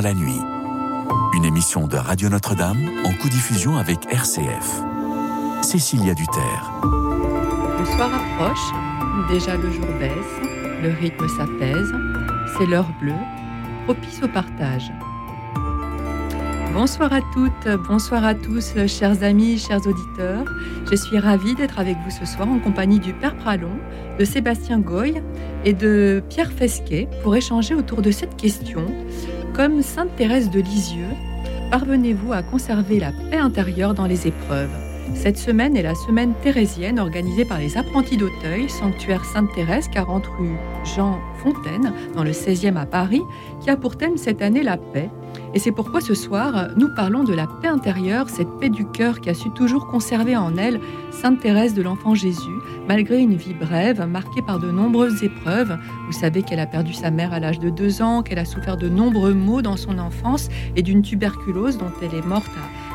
la nuit. Une émission de Radio Notre-Dame en co-diffusion avec RCF. Cécilia Duterre. Le soir approche, déjà le jour baisse, le rythme s'apaise, c'est l'heure bleue, propice au partage. Bonsoir à toutes, bonsoir à tous, chers amis, chers auditeurs. Je suis ravie d'être avec vous ce soir en compagnie du Père Pralon, de Sébastien Goy et de Pierre Fesquet pour échanger autour de cette question. Comme Sainte Thérèse de Lisieux, parvenez-vous à conserver la paix intérieure dans les épreuves cette semaine est la semaine thérésienne organisée par les apprentis d'Auteuil, sanctuaire Sainte-Thérèse, 40 rue Jean Fontaine, dans le 16e à Paris, qui a pour thème cette année la paix. Et c'est pourquoi ce soir, nous parlons de la paix intérieure, cette paix du cœur qui a su toujours conserver en elle Sainte Thérèse de l'Enfant Jésus, malgré une vie brève, marquée par de nombreuses épreuves. Vous savez qu'elle a perdu sa mère à l'âge de deux ans, qu'elle a souffert de nombreux maux dans son enfance et d'une tuberculose dont elle est morte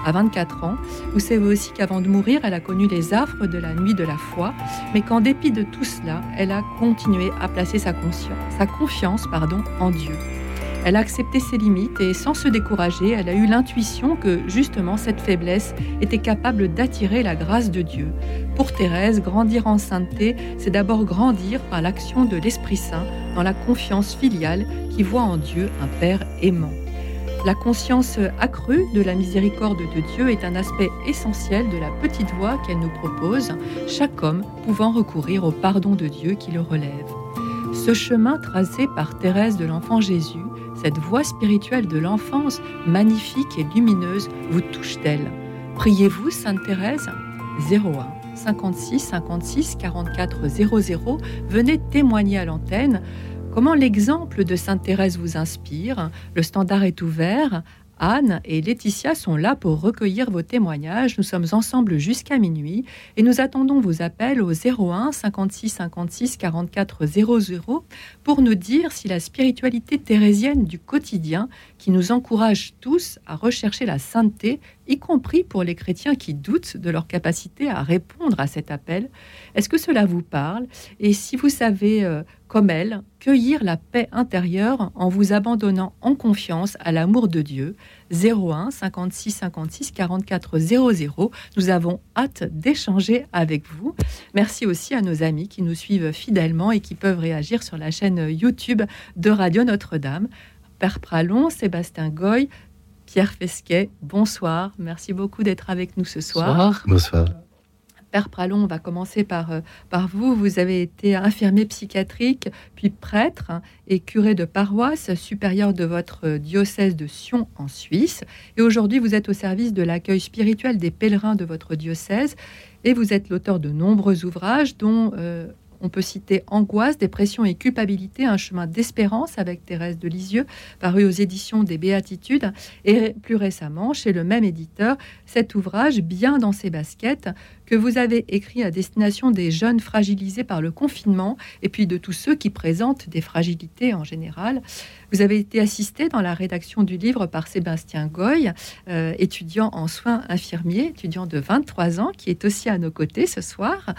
à, 24 ans. Vous savez aussi qu'avant de mourir, elle a connu les affres de la nuit de la foi, mais qu'en dépit de tout cela, elle a continué à placer sa, conscience, sa confiance pardon, en Dieu. Elle a accepté ses limites et sans se décourager, elle a eu l'intuition que justement cette faiblesse était capable d'attirer la grâce de Dieu. Pour Thérèse, grandir en sainteté, c'est d'abord grandir par l'action de l'Esprit Saint dans la confiance filiale qui voit en Dieu un Père aimant. La conscience accrue de la miséricorde de Dieu est un aspect essentiel de la petite voie qu'elle nous propose, chaque homme pouvant recourir au pardon de Dieu qui le relève. Ce chemin tracé par Thérèse de l'Enfant Jésus cette voix spirituelle de l'enfance, magnifique et lumineuse, vous touche-t-elle Priez-vous, Sainte Thérèse? 01 56 56 44 00. Venez témoigner à l'antenne comment l'exemple de Sainte Thérèse vous inspire. Le standard est ouvert Anne et Laetitia sont là pour recueillir vos témoignages. Nous sommes ensemble jusqu'à minuit et nous attendons vos appels au 01 56 56 44 00 pour nous dire si la spiritualité thérésienne du quotidien qui nous encourage tous à rechercher la sainteté, y compris pour les chrétiens qui doutent de leur capacité à répondre à cet appel, est-ce que cela vous parle? Et si vous savez euh, comme elle, cueillir la paix intérieure en vous abandonnant en confiance à l'amour de Dieu. 01 56 56 44 00. Nous avons hâte d'échanger avec vous. Merci aussi à nos amis qui nous suivent fidèlement et qui peuvent réagir sur la chaîne YouTube de Radio Notre-Dame. Père Pralon, Sébastien Goy, Pierre Fesquet, bonsoir. Merci beaucoup d'être avec nous ce soir. Bonsoir. Père Pralon, on va commencer par, euh, par vous. Vous avez été infirmier psychiatrique, puis prêtre hein, et curé de paroisse, supérieur de votre diocèse de Sion en Suisse. Et aujourd'hui, vous êtes au service de l'accueil spirituel des pèlerins de votre diocèse. Et vous êtes l'auteur de nombreux ouvrages, dont euh, on peut citer Angoisse, dépression et culpabilité, un chemin d'espérance avec Thérèse de Lisieux, paru aux éditions des Béatitudes, et plus récemment, chez le même éditeur, cet ouvrage, Bien dans ses baskets, que vous avez écrit à destination des jeunes fragilisés par le confinement et puis de tous ceux qui présentent des fragilités en général. Vous avez été assisté dans la rédaction du livre par Sébastien Goy, euh, étudiant en soins infirmiers, étudiant de 23 ans, qui est aussi à nos côtés ce soir.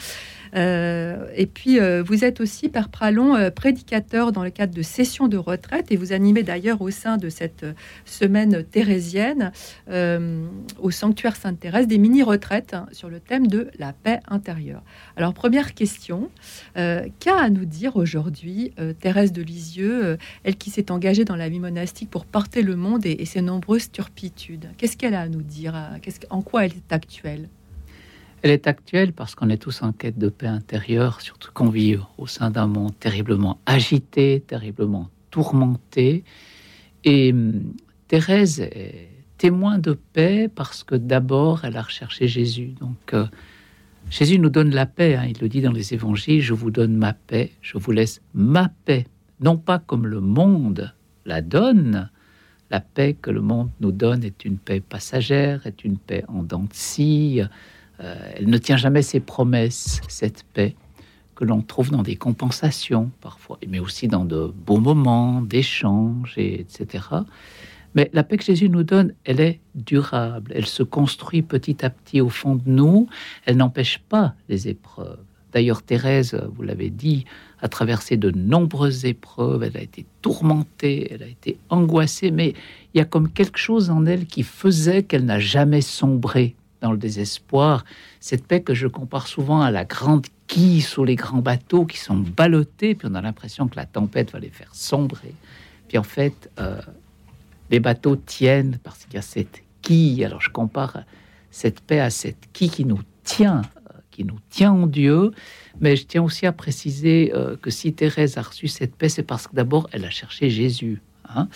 Euh, et puis, euh, vous êtes aussi, Père Pralon, prédicateur dans le cadre de sessions de retraite et vous animez d'ailleurs au sein de cette semaine thérésienne au sanctuaire Sainte-Thérèse des mini-retraites hein, sur le thème de la paix intérieure. Alors première question, euh, qu'a à nous dire aujourd'hui euh, Thérèse de Lisieux, euh, elle qui s'est engagée dans la vie monastique pour porter le monde et, ses nombreuses turpitudes? Qu'est-ce qu'elle a à nous dire En quoi elle est actuelle? Elle est actuelle parce qu'on est tous en quête de paix intérieure, surtout qu'on vit au sein d'un monde terriblement agité, terriblement tourmenté. Et hum, Thérèse est témoin de paix parce que d'abord, elle a recherché Jésus. Donc, Jésus nous donne la paix, hein. il le dit dans les évangiles, je vous donne ma paix, je vous laisse ma paix, non pas comme le monde la donne, la paix que le monde nous donne est une paix passagère, est une paix en dents de scie, euh, elle ne tient jamais ses promesses, cette paix que l'on trouve dans des compensations parfois, mais aussi dans de beaux moments d'échange, etc. Mais la paix que Jésus nous donne, elle est durable, elle se construit petit à petit au fond de nous, elle n'empêche pas les épreuves. D'ailleurs, Thérèse, vous l'avez dit, a traversé de nombreuses épreuves, elle a été tourmentée, elle a été angoissée, mais il y a comme quelque chose en elle qui faisait qu'elle n'a jamais sombré dans le désespoir. Cette paix que je compare souvent à la grande quille sous les grands bateaux qui sont ballottés, puis on a l'impression que la tempête va les faire sombrer. Puis en fait, euh, les bateaux tiennent parce qu'il y a cette quille. Alors je compare cette paix à cette quille qui nous tient, euh, qui nous tient en Dieu. Mais je tiens aussi à préciser euh, que si Thérèse a reçu cette paix, c'est parce que d'abord elle a cherché Jésus. Hein.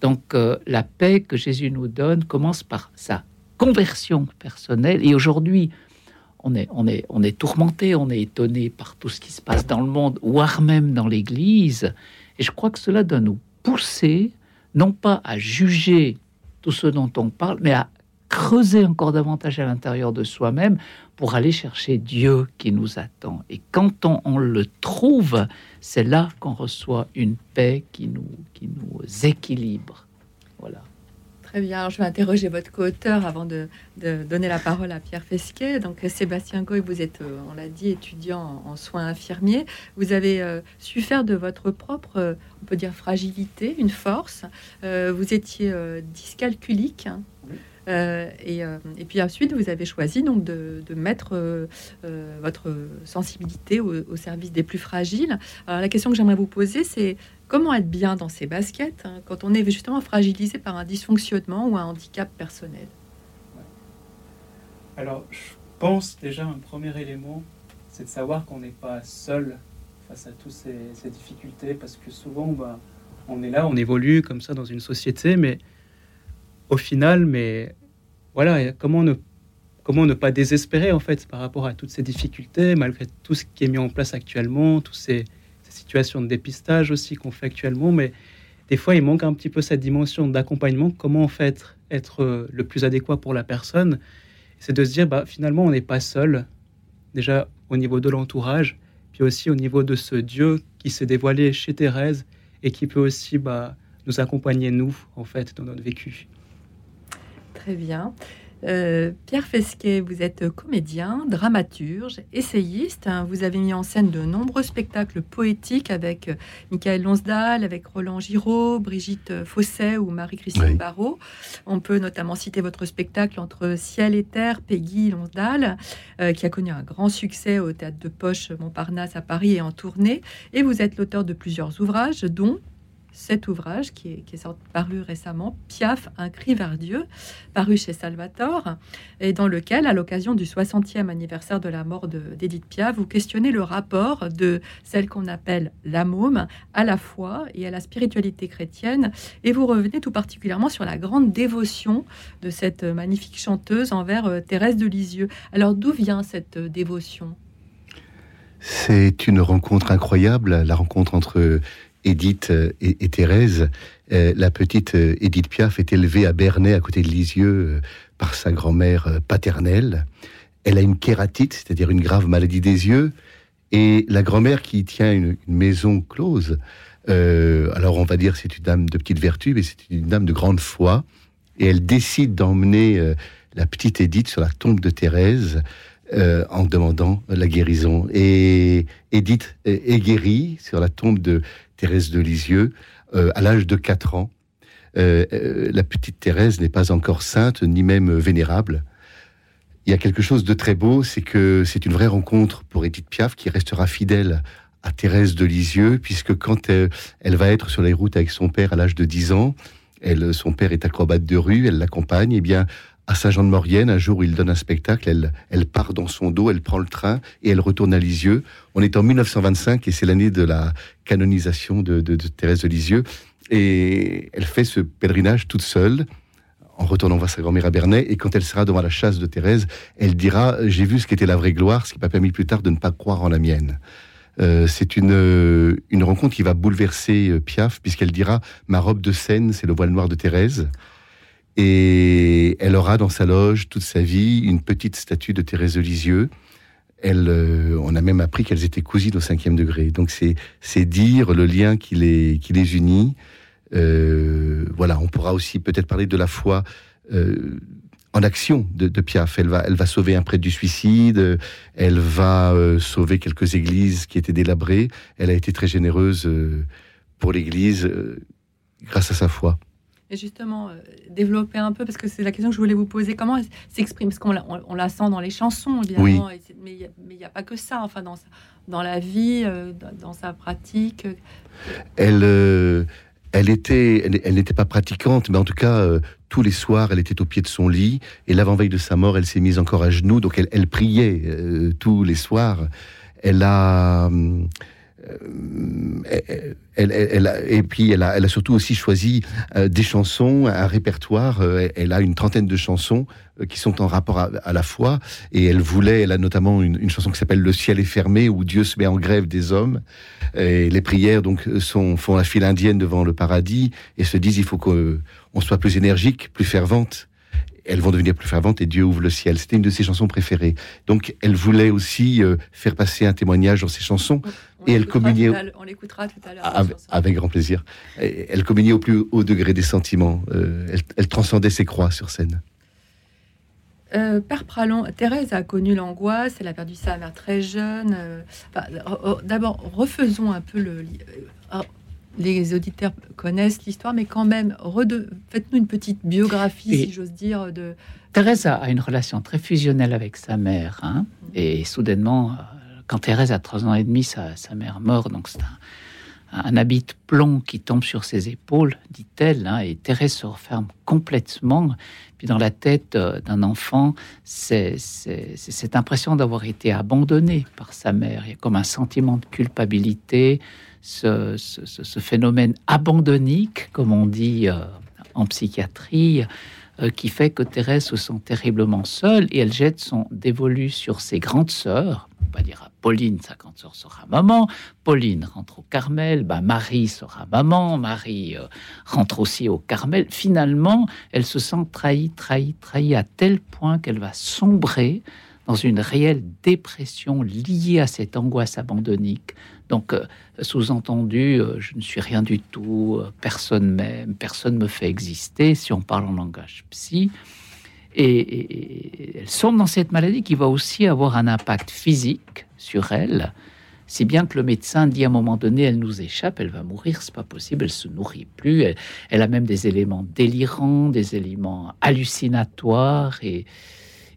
Donc la paix que Jésus nous donne commence par sa conversion personnelle. Et aujourd'hui, on est, on, est, on est tourmenté, on est étonné par tout ce qui se passe dans le monde, voire même dans l'Église. Et je crois que cela doit nous pousser, non pas à juger tout ce dont on parle, mais à creuser encore davantage à l'intérieur de soi-même pour aller chercher Dieu qui nous attend. Et quand on, le trouve, c'est là qu'on reçoit une paix qui nous, qui nous équilibre. Voilà. Très bien. je vais interroger votre co-auteur avant de, donner la parole à Pierre Fesquet. Donc, Sébastien Goy, vous êtes, euh, on l'a dit, étudiant en, soins infirmiers. Vous avez euh, su faire de votre propre, euh, on peut dire, fragilité une force. vous étiez dyscalculique. Hein. et, puis ensuite, vous avez choisi donc de, mettre votre sensibilité au, au, service des plus fragiles. Alors, la question que j'aimerais vous poser, c'est Comment être bien dans ses baskets hein, quand on est justement fragilisé par un dysfonctionnement ou un handicap personnel? Alors, je pense déjà un premier élément, c'est de savoir qu'on n'est pas seul face à toutes ces, difficultés, parce que souvent, bah, on est là, on évolue comme ça dans une société, mais au final, mais voilà, comment ne, comment ne pas désespérer en fait par rapport à toutes ces difficultés, malgré tout ce qui est mis en place actuellement, tous ces situation de dépistage aussi qu'on fait actuellement, mais des fois, il manque un petit peu cette dimension d'accompagnement. Comment en fait être euh, le plus adéquat pour la personne? C'est de se dire, bah, finalement, on n'est pas seul, déjà au niveau de l'entourage, puis aussi au niveau de ce Dieu qui s'est dévoilé chez Thérèse et qui peut aussi bah, nous accompagner, nous, en fait, dans notre vécu. Très bien. Euh, Pierre Fesquet, vous êtes comédien, dramaturge, essayiste. Hein. Vous avez mis en scène de nombreux spectacles poétiques avec euh, Michael Lonsdal, avec Roland Giraud, Brigitte Fosset ou Marie-Christine Barrault. On peut notamment citer votre spectacle entre ciel et terre, Peggy Lonsdal, euh, qui a connu un grand succès au théâtre de Poche Montparnasse à Paris et en tournée. Et vous êtes l'auteur de plusieurs ouvrages, dont cet ouvrage qui est, est paru récemment, Piaf, un cri vers Dieu, paru chez Salvatore, et dans lequel, à l'occasion du 60e anniversaire de la mort d'Edith Piaf, vous questionnez le rapport de celle qu'on appelle la môme à la foi et à la spiritualité chrétienne, et vous revenez tout particulièrement sur la grande dévotion de cette magnifique chanteuse envers euh, Thérèse de Lisieux. Alors d'où vient cette euh, dévotion? C'est une rencontre incroyable, la rencontre entre Édith euh, et, Thérèse, euh, la petite euh, Édith Piaf est élevée à Bernay, à côté de Lisieux, par sa grand-mère paternelle. Elle a une kératite, c'est-à-dire une grave maladie des yeux, et la grand-mère qui tient une, maison close. alors on va dire c'est une dame de petite vertu, mais c'est une dame de grande foi, et elle décide d'emmener la petite Édith sur la tombe de Thérèse en demandant la guérison. Et Édith est guérie sur la tombe de Thérèse de Lisieux, euh, à l'âge de 4 ans. Euh, euh, la petite Thérèse n'est pas encore sainte, ni même vénérable. Il y a quelque chose de très beau, c'est que c'est une vraie rencontre pour Edith Piaf qui restera fidèle à Thérèse de Lisieux, puisque quand elle, va être sur les routes avec son père à l'âge de 10 ans, son père est acrobate de rue, elle l'accompagne, et eh bien à Saint-Jean-de-Maurienne, un jour il donne un spectacle, elle, elle part dans son dos, elle prend le train et elle retourne à Lisieux. On est en 1925 et c'est l'année de la canonisation de, Thérèse de Lisieux. Et elle fait ce pèlerinage toute seule en retournant voir sa grand-mère à Bernay. Et quand elle sera devant la chasse de Thérèse, elle dira J'ai vu ce qu'était la vraie gloire, ce qui m'a permis plus tard de ne pas croire en la mienne. Euh, c'est une, une rencontre qui va bouleverser euh, Piaf, puisqu'elle dira Ma robe de scène, c'est le voile noir de Thérèse. Et elle aura dans sa loge toute sa vie une petite statue de Thérèse de Lisieux. Elle, euh, on a même appris qu'elles étaient cousines au cinquième degré. Donc c'est dire le lien qui les, qui les unit. Euh, voilà, on pourra aussi peut-être parler de la foi. Euh, en action de, Piaf. Elle va, elle va sauver un prêtre du suicide, elle va sauver quelques églises qui étaient délabrées. Elle a été très généreuse pour l'Église grâce à sa foi. Justement, développer un peu, parce que c'est la question que je voulais vous poser, comment elle s'exprime? Parce qu'on la, on, la, sent dans les chansons, évidemment, mais il n'y a, pas que ça, enfin, dans, dans la vie, dans sa pratique. Elle, elle était, elle, n'était pas pratiquante, mais en tout cas, euh, tous les soirs, elle était au pied de son lit. Et l'avant-veille de sa mort, elle s'est mise encore à genoux, donc elle, priait euh, tous les soirs. Elle a, euh, elle, et puis elle a, a, surtout aussi choisi des chansons, un répertoire. elle a une trentaine de chansons qui sont en rapport à, la foi. Et elle voulait, elle a notamment une, une chanson qui s'appelle Le ciel est fermé, où Dieu se met en grève des hommes. Et les prières donc sont, font la file indienne devant le paradis et se disent il faut qu'on soit plus énergique, plus fervente. Elles vont devenir plus ferventes et Dieu ouvre le ciel. C'était une de ses chansons préférées. Donc elle voulait aussi euh, faire passer un témoignage dans ses chansons. et elle communiait. On l'écoutera tout à l'heure. Avec, grand plaisir. elle communiait au plus haut degré des sentiments. Euh, elle, elle transcendait ses croix sur scène. Euh, Père Pralon, Thérèse a connu l'angoisse, elle a perdu sa mère très jeune. D'abord, refaisons un peu le. Euh, les auditeurs connaissent l'histoire, mais quand même, faites-nous une petite biographie, si j'ose dire. De... Thérèse a une relation très fusionnelle avec sa mère, hein, mm. et soudainement, quand Thérèse a trois ans et demi, sa, sa mère meurt, donc c'est un un habit de plomb qui tombe sur ses épaules, dit-elle, hein, et Thérèse se referme complètement. Puis dans la tête euh, d'un enfant, c'est cette impression d'avoir été abandonné par sa mère. Il y a comme un sentiment de culpabilité, ce, phénomène abandonnique, comme on dit euh, en psychiatrie, euh, qui fait que Thérèse se sent terriblement seule et elle jette son dévolu sur ses grandes sœurs. On va dire à Pauline, sa grande sœur sera maman. Pauline rentre au Carmel. Bah, Marie sera maman. Marie euh, rentre aussi au Carmel. Finalement, elle se sent trahie, trahie, trahie à tel point qu'elle va sombrer dans une réelle dépression liée à cette angoisse abandonnique. Donc, euh, sous-entendu, euh, je ne suis rien du tout, euh, personne m'aime, personne me fait exister, si on parle en langage psy. Et, elle sombre dans cette maladie qui va aussi avoir un impact physique sur elle, si bien que le médecin dit à un moment donné, elle nous échappe, elle va mourir, c'est pas possible, elle se nourrit plus, elle, a même des éléments délirants, des éléments hallucinatoires et,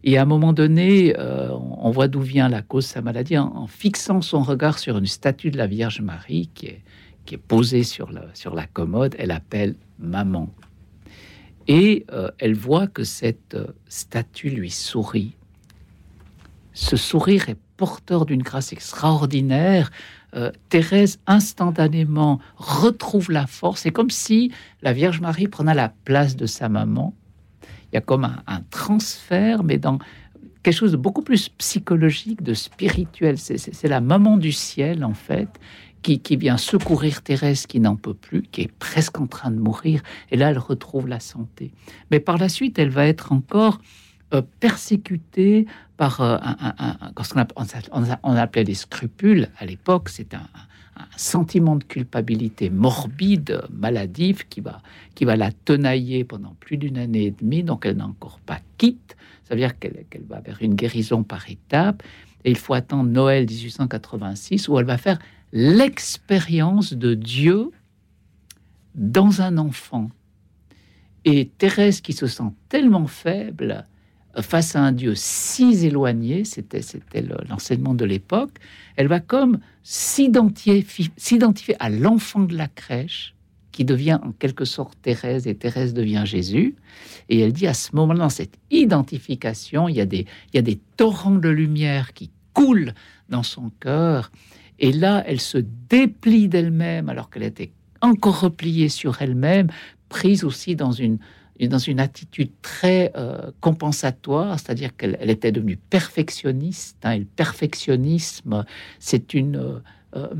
et à un moment donné, euh, on voit d'où vient la cause de sa maladie en, fixant son regard sur une statue de la Vierge Marie qui est, posée sur la, sur la commode. Elle appelle maman. Et euh, elle voit que cette euh, statue lui sourit. Ce sourire est porteur d'une grâce extraordinaire. Thérèse instantanément retrouve la force. C'est comme si la Vierge Marie prenait la place de sa maman il y a comme un, transfert, mais dans quelque chose de beaucoup plus psychologique, de spirituel. C'est la maman du ciel, en fait, qui, vient secourir Thérèse qui n'en peut plus, qui est presque en train de mourir. Et là, elle retrouve la santé. Mais par la suite, elle va être encore euh, persécutée par euh, un, ce qu'on on, appelait les scrupules à l'époque. C'est un, un sentiment de culpabilité morbide, maladive, qui va, qui va la tenailler pendant plus d'une année et demie, donc elle n'a encore pas quitte. Ça veut dire qu'elle va vers une guérison par étapes. Et il faut attendre Noël 1886 où elle va faire l'expérience de Dieu dans un enfant. Et Thérèse, qui se sent tellement faible face à un Dieu si éloigné, c'était l'enseignement de l'époque, elle va comme s'identifier à l'enfant de la crèche qui devient en quelque sorte Thérèse et Thérèse devient Jésus. Et elle dit à ce moment-là, dans cette identification, il y, a des, il y a des torrents de lumière qui coulent dans son cœur. Et là, elle se déplie d'elle-même alors qu'elle était encore repliée sur elle-même, prise aussi dans une, dans une attitude très euh, compensatoire, c'est-à-dire qu'elle était devenue perfectionniste. Hein, et le perfectionnisme, c'est une, euh, euh,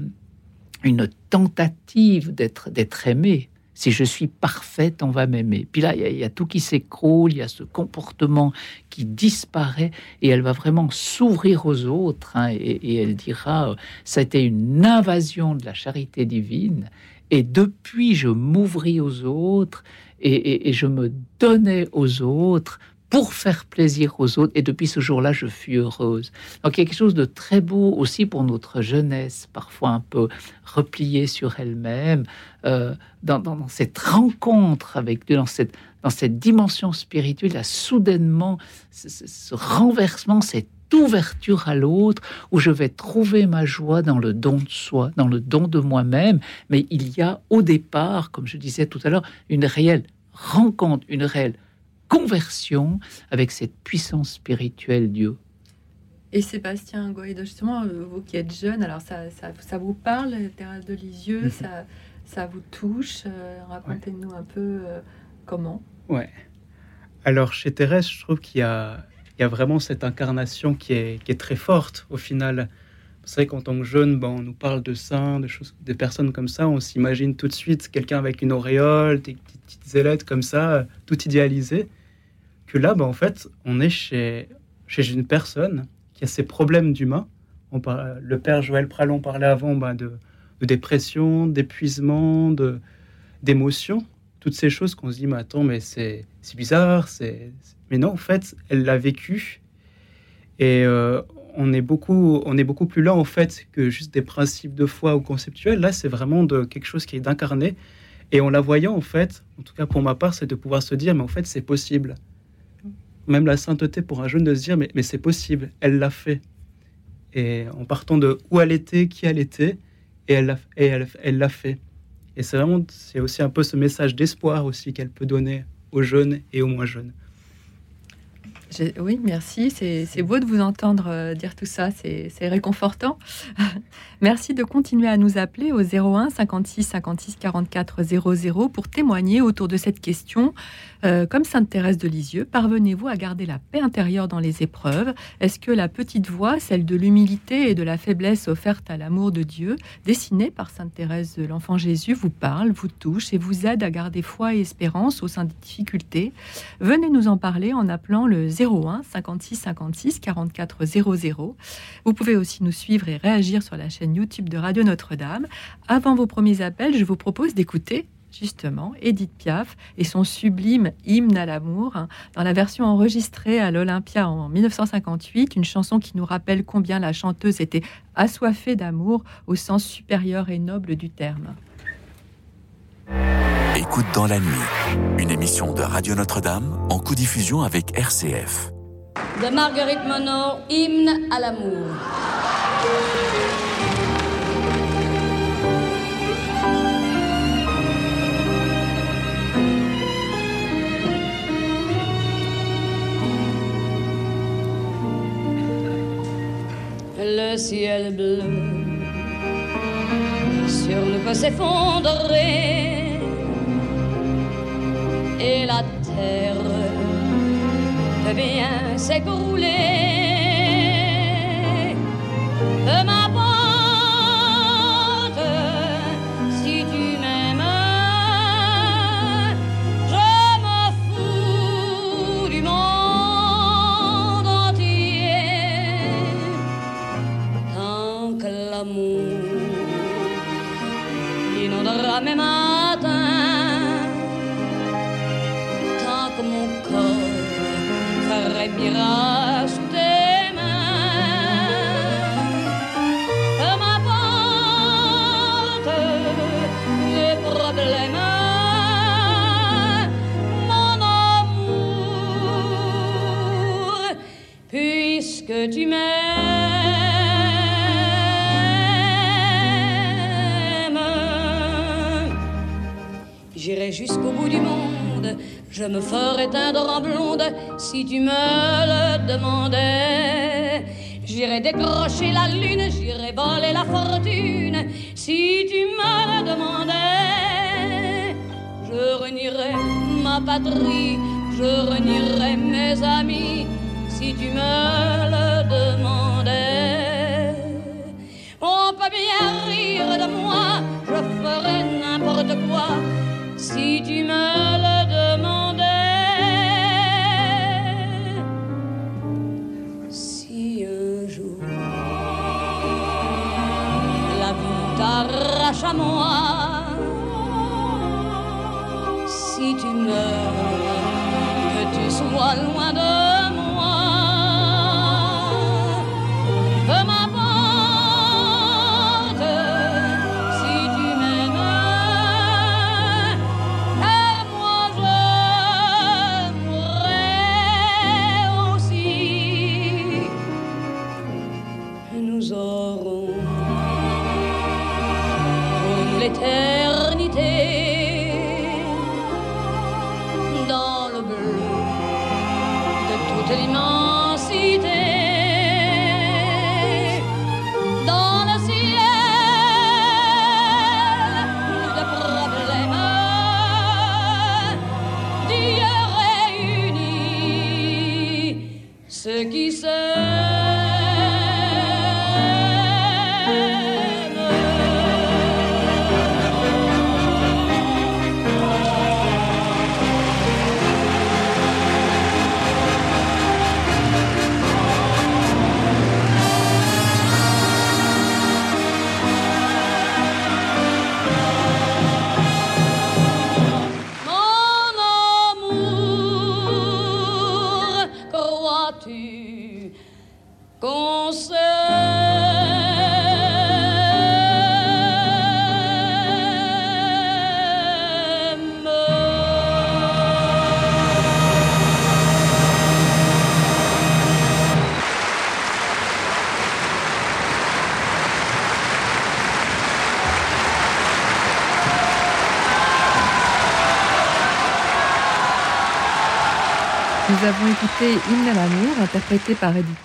une tentative d'être d'être aimé. Si je suis parfaite, on va m'aimer. Puis là, il y, a tout qui s'écroule, il y a ce comportement qui disparaît, et elle va vraiment s'ouvrir aux autres. Hein, et, elle dira, ça a été une invasion de la charité divine, et depuis, je m'ouvris aux autres et, je me donnais aux autres pour faire plaisir aux autres. Et depuis ce jour-là, je suis heureuse. Donc il y a quelque chose de très beau aussi pour notre jeunesse, parfois un peu repliée sur elle-même, euh, dans, cette rencontre avec Dieu, dans cette, dans cette dimension spirituelle, là, soudainement, ce, renversement, cette ouverture à l'autre, où je vais trouver ma joie dans le don de soi, dans le don de moi-même. Mais il y a au départ, comme je disais tout à l'heure, une réelle rencontre, une réelle conversion avec cette puissance spirituelle Dieu. Et Sébastien Goïde, justement, euh, vous qui êtes jeune, alors ça, ça, vous parle, Thérèse de Lisieux, mhm. ça, ça vous touche euh, Racontez-nous un peu euh, comment. Ouais. Alors chez Thérèse, je trouve qu'il y a, il y a vraiment cette incarnation qui est, qui est très forte au final. C'est vrai qu'en tant que jeune, bon, on nous parle de saints, de choses, des personnes comme ça, on s'imagine tout de suite quelqu'un avec une auréole, des petites ailettes comme ça, tout idéalisé. Que là, ben, en fait, on est chez, chez une personne qui a ses problèmes d'humain. Le père Joël Pralon parlait avant ben, de, dépression, d'épuisement, d'émotion, toutes ces choses qu'on se dit, mais attends, mais c'est bizarre, c'est... Mais non, en fait, elle l'a vécu. Et euh, on est beaucoup, on est beaucoup plus là en fait que juste des principes de foi ou conceptuels. Là, c'est vraiment de quelque chose qui est d'incarner. Et en la voyant en fait, en tout cas pour ma part, c'est de pouvoir se dire, mais en fait, c'est possible. Même la sainteté pour un jeune de se dire, mais, mais c'est possible, elle l'a fait. Et en partant de où elle était, qui elle était, et elle l'a elle, elle fait. Et c'est vraiment, c'est aussi un peu ce message d'espoir aussi qu'elle peut donner aux jeunes et aux moins jeunes. Oui, merci. C'est beau de vous entendre euh, dire tout ça. C'est réconfortant. merci de continuer à nous appeler au 01 56 56 44 00 pour témoigner autour de cette question. Euh, comme Sainte Thérèse de Lisieux, parvenez-vous à garder la paix intérieure dans les épreuves? Est-ce que la petite voix, celle de l'humilité et de la faiblesse offerte à l'amour de Dieu, dessinée par Sainte Thérèse de l'Enfant Jésus, vous parle, vous touche et vous aide à garder foi et espérance au sein des difficultés? Venez nous en parler en appelant le 01 56 56 44 00. Vous pouvez aussi nous suivre et réagir sur la chaîne YouTube de Radio Notre-Dame. Avant vos premiers appels, je vous propose d'écouter justement Edith Piaf et son sublime hymne à l'amour hein, dans la version enregistrée à l'Olympia en 1958, une chanson qui nous rappelle combien la chanteuse était assoiffée d'amour au sens supérieur et noble du terme. Écoute dans la nuit, une émission de Radio Notre-Dame en co-diffusion avec RCF. De Marguerite Monod, hymne à l'amour. Le ciel bleu sur nous peut s'effondrer et la terre peut bien s'écrouler. Si tu me le demandais. J'irai décrocher la lune, j'irai voler la fortune si tu me le demandais. Je renierai ma patrie, je renierai mes amis si tu me le écouté Hymne à l'amour, interprété par Edith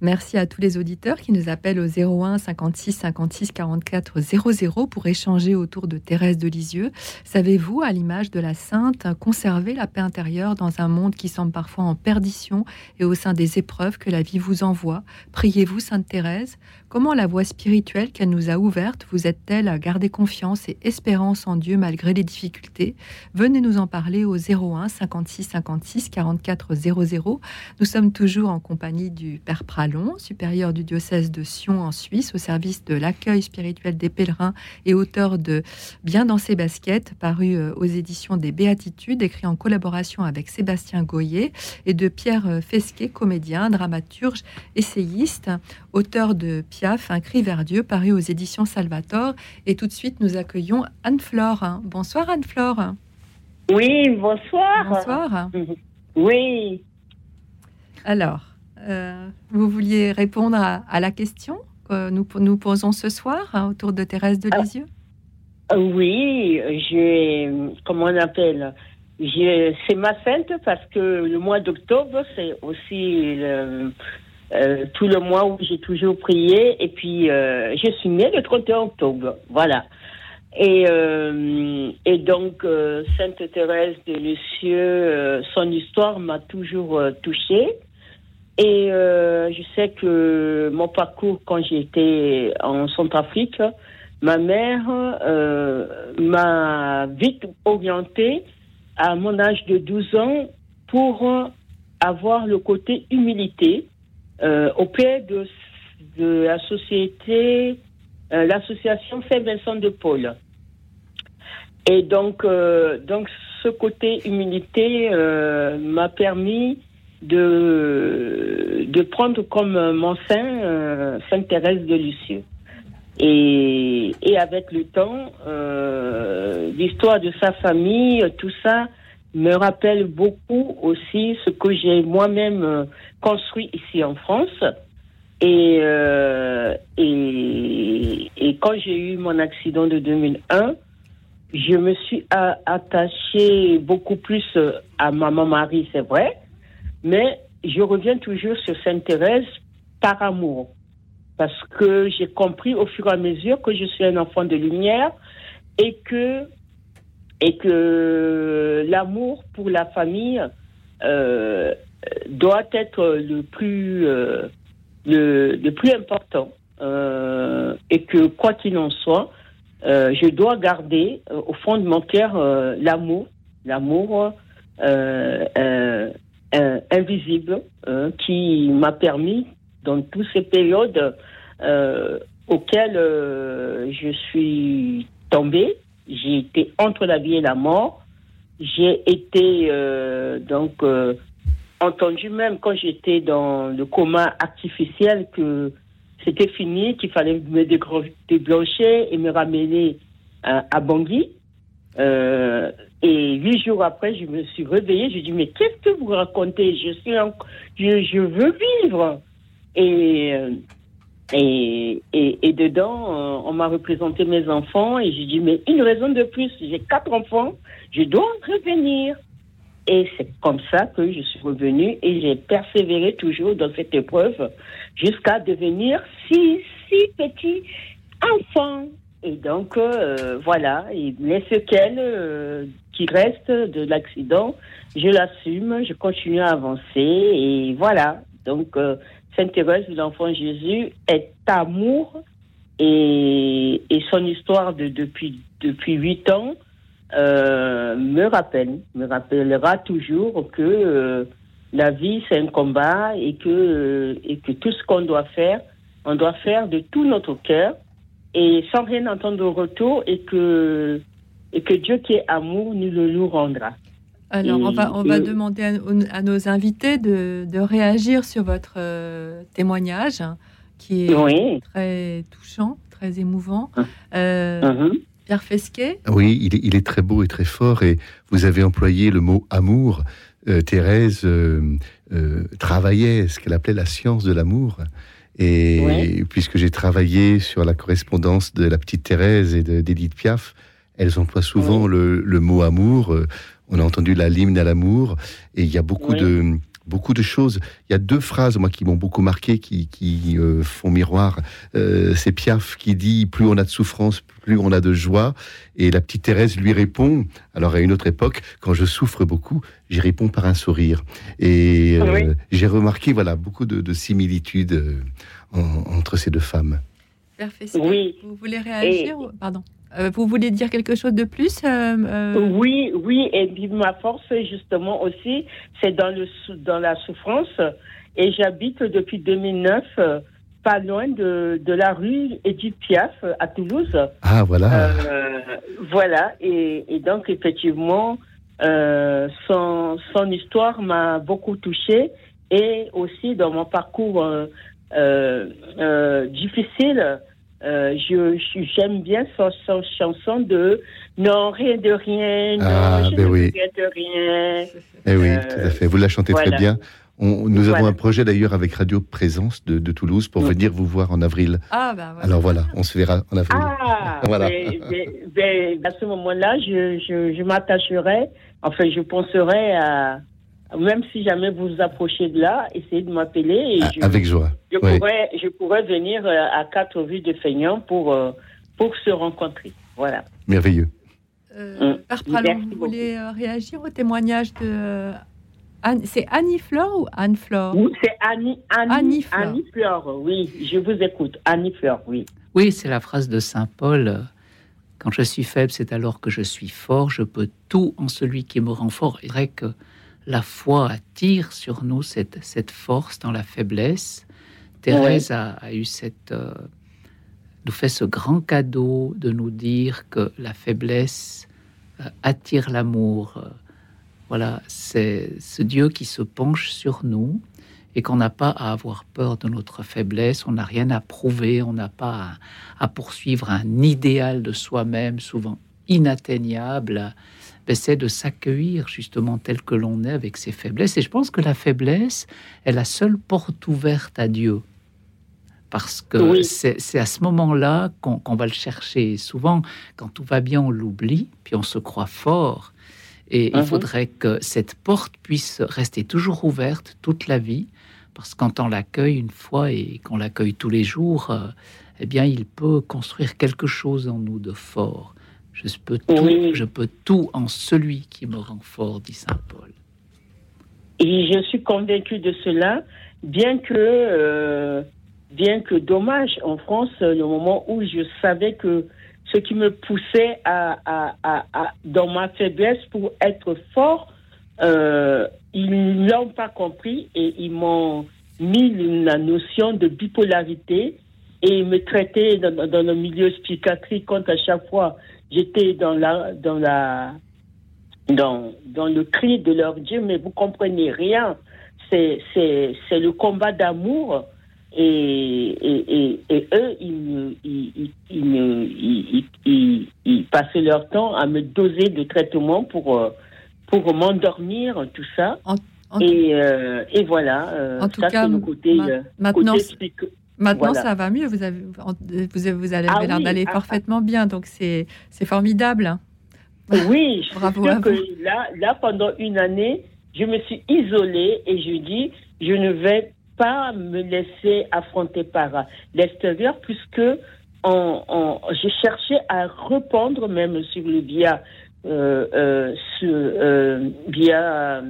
Merci à tous les auditeurs qui nous appellent au 01 56 56 44 00 pour échanger autour de Thérèse de Lisieux. Savez-vous, à l'image de la Sainte, conserver la paix intérieure dans un monde qui semble parfois en perdition et au sein des épreuves que la vie vous envoie? Priez-vous, Sainte Thérèse? Comment la voie spirituelle qu'elle nous a ouverte vous aide-t-elle à garder confiance et espérance en Dieu malgré les difficultés? Venez nous en parler au 01 56 56 44 00. Nous sommes toujours en compagnie du Père Pral supérieur du diocèse de Sion en Suisse, au service de l'accueil spirituel des pèlerins et auteur de Bien dans ses baskets, paru euh, aux éditions des Béatitudes, écrit en collaboration avec Sébastien Goyer, et de Pierre euh, Fesquet, comédien, dramaturge, essayiste, auteur de Piaf, Un cri vers Dieu, paru aux éditions Salvator. Et tout de suite, nous accueillons Anne-Flore. Bonsoir Anne-Flore. Oui, bonsoir. Bonsoir. Oui. Alors, euh, vous vouliez répondre à, la question que nous nous posons ce soir hein, autour de Thérèse de Lisieux? ah, Oui, j'ai. Comment on appelle? C'est ma fête parce que le mois d'octobre, c'est aussi le, euh, tout le mois où j'ai toujours prié. Et puis, euh, je suis née le 31 octobre. Voilà. Et, et donc, Sainte Thérèse de Lisieux, son histoire m'a toujours touchée. Et euh, je sais que mon parcours quand j'étais en Centrafrique, ma mère euh, m'a vite orientée à mon âge de 12 ans pour avoir le côté humilité euh, auprès de, de la société, l'association Saint-Vincent de Paul. Et donc, donc ce côté humilité m'a permis de, de prendre comme mon saint euh, Sainte Thérèse de Lisieux. Et, et avec le temps, euh, l'histoire de sa famille, tout ça me rappelle beaucoup aussi ce que j'ai moi-même euh, construit ici en France. Et, et, et, quand j'ai eu mon accident de 2001, je me suis attachée beaucoup plus à maman Marie, c'est vrai, mais je reviens toujours sur Sainte Thérèse par amour. Parce que j'ai compris au fur et à mesure que je suis un enfant de lumière et que, et que l'amour pour la famille euh, doit être le plus, euh, le, le, plus important. Euh, et que quoi qu'il en soit, je dois garder au fond de mon cœur l'amour, l'amour euh, invisible euh, qui m'a permis, dans toutes ces périodes euh, auxquelles je suis tombée, j'ai été entre la vie et la mort. J'ai été donc entendu même quand j'étais dans le coma artificiel que c'était fini, qu'il fallait me débrancher et me ramener à Bangui. Et huit jours après, je me suis réveillée. Je dis mais qu'est-ce que vous racontez? Je suis, je, je, veux vivre. Et euh, et, et, et dedans, euh, on m'a représenté mes enfants et j'ai dit mais une raison de plus. J'ai quatre enfants, je dois revenir. Et c'est comme ça que je suis revenue et j'ai persévéré toujours dans cette épreuve jusqu'à devenir six, six petits enfants. Et donc, euh, voilà, et les séquelles euh, qui restent de l'accident, je l'assume, je continue à avancer, et voilà. Donc, euh, Sainte Thérèse de l'Enfant Jésus est amour, et, et son histoire de, depuis depuis huit ans me rappelle, me rappellera toujours que la vie c'est un combat et que et que tout ce qu'on doit faire, on doit faire de tout notre cœur et sans rien entendre au retour et que, et que Dieu qui est amour nous le nous rendra. Alors, on va, on va demander à, nos invités de, de, réagir sur votre témoignage, qui est très touchant, très émouvant. Hein. Uh-huh. Pierre Fesquet Oui, il est, il est, très beau et très fort, et vous avez employé le mot amour. Thérèse travaillait ce qu'elle appelait la science de l'amour. Et puisque j'ai travaillé sur la correspondance de la petite Thérèse et d'Edith Piaf, elles emploient souvent le, mot amour. Euh, on a entendu la l'hymne à l'amour, et il y a beaucoup de beaucoup de choses. Il y a deux phrases, moi, qui m'ont beaucoup marqué, qui, euh, font miroir. Euh, c'est Piaf qui dit Plus on a de souffrance, plus on a de joie. Et la petite Thérèse lui répond Alors, à une autre époque, quand je souffre beaucoup, j'y réponds par un sourire. Et euh, j'ai remarqué, voilà, beaucoup de, similitudes entre ces deux femmes. Oui. Vous voulez réagir Pardon. Euh, vous voulez dire quelque chose de plus euh, euh? Oui, oui, et ma force, justement, aussi, c'est dans, le, dans la souffrance. Et j'habite depuis 2009 pas loin de, de la rue Edith Piaf à Toulouse. Ah, voilà. voilà, et, et, donc, effectivement, son, son histoire m'a beaucoup touchée. Et aussi, dans mon parcours difficile, euh, je j'aime bien son, chanson de non rien de rien, non ah, je ben ne oui. de rien. Eh oui, tout à fait. Vous la chantez très bien. On, nous avons un projet d'ailleurs avec Radio Présence de, de Toulouse pour venir vous voir en avril. Ah, bah, voilà. Alors voilà, on se verra en avril. Ah, voilà. à ce moment-là, je, je, je m'attacherai, enfin, je penserai à, même si jamais vous vous approchez de là, essayez de m'appeler. Ah, avec joie. Je, pourrais, je pourrais venir euh, à quatre rues de Feignan pour, euh, pour se rencontrer. Voilà. Merveilleux. Euh, mmh. vous voulez euh, réagir au témoignage de. c'est Annie Fleur ou Anne Fleur Oui, c'est Annie, Annie, Annie, Fleur. Oui, je vous écoute. Annie Fleur, oui. Oui, c'est la phrase de Saint Paul. Quand je suis faible, c'est alors que je suis fort. Je peux tout en celui qui me rend fort. Il vrai que la foi attire sur nous cette, cette force dans la faiblesse. Thérèse a, eu cette, euh, nous fait ce grand cadeau de nous dire que la faiblesse euh, attire l'amour. Euh, voilà, c'est ce Dieu qui se penche sur nous et qu'on n'a pas à avoir peur de notre faiblesse, on n'a rien à prouver, on n'a pas à poursuivre un idéal de soi-même, souvent inatteignable ben, c'est de s'accueillir justement tel que l'on est avec ses faiblesses. Et je pense que la faiblesse est la seule porte ouverte à Dieu. Parce que c'est à ce moment-là qu'on va le chercher. souvent, quand tout va bien, on l'oublie, puis on se croit fort. Et il uh-huh. faudrait que cette porte puisse rester toujours ouverte toute la vie, parce que quand on l'accueille une fois et qu'on l'accueille tous les jours, euh, eh bien, il peut construire quelque chose en nous de fort. Je peux, tout, je peux tout en celui qui me rend fort, dit Saint Paul. Et je suis convaincu de cela, bien que, euh, bien que dommage en France, le moment où je savais que ce qui me poussait à, à, à, dans ma faiblesse pour être fort, euh, ils ne l'ont pas compris et ils m'ont mis la notion de bipolarité et me traitaient dans, dans le milieu psychiatrique quand à chaque fois j'étais dans la, dans la, dans, dans le cri de leur Dieu, mais vous comprenez rien. C'est, c'est, c'est le combat d'amour. Et, et, et, eux, ils, ils, ils, ils, passaient leur temps à me doser de traitements pour, euh, pour m'endormir, tout ça. et, euh, et voilà. Euh, en tout cas, le côté, maintenant, Maintenant, ça va mieux. Vous, avez, vous, vous avez ah l'air d'aller ah, parfaitement bien. Donc, c'est formidable. Oui, Bravo à que là, là, pendant une année, je me suis isolée et je dis, je ne vais pas me laisser affronter par l'extérieur puisque on, j'ai cherché à répondre même sur le via, euh, euh, euh via euh,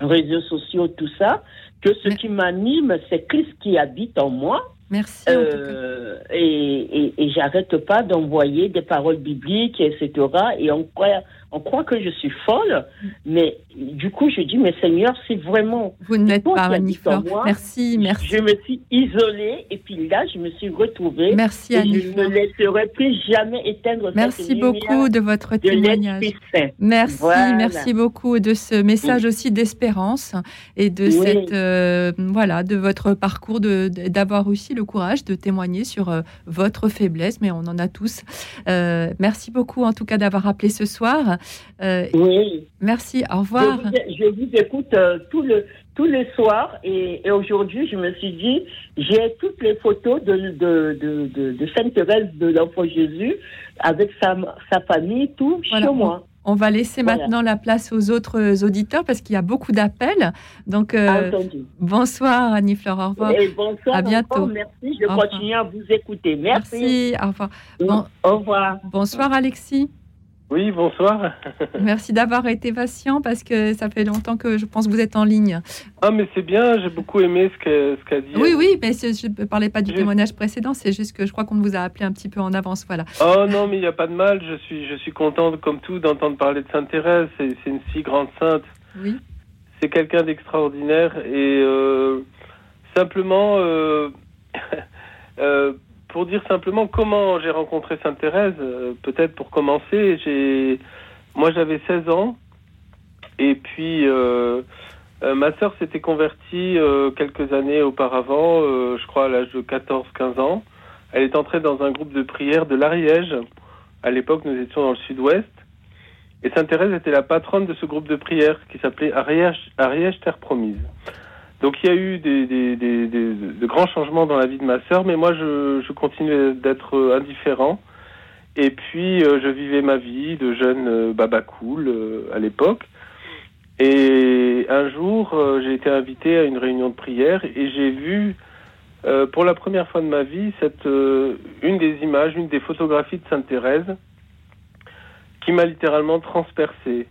réseaux sociaux, tout ça, que ce qui m'anime, c'est Christ qui habite en moi. Merci. Euh, et, et, j'arrête pas d'envoyer des paroles bibliques, etc. Et on croit, on croit que je suis folle, mais du coup, je dis, mais Seigneur, c'est vraiment. Vous n'êtes pas Annie-Flore. Merci, merci. Je me suis isolée et puis là, je me suis retrouvée. Merci, Annie. Je ne laisserai plus jamais éteindre Merci cette beaucoup de votre témoignage. Merci, merci beaucoup de ce message aussi d'espérance et de cette euh, voilà de votre parcours, de d'avoir aussi le courage de témoigner sur euh, votre faiblesse, mais on en a tous. Euh, merci beaucoup en tout cas d'avoir appelé ce soir. Oui. Merci. Au revoir. Je vous, écoute tout le tous les soirs et, aujourd'hui je me suis dit j'ai toutes les photos de, de, de, de Sainte Thérèse de l'Enfant Jésus avec sa, sa famille, tout chez moi. On va laisser maintenant la place aux autres auditeurs parce qu'il y a beaucoup d'appels. Donc, euh, bonsoir Annie-Fleur, au revoir. bonsoir, à bientôt. merci, je continue à vous écouter. Merci. Merci, au revoir. au revoir. Bonsoir Alexis. Oui, bonsoir. Merci d'avoir été patient parce que ça fait longtemps que je pense que vous êtes en ligne. Ah, mais c'est bien, j'ai beaucoup aimé ce qu'a dit. Oui, oui, mais je ne parlais pas du témoignage précédent, c'est juste que je crois qu'on vous a appelé un petit peu en avance, voilà. Oh non, mais il n'y a pas de mal, je suis, je suis contente, comme tout, d'entendre parler de Sainte Thérèse, c'est une si grande sainte. Oui. C'est quelqu'un d'extraordinaire et euh, simplement. Euh, euh, pour dire simplement comment j'ai rencontré Sainte Thérèse, euh, peut-être pour commencer, j'ai, moi j'avais 16 ans et puis euh, euh, ma sœur s'était convertie quelques années auparavant, je crois à l'âge de 14-15 ans. Elle est entrée dans un groupe de prière de l'Ariège. À l'époque, nous étions dans le sud-ouest. Et Sainte Thérèse était la patronne de ce groupe de prière qui s'appelait Ariège Terre Promise. Donc il y a eu des, des, des, de grands changements dans la vie de ma sœur, mais moi je, je continuais d'être euh, indifférent. Et puis euh, je vivais ma vie de jeune euh, baba cool à l'époque. Et un jour j'ai été invité à une réunion de prière et j'ai vu pour la première fois de ma vie cette une des images, une des photographies de Sainte Thérèse qui m'a littéralement transpercé.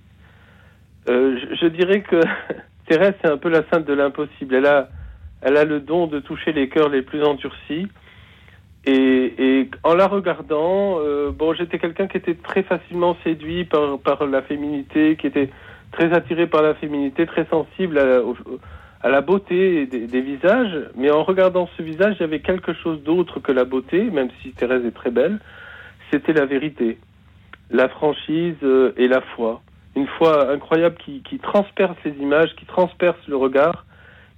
Je dirais que Thérèse, c'est un peu la sainte de l'impossible. Elle a, elle a le don de toucher les cœurs les plus endurcis. Et, et en la regardant, euh, bon, j'étais quelqu'un qui était très facilement séduit par, par la féminité, qui était très attiré par la féminité, très sensible à, à la beauté des, des, visages. Mais en regardant ce visage, il y avait quelque chose d'autre que la beauté, même si Thérèse est très belle. C'était la vérité, la franchise euh, et la foi une foi incroyable qui, transperce les images, qui transperce le regard,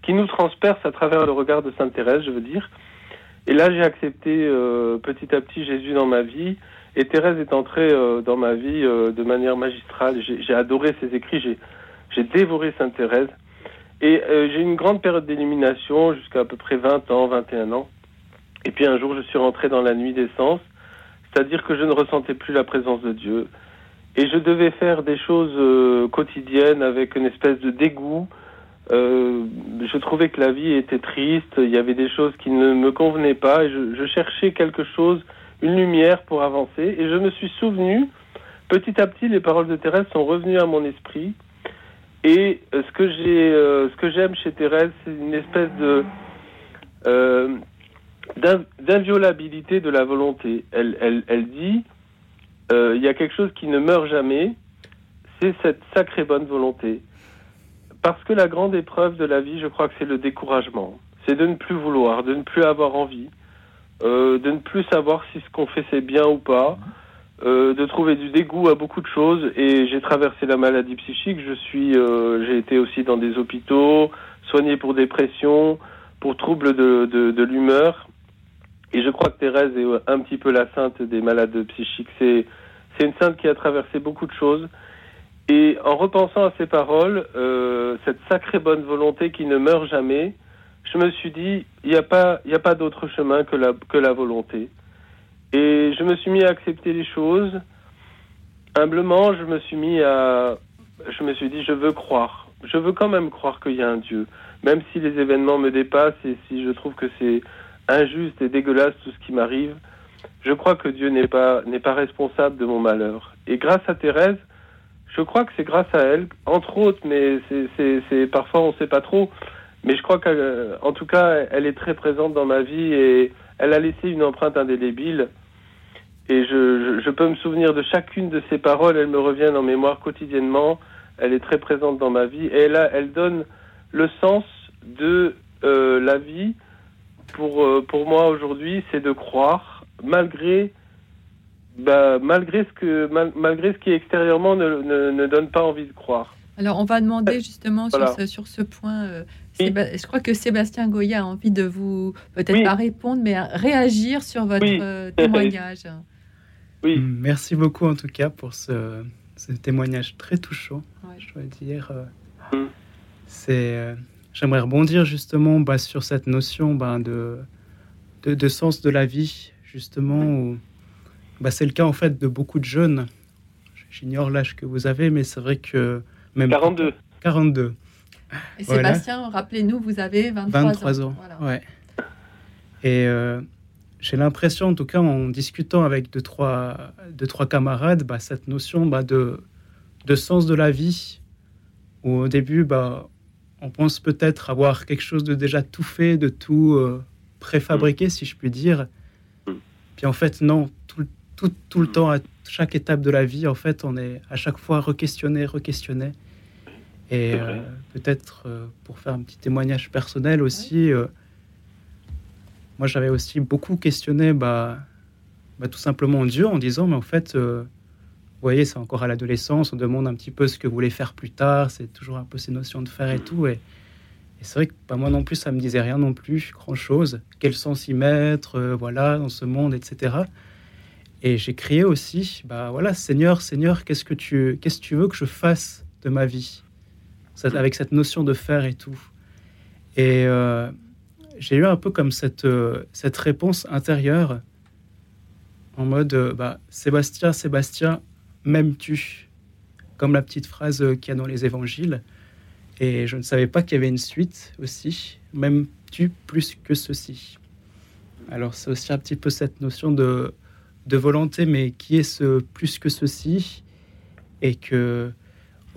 qui nous transperce à travers le regard de Sainte Thérèse, je veux dire. Et là, j'ai accepté euh, petit à petit Jésus dans ma vie. Et Thérèse est entrée euh, dans ma vie euh, de manière magistrale. J'ai adoré ses écrits, j'ai dévoré Sainte Thérèse. Et j'ai eu une grande période d'élimination jusqu'à à peu près 20 ans, 21 ans. Et puis un jour, je suis rentré dans la nuit des sens, c'est-à-dire que je ne ressentais plus la présence de Dieu. Et je devais faire des choses euh, quotidiennes avec une espèce de dégoût. Euh, je trouvais que la vie était triste, il y avait des choses qui ne me convenaient pas, et je, cherchais quelque chose, une lumière pour avancer. Et je me suis souvenu, petit à petit, les paroles de Thérèse sont revenues à mon esprit. Et euh, ce que j'ai, ce que j'aime chez Thérèse, c'est une espèce de d'inviolabilité de la volonté. Elle, elle, elle dit euh, il y a quelque chose qui ne meurt jamais, c'est cette sacrée bonne volonté. Parce que la grande épreuve de la vie, je crois que c'est le découragement. C'est de ne plus vouloir, de ne plus avoir envie, euh, de ne plus savoir si ce qu'on fait c'est bien ou pas, euh, de trouver du dégoût à beaucoup de choses. Et j'ai traversé la maladie psychique. Je suis, euh, j'ai été aussi dans des hôpitaux, soigné pour dépression, pour troubles de, de l'humeur. Et je crois que Thérèse est un petit peu la sainte des malades psychiques. C'est, c'est une sainte qui a traversé beaucoup de choses. Et en repensant à ces paroles, euh, cette sacrée bonne volonté qui ne meurt jamais, je me suis dit, il n'y a pas, il a pas d'autre chemin que la, que la volonté. Et je me suis mis à accepter les choses. Humblement, je me suis mis à, je me suis dit, je veux croire. Je veux quand même croire qu'il y a un Dieu. Même si les événements me dépassent et si je trouve que c'est injuste et dégueulasse tout ce qui m'arrive, je crois que Dieu n'est pas, n'est pas responsable de mon malheur. Et grâce à Thérèse, je crois que c'est grâce à elle, entre autres, mais c'est, c'est, parfois on ne sait pas trop, mais je crois qu'en tout cas, elle est très présente dans ma vie et elle a laissé une empreinte indélébile. Et je, je, peux me souvenir de chacune de ses paroles, elles me reviennent en mémoire quotidiennement, elle est très présente dans ma vie et elle, elle donne le sens de euh, la vie. Pour, euh, pour moi aujourd'hui, c'est de croire malgré, bah, malgré, ce que, malgré ce qui extérieurement ne, ne, donne pas envie de croire. Alors on va demander justement sur, ce, sur ce point. Euh, je crois que Sébastien Goya a envie de vous, peut-être pas répondre, mais réagir sur votre témoignage. oui. Merci beaucoup en tout cas pour ce, ce témoignage très touchant, je dois dire. Euh, mm. C'est, euh, j'aimerais rebondir justement bah, sur cette notion bah, de, de, sens de la vie, justement. Où, bah, c'est le cas en fait de beaucoup de jeunes. J'ignore l'âge que vous avez, mais c'est vrai que même 42. 42. Et Sébastien, rappelez-nous, vous avez 23, 23 ans. Ouais. Et euh, j'ai l'impression, en tout cas, en discutant avec deux, trois, deux, trois camarades, bah, cette notion bah, de, de sens de la vie, où au début, bah, on pense peut-être avoir quelque chose de déjà tout fait, de tout euh, préfabriqué, mm. si je puis dire. Mm. Puis en fait, non, tout, tout, tout le mm. temps, à chaque étape de la vie, en fait, on est à chaque fois re-questionné, re-questionné. Et euh, peut-être, euh, pour faire un petit témoignage personnel aussi, moi, j'avais aussi beaucoup questionné bah, bah, tout simplement Dieu en disant, mais en fait, vous voyez, c'est encore à l'adolescence, on demande un petit peu ce que vous voulez faire plus tard, c'est toujours un peu ces notions de faire et tout. Et, c'est vrai que bah, moi non plus, ça me disait rien non plus, grand-chose. Quel sens y mettre, euh, voilà, dans ce monde, etc. Et j'ai crié aussi, bah voilà, Seigneur, Seigneur, qu'est-ce que tu, qu'est-ce que tu veux que je fasse de ma vie, avec cette notion de faire et tout. Et euh, j'ai eu un peu comme cette, euh, cette réponse intérieure en mode bah, Sébastien, Sébastien, m'aimes-tu Comme la petite phrase qu'il y a dans les évangiles. Et je ne savais pas qu'il y avait une suite aussi. M'aimes-tu plus que ceci? Alors c'est aussi un petit peu cette notion de, de volonté, mais qui est ce plus que ceci? Et que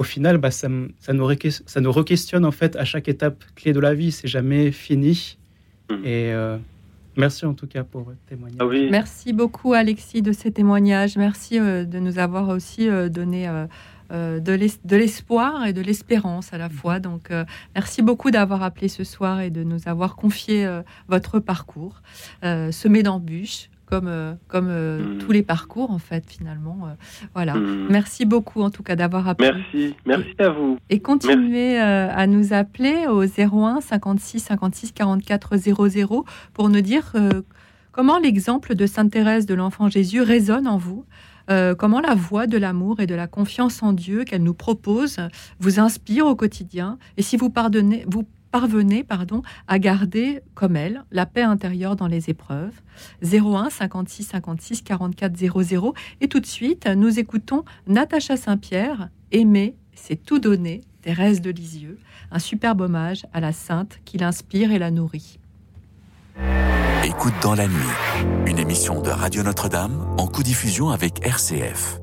au final, bah, ça, ça, nous ça nous re-questionne en fait à chaque étape clé de la vie. C'est jamais fini. Mm. Et euh, merci en tout cas pour votre témoignage. Ah merci beaucoup Alexis de ces témoignages. Merci euh, de nous avoir aussi euh, donné de l'espoir et de l'espérance à la mm. fois. Donc merci beaucoup d'avoir appelé ce soir et de nous avoir confié votre parcours, semé d'embûches comme, euh, comme euh, hmm. tous les parcours, en fait, finalement. Euh, voilà. Hmm. Merci beaucoup, en tout cas, d'avoir appelé. Merci, merci à vous. Et continuez à nous appeler au 01 56 56 44 00 pour nous dire comment l'exemple de Sainte Thérèse de l'Enfant Jésus résonne en vous. comment la voix de l'amour et de la confiance en Dieu qu'elle nous propose vous inspire au quotidien et si vous pardonnez, vous parvenez pardon, à garder, comme elle, la paix intérieure dans les épreuves. 01 56 56 44 00. Et tout de suite, nous écoutons Natacha Saint-Pierre, Aimer, c'est tout donner, Thérèse de Lisieux, un superbe hommage à la sainte qui l'inspire et la nourrit. Écoute dans la nuit, une émission de Radio Notre-Dame en co-diffusion avec RCF.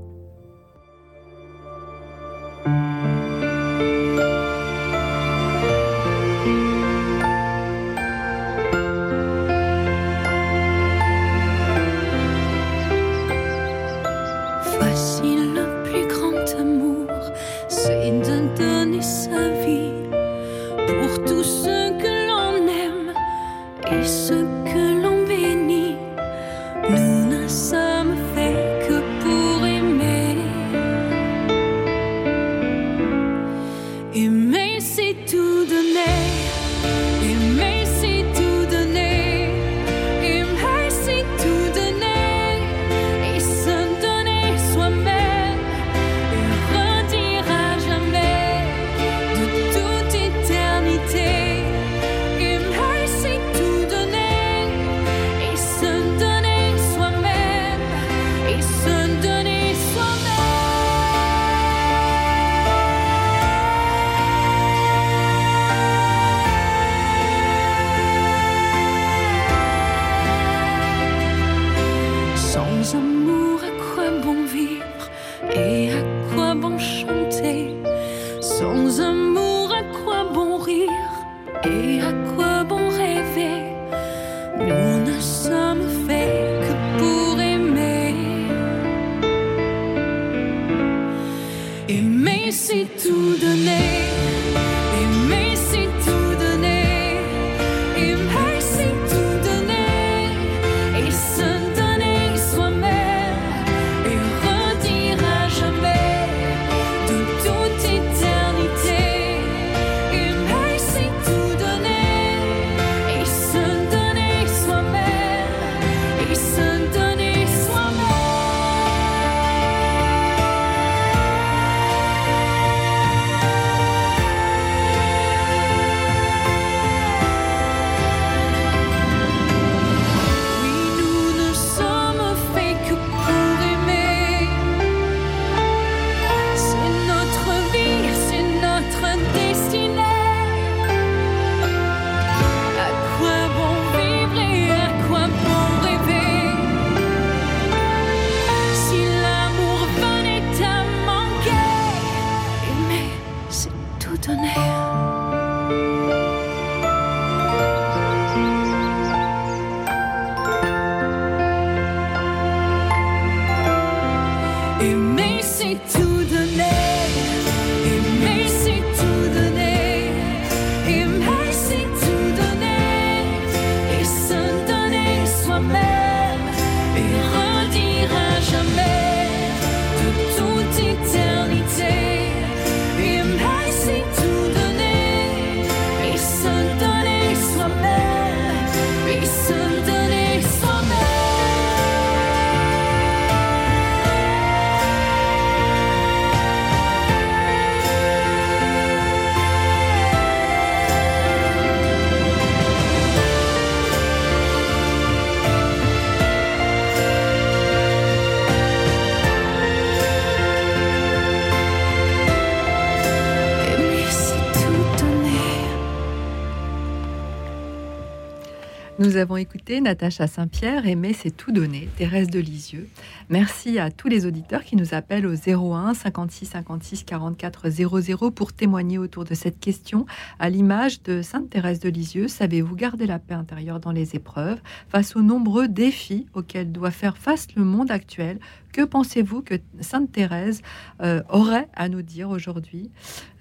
Avons écouté Natacha Saint-Pierre, Aimer c'est tout donné, Thérèse de Lisieux. Merci à tous les auditeurs qui nous appellent au 01 56 56 44 00 pour témoigner autour de cette question. À l'image de Sainte Thérèse de Lisieux, savez-vous garder la paix intérieure dans les épreuves face aux nombreux défis auxquels doit faire face le monde actuel que pensez-vous que Sainte Thérèse euh, aurait à nous dire aujourd'hui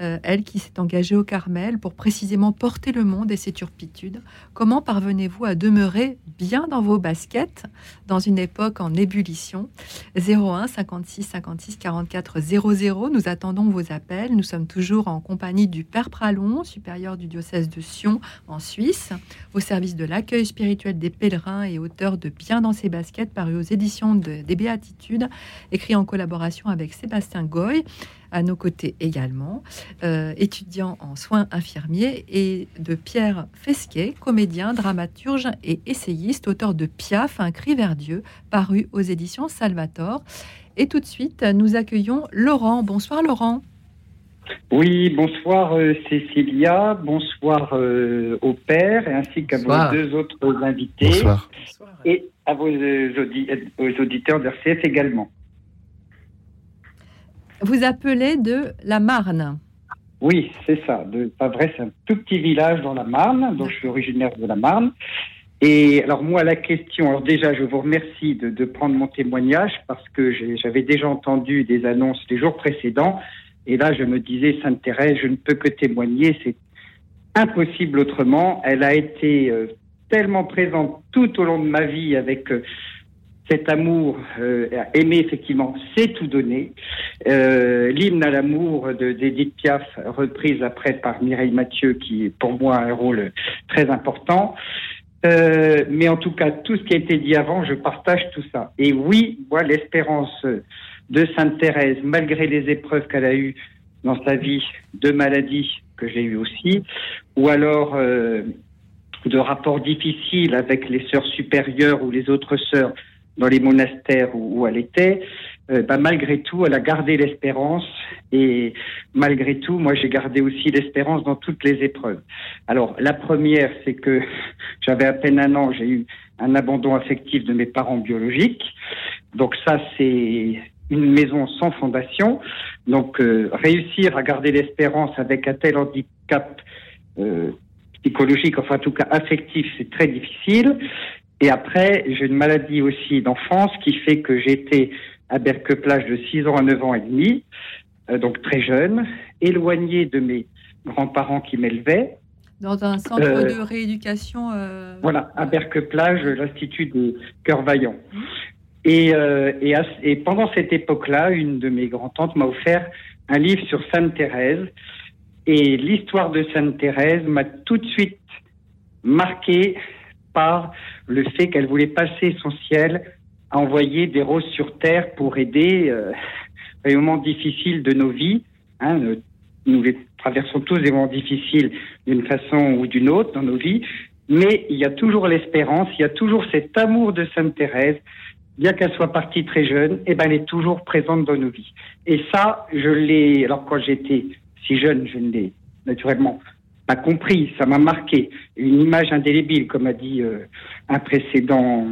euh, Elle qui s'est engagée au Carmel pour précisément porter le monde et ses turpitudes? Comment parvenez-vous à demeurer bien dans vos baskets dans une époque en ébullition? 01 56 56 44 00. Nous attendons vos appels. Nous sommes toujours en compagnie du Père Pralon, supérieur du diocèse de Sion en Suisse, au service de l'accueil spirituel des pèlerins et auteur de Bien dans ses baskets, paru aux éditions des Béatitudes écrit en collaboration avec Sébastien Goy, à nos côtés également, euh, étudiant en soins infirmiers, et de Pierre Fesquet, comédien, dramaturge et essayiste, auteur de Piaf, Un cri vers Dieu, paru aux éditions Salvator. Et tout de suite, nous accueillons Laurent. Bonsoir Laurent. Oui, bonsoir euh, Cécilia, bonsoir euh, au père, ainsi qu'à vos deux autres invités. Bonsoir. Et à vos, aux auditeurs d'RCF également. Vous appelez de la Marne Oui, c'est ça. De, pas vrai, c'est un tout petit village dans la Marne, donc je suis originaire de la Marne. Et alors moi, la question, alors déjà, je vous remercie de, de prendre mon témoignage parce que j'avais déjà entendu des annonces les jours précédents. Et là, je me disais, Sainte Thérèse, je ne peux que témoigner, c'est impossible autrement. Elle a été euh, tellement présente tout au long de ma vie avec euh, cet amour, euh, aimer effectivement, c'est tout donner. Euh, L'hymne à l'amour d'Edith Piaf, reprise après par Mireille Mathieu, qui pour moi un rôle très important. Euh, mais en tout cas, tout ce qui a été dit avant, je partage tout ça. Et oui, moi, l'espérance de Sainte Thérèse, malgré les épreuves qu'elle a eues dans sa vie de maladie que j'ai eues aussi, ou alors de rapports difficiles avec les sœurs supérieures ou les autres sœurs dans les monastères où, elle était, euh, bah, malgré tout, elle a gardé l'espérance et malgré tout, moi j'ai gardé aussi l'espérance dans toutes les épreuves. Alors la première, c'est que j'avais à peine un an, j'ai eu un abandon affectif de mes parents biologiques. Donc ça, c'est une maison sans fondation. Donc euh, réussir à garder l'espérance avec un tel handicap euh, psychologique, enfin en tout cas affectif, c'est très difficile. Et après, j'ai une maladie aussi d'enfance qui fait que j'étais à Berque-Plage de 6 ans à 9 ans et demi. euh, donc très jeune, éloigné de mes grands-parents qui m'élevaient. Dans un centre Euh, de rééducation. euh, Voilà, à Berque-Plage, l'Institut de Cœur Vaillant. Et, euh, et, à- et pendant cette époque-là, une de mes grands-tantes m'a offert un livre sur Sainte Thérèse. Et l'histoire de Sainte Thérèse m'a tout de suite marqué par le fait qu'elle voulait passer son ciel à envoyer des roses sur terre pour aider euh, les moments difficiles de nos vies. Hein, nous les traversons tous des moments difficiles d'une façon ou d'une autre dans nos vies, mais il y a toujours l'espérance, il y a toujours cet amour de Sainte Thérèse, bien qu'elle soit partie très jeune, et ben elle est toujours présente dans nos vies. Et ça, je l'ai. Alors quand j'étais si jeune, je ne l'ai naturellement pas compris. Ça m'a marqué une image indélébile, comme a dit euh, un précédent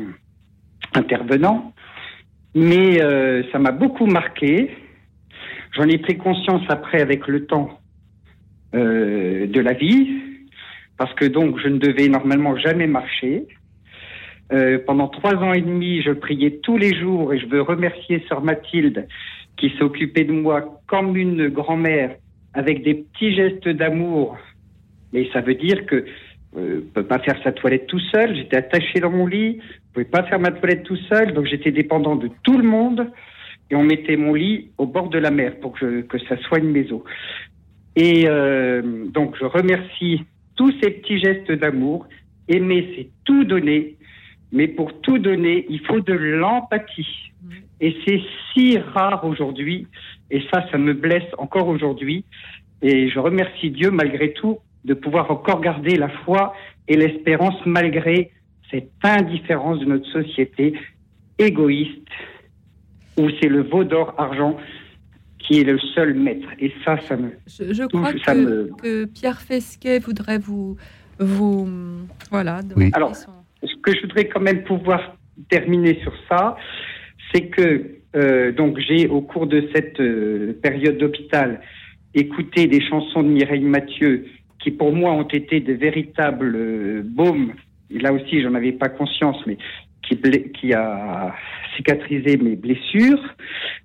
intervenant. Mais euh, ça m'a beaucoup marqué. J'en ai pris conscience après avec le temps euh, de la vie, parce que donc je ne devais normalement jamais marcher. Pendant trois ans et demi, je priais tous les jours et je veux remercier Sœur Mathilde qui s'occupait de moi comme une grand-mère avec des petits gestes d'amour. Mais ça veut dire que euh, je peux pas faire sa toilette tout seul. J'étais attaché dans mon lit. Je pouvais pas faire ma toilette tout seul. Donc j'étais dépendant de tout le monde. Et on mettait mon lit au bord de la mer pour que, je- que ça soigne mes os. Et euh, donc je remercie tous ces petits gestes d'amour. Aimer, c'est tout donner. Mais pour tout donner, il faut de l'empathie. Et c'est si rare aujourd'hui. Et ça, ça me blesse encore aujourd'hui. Et je remercie Dieu malgré tout de pouvoir encore garder la foi et l'espérance malgré cette indifférence de notre société égoïste où c'est le veau d'or argent qui est le seul maître. Et ça, ça me... Je, je crois ça que, me- que Pierre Fesquet voudrait vous. vous voilà. Oui. Alors, ce que je voudrais quand même pouvoir terminer sur ça, c'est que euh, donc j'ai au cours de cette euh, période d'hôpital écouté des chansons de Mireille Mathieu qui pour moi ont été de véritables euh, baumes. Et là aussi, j'en avais pas conscience, mais qui, a cicatrisé mes blessures.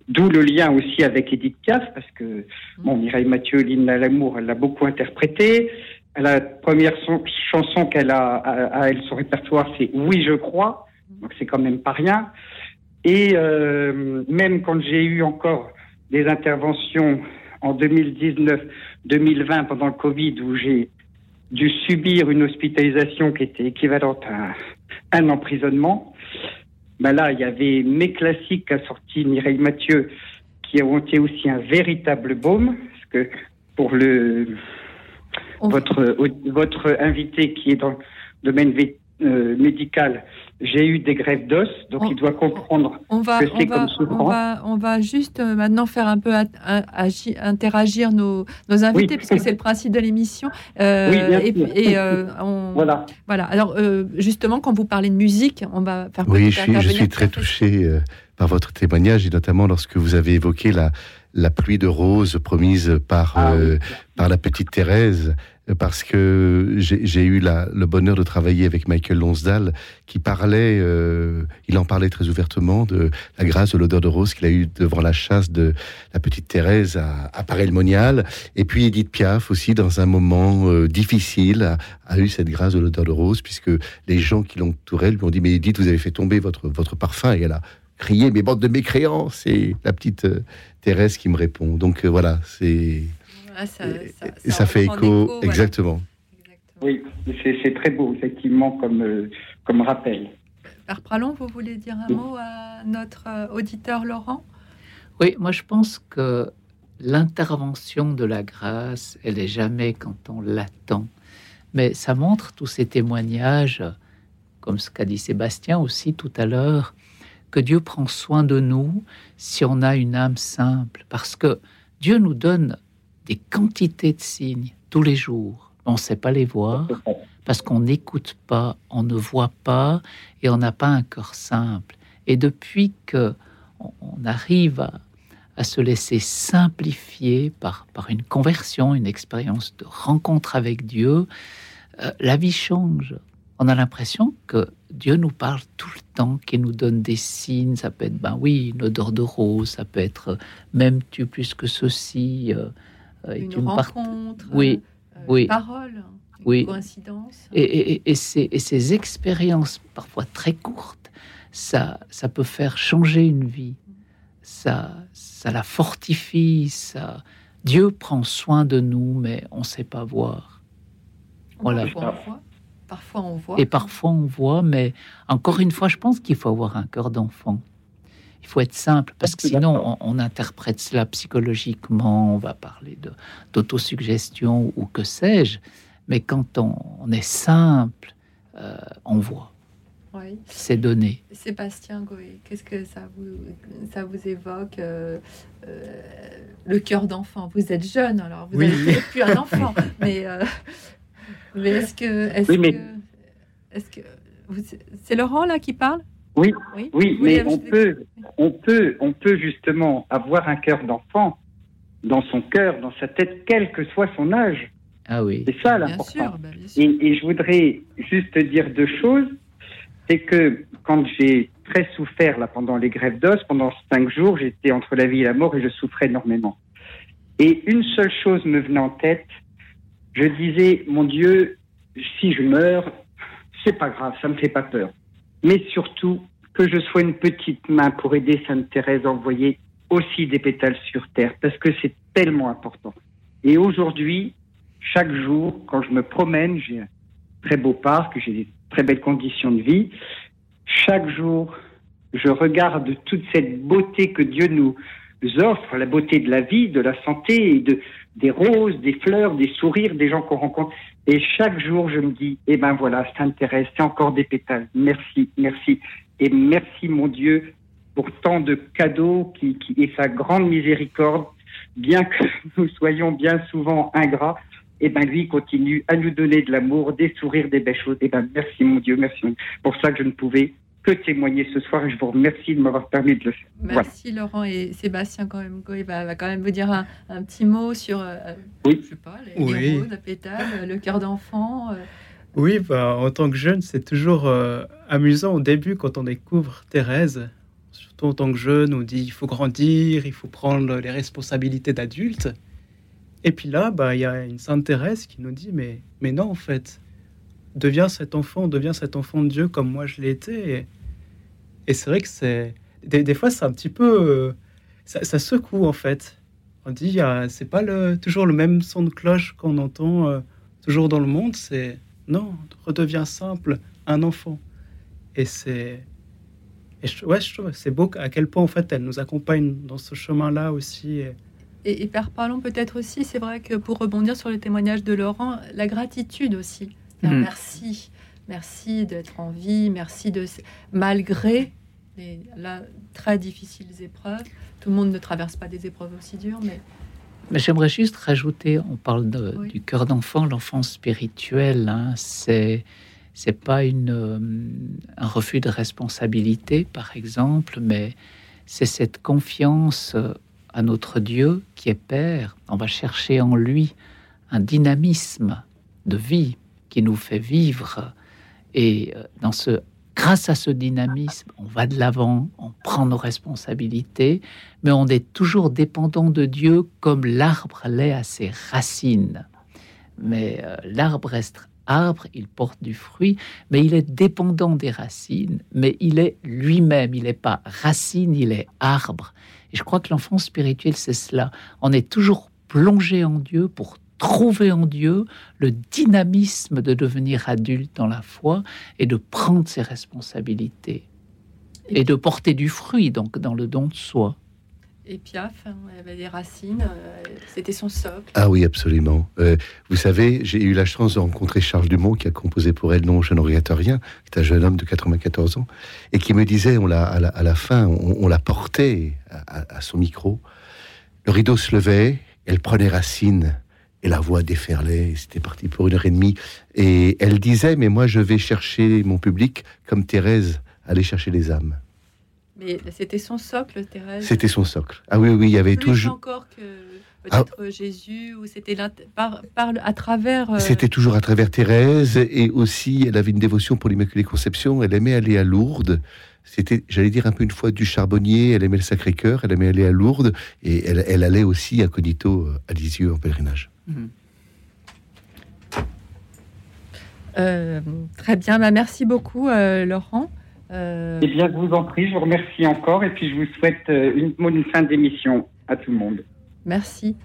D'où le lien aussi avec Edith Piaf, parce que bon, Mireille Mathieu, à l'amour, elle l'a beaucoup interprété. La première son- chanson qu'elle a à, à elle son répertoire, c'est Oui, je crois. Donc c'est quand même pas rien. Et euh, même quand j'ai eu encore des interventions en 2019-2020 pendant le Covid où j'ai dû subir une hospitalisation qui était équivalente à un emprisonnement, ben là, il y avait mes classiques qu'a sorti Mireille Mathieu qui ont été aussi un véritable baume, parce que pour le On- votre votre invité qui est dans le domaine euh, médical, j'ai eu des grèves d'os, donc On- il doit comprendre. On va, que on, c'est comme on, souffrance. va, on va juste euh, maintenant faire un peu at- a- agi- interagir nos, nos invités, Oui. puisque c'est le principe de l'émission. Euh, Oui, bien et sûr. et, euh, on- Voilà. voilà. Alors, euh, justement, quand vous parlez de musique, on va faire Oui, je suis, je intervenir suis très touché par votre témoignage et notamment lorsque vous avez évoqué la, la pluie de roses promise par, Ah euh, oui. par la petite Thérèse, parce que j'ai eu le bonheur de travailler avec Michael Lonsdal qui parlait, euh, il en parlait très ouvertement de la grâce de l'odeur de rose qu'il a eue devant la chasse de la petite Thérèse à, à Paray-le-Monial. Et puis Edith Piaf aussi, dans un moment euh, difficile, a, eu cette grâce de l'odeur de rose, puisque les gens qui l'entouraient lui ont dit, mais Edith, vous avez fait tomber votre, votre parfum. Et elle a crié, mais bande de mécréants, c'est la petite euh, Thérèse qui me répond. Donc voilà, c'est... Ah, ça, ça- Et ça fait écho, voilà. exactement. Exactement. Oui, c'est très beau, effectivement, comme, euh, comme rappel. Père Pralon, vous voulez dire un mot à notre euh, auditeur Laurent? Oui, moi je pense que l'intervention de la grâce, elle est jamais quand on l'attend. Mais ça montre tous ces témoignages, comme ce qu'a dit Sébastien aussi tout à l'heure, que Dieu prend soin de nous si on a une âme simple. Parce que Dieu nous donne des quantités de signes tous les jours. On ne sait pas les voir parce qu'on n'écoute pas, on ne voit pas et on n'a pas un cœur simple. Et depuis que on- arrive à, se laisser simplifier par, par une conversion, une expérience de rencontre avec Dieu, euh, la vie change. On a l'impression que Dieu nous parle tout le important, qui nous donne des signes. Ça peut être, ben oui, une odeur de rose, ça peut être même tu plus que ceci. Une, rencontre, oui, oui. une parole, une oui. coïncidence. Et, et, ces, et, ces, expériences, parfois très courtes, ça, ça peut faire changer une vie. Ça, ça la fortifie. Ça... Dieu prend soin de nous, mais on ne sait pas voir. Voilà. Parfois on voit. Et parfois on voit, mais encore une fois, je pense qu'il faut avoir un cœur d'enfant. Il faut être simple, parce que sinon on, interprète cela psychologiquement, on va parler d'autosuggestion ou que sais-je. Mais quand on, est simple, euh, on voit. Oui. C'est donné. Sébastien Goé, qu'est-ce que ça vous, ça vous évoque euh, euh, Le cœur d'enfant? Vous êtes jeune, alors vous n'êtes plus un enfant, mais mais est-ce que, est-ce que, est-ce que, c'est Laurent là qui parle? Oui, oui, mais on peut, on peut, on peut justement avoir un cœur d'enfant dans son cœur, dans sa tête, quel que soit son âge. Ah oui. C'est ça l'important. Bah, et, je voudrais juste dire deux choses. C'est que quand j'ai très souffert là pendant les grèves d'os, pendant cinq jours, j'étais entre la vie et la mort et je souffrais énormément. Et une seule chose me venait en tête, je disais, mon Dieu, si je meurs, c'est pas grave, ça me fait pas peur. Mais surtout, que je sois une petite main pour aider Sainte Thérèse à envoyer aussi des pétales sur terre, parce que c'est tellement important. Et aujourd'hui, chaque jour, quand je me promène, j'ai un très beau parc, j'ai des très belles conditions de vie. Chaque jour, je regarde toute cette beauté que Dieu nous offre, la beauté de la vie, de la santé de, des roses, des fleurs, des sourires, des gens qu'on rencontre. Et chaque jour, je me dis, eh ben voilà, ça intéresse, c'est encore des pétales. Merci, merci. Et merci, mon Dieu, pour tant de cadeaux qui, qui, et sa grande miséricorde, bien que nous soyons bien souvent ingrats, eh ben lui continue à nous donner de l'amour, des sourires, des belles choses. Eh ben merci, mon Dieu, merci. Pour ça que je ne pouvais que témoigner ce soir et je vous remercie de m'avoir permis de le faire. Merci Laurent et Sébastien quand même, il va, quand même vous dire un, petit mot sur euh, oui. je sais pas, les, oui. roses, la pétale, le cœur d'enfant. Euh. Oui, bah, en tant que jeune, c'est toujours euh, amusant au début quand on découvre Thérèse. Surtout en tant que jeune, on dit il faut grandir, il faut prendre les responsabilités d'adulte. Et puis là, bah, il y a une Sainte Thérèse qui nous dit mais, mais non, en fait, deviens cet enfant, deviens cet enfant de Dieu comme moi je l'ai été. Et, c'est vrai que c'est. Des, fois, c'est un petit peu. Euh, ça, secoue, en fait. On dit, c'est pas toujours le même son de cloche qu'on entend euh, toujours dans le monde. C'est. Non, redeviens simple, un enfant. Et c'est. Et je, ouais, je trouve c'est beau à quel point, en fait, elle nous accompagne dans ce chemin-là aussi. Et, et, Père Parlons peut-être aussi, c'est vrai que pour rebondir sur le témoignage de Laurent, la gratitude aussi. Mhm. Merci, merci d'être en vie, merci de malgré les là, très difficiles épreuves. Tout le monde ne traverse pas des épreuves aussi dures, mais mais j'aimerais juste rajouter, on parle du cœur d'enfant, l'enfant spirituel, hein, c'est c'est pas une, euh, un refus de responsabilité, par exemple, mais c'est cette confiance euh, à notre Dieu qui est Père. On va chercher en lui un dynamisme de vie qui nous fait vivre. Et euh, dans ce, grâce à ce dynamisme, on va de l'avant, on prend nos responsabilités, mais on est toujours dépendant de Dieu comme l'arbre l'est à ses racines. Mais euh, l'arbre reste arbre, il porte du fruit, mais il est dépendant des racines, mais il est lui-même, il n'est pas racine, il est arbre. Et je crois que l'enfant spirituel, c'est cela. On est toujours plongé en Dieu pour trouver en Dieu le dynamisme de devenir adulte dans la foi et de prendre ses responsabilités et de porter du fruit donc dans le don de soi. Et Piaf, hein, il avait des racines, euh, c'était son socle. Ah oui, absolument. Euh, vous savez, j'ai eu la chance de rencontrer Charles Dumont, qui a composé pour elle Non, je ne regrette rien, qui est un jeune homme de 94 ans, et qui me disait, on l'a, à, la, fin, on, la portait à, son micro, le rideau se levait, elle prenait racine et la voix déferlait, c'était parti pour une heure et demie. Et elle disait, mais moi je vais chercher mon public comme Thérèse allait chercher les âmes. Mais c'était son socle, Thérèse? C'était son socle. Ah oui, oui, il y avait toujours. encore que peut-être Jésus, ou c'était par, par- à travers. euh, C'était toujours à travers Thérèse et aussi elle avait une dévotion pour l'Immaculée Conception. Elle aimait aller à Lourdes. C'était, j'allais dire un peu une fois du charbonnier. Elle aimait le Sacré-Cœur. Elle aimait aller à Lourdes et elle, elle allait aussi incognito à Lisieux en pèlerinage. Euh, très bien, bah, merci beaucoup, euh, Laurent. Euh, Eh bien, je vous en prie, je vous remercie encore et puis je vous souhaite une bonne fin d'émission à tout le monde. merci.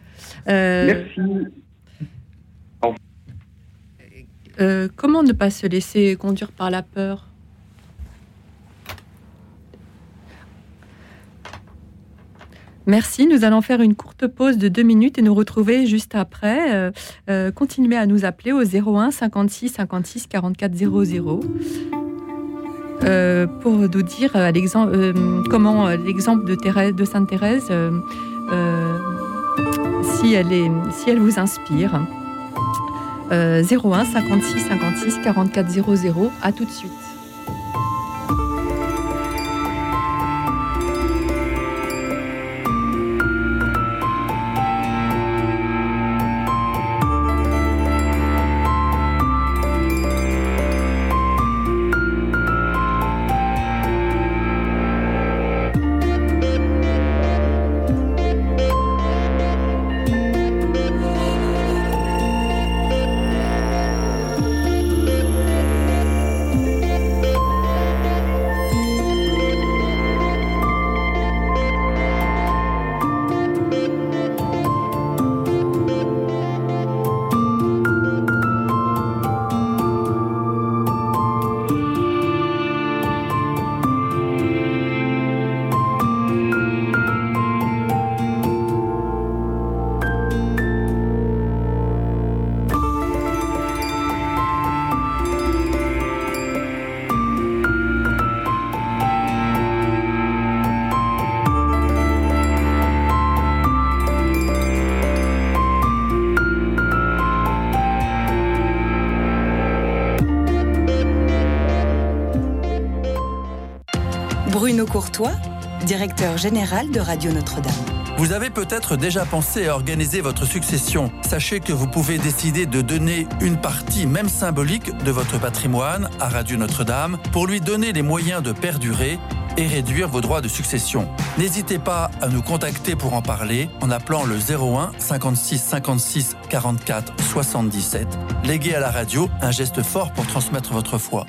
Merci. comment ne pas se laisser conduire par la peur? Merci, nous allons faire une courte pause de deux minutes et nous retrouver juste après. Euh, euh, continuez à nous appeler au 01 56 56 44 00 euh, pour nous dire euh, comment l'exemple de, Sainte Thérèse, si, elle si elle vous inspire. Euh, 01 56 56 44 00. À tout de suite. Bruno Courtois, directeur général de Radio Notre-Dame. Vous avez peut-être déjà pensé à organiser votre succession. Sachez que vous pouvez décider de donner une partie, même symbolique, de votre patrimoine à Radio Notre-Dame pour lui donner les moyens de perdurer et réduire vos droits de succession. N'hésitez pas à nous contacter pour en parler en appelant le 01 56 56 44 77. Léguez à la radio un geste fort pour transmettre votre foi.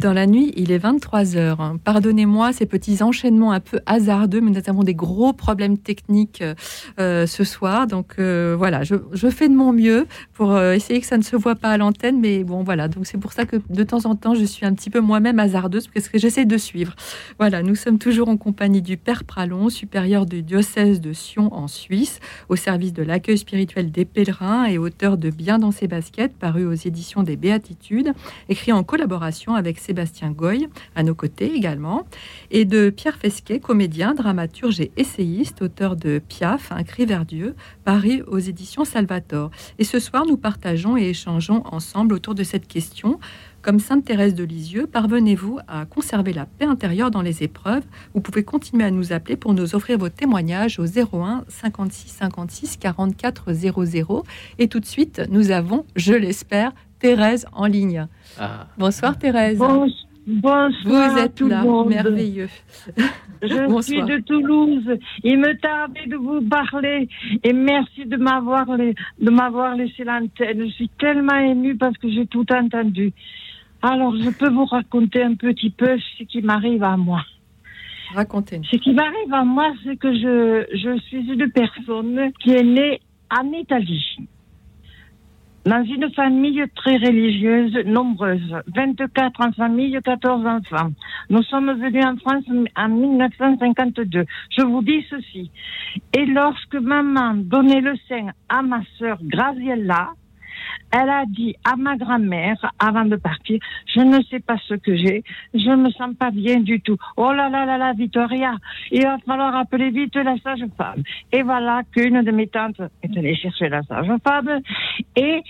Dans la nuit, il est 23 heures. Pardonnez-moi ces petits enchaînements un peu hasardeux, mais nous avons des gros problèmes techniques euh, ce soir. Donc euh, voilà, je, fais de mon mieux pour euh, essayer que ça ne se voit pas à l'antenne. Mais bon, voilà. Donc c'est pour ça que de temps en temps, je suis un petit peu moi-même hasardeuse parce que j'essaie de suivre. Voilà, nous sommes toujours en compagnie du Père Pralon, supérieur du diocèse de Sion en Suisse, au service de l'accueil spirituel des pèlerins et auteur de Bien dans ses baskets, paru aux éditions des Béatitudes, écrit en collaboration avec Sébastien Goy, à nos côtés également, et de Pierre Fesquet, comédien, dramaturge et essayiste, auteur de Piaf, Un cri vers Dieu, paru aux éditions Salvator. Et ce soir, nous partageons et échangeons ensemble autour de cette question. Comme Sainte Thérèse de Lisieux, parvenez-vous à conserver la paix intérieure dans les épreuves? Vous pouvez continuer à nous appeler pour nous offrir vos témoignages au 01 56 56 44 00. Et tout de suite, nous avons, je l'espère, Thérèse en ligne. Ah. Bonsoir Thérèse. bonsoir. Vous êtes tout là, merveilleux. Je suis de Toulouse. Il me tardait de vous parler et merci de m'avoir de m'avoir laissé l'antenne. Je suis tellement émue parce que j'ai tout entendu. Alors, je peux vous raconter un petit peu ce qui m'arrive à moi. Racontez. Ce qui m'arrive à moi, c'est que je, je suis une personne qui est née en Italie dans une famille très religieuse, nombreuse, 24 en famille, 14 enfants. Nous sommes venus en France en 1952. Je vous dis ceci. Et lorsque maman donnait le sein à ma sœur Graziella, elle a dit à ma grand-mère, avant de partir, je ne sais pas ce que j'ai, je me sens pas bien du tout. Oh là là là là, Victoria, il va falloir appeler vite la sage-femme. Et voilà qu'une de mes tantes est allée chercher la sage-femme et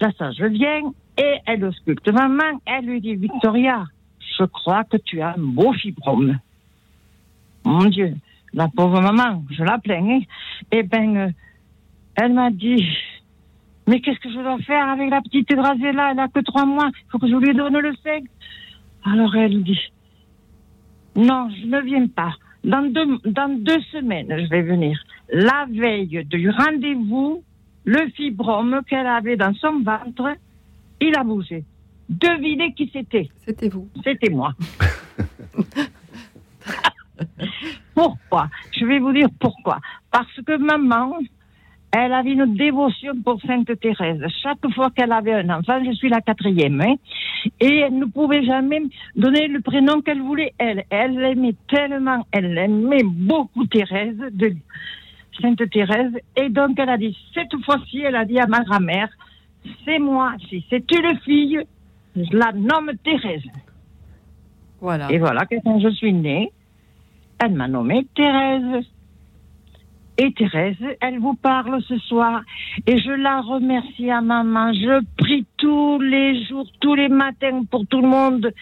la sage vient et elle ausculte maman. Elle lui dit, Victoria, je crois que tu as un beau fibrome. Mon Dieu, la pauvre maman, je la plains. Eh bien, euh, elle m'a dit, mais qu'est-ce que je dois faire avec la petite Graziella Elle a que trois mois. Il faut que je lui donne le sexe. Alors elle dit Non, je ne viens pas. Dans deux, dans deux semaines, je vais venir. La veille du rendez-vous, le fibrome qu'elle avait dans son ventre, il a bougé. Devinez qui c'était C'était vous. C'était moi. pourquoi? Je vais vous dire pourquoi. Parce que maman, elle avait une dévotion pour Sainte Thérèse. Chaque fois qu'elle avait un enfant, je suis la quatrième, hein, et elle ne pouvait jamais donner le prénom qu'elle voulait, elle. Elle aimait tellement, elle aimait beaucoup Thérèse, de Sainte Thérèse, et donc elle a dit, cette fois-ci, elle a dit à ma grand-mère, c'est moi, si c'est une fille, je la nomme Thérèse. Voilà. Et voilà que quand je suis née, elle m'a nommée Thérèse. Et Thérèse, elle vous parle ce soir et je la remercie à maman. Je prie tous les jours, tous les matins pour tout le monde.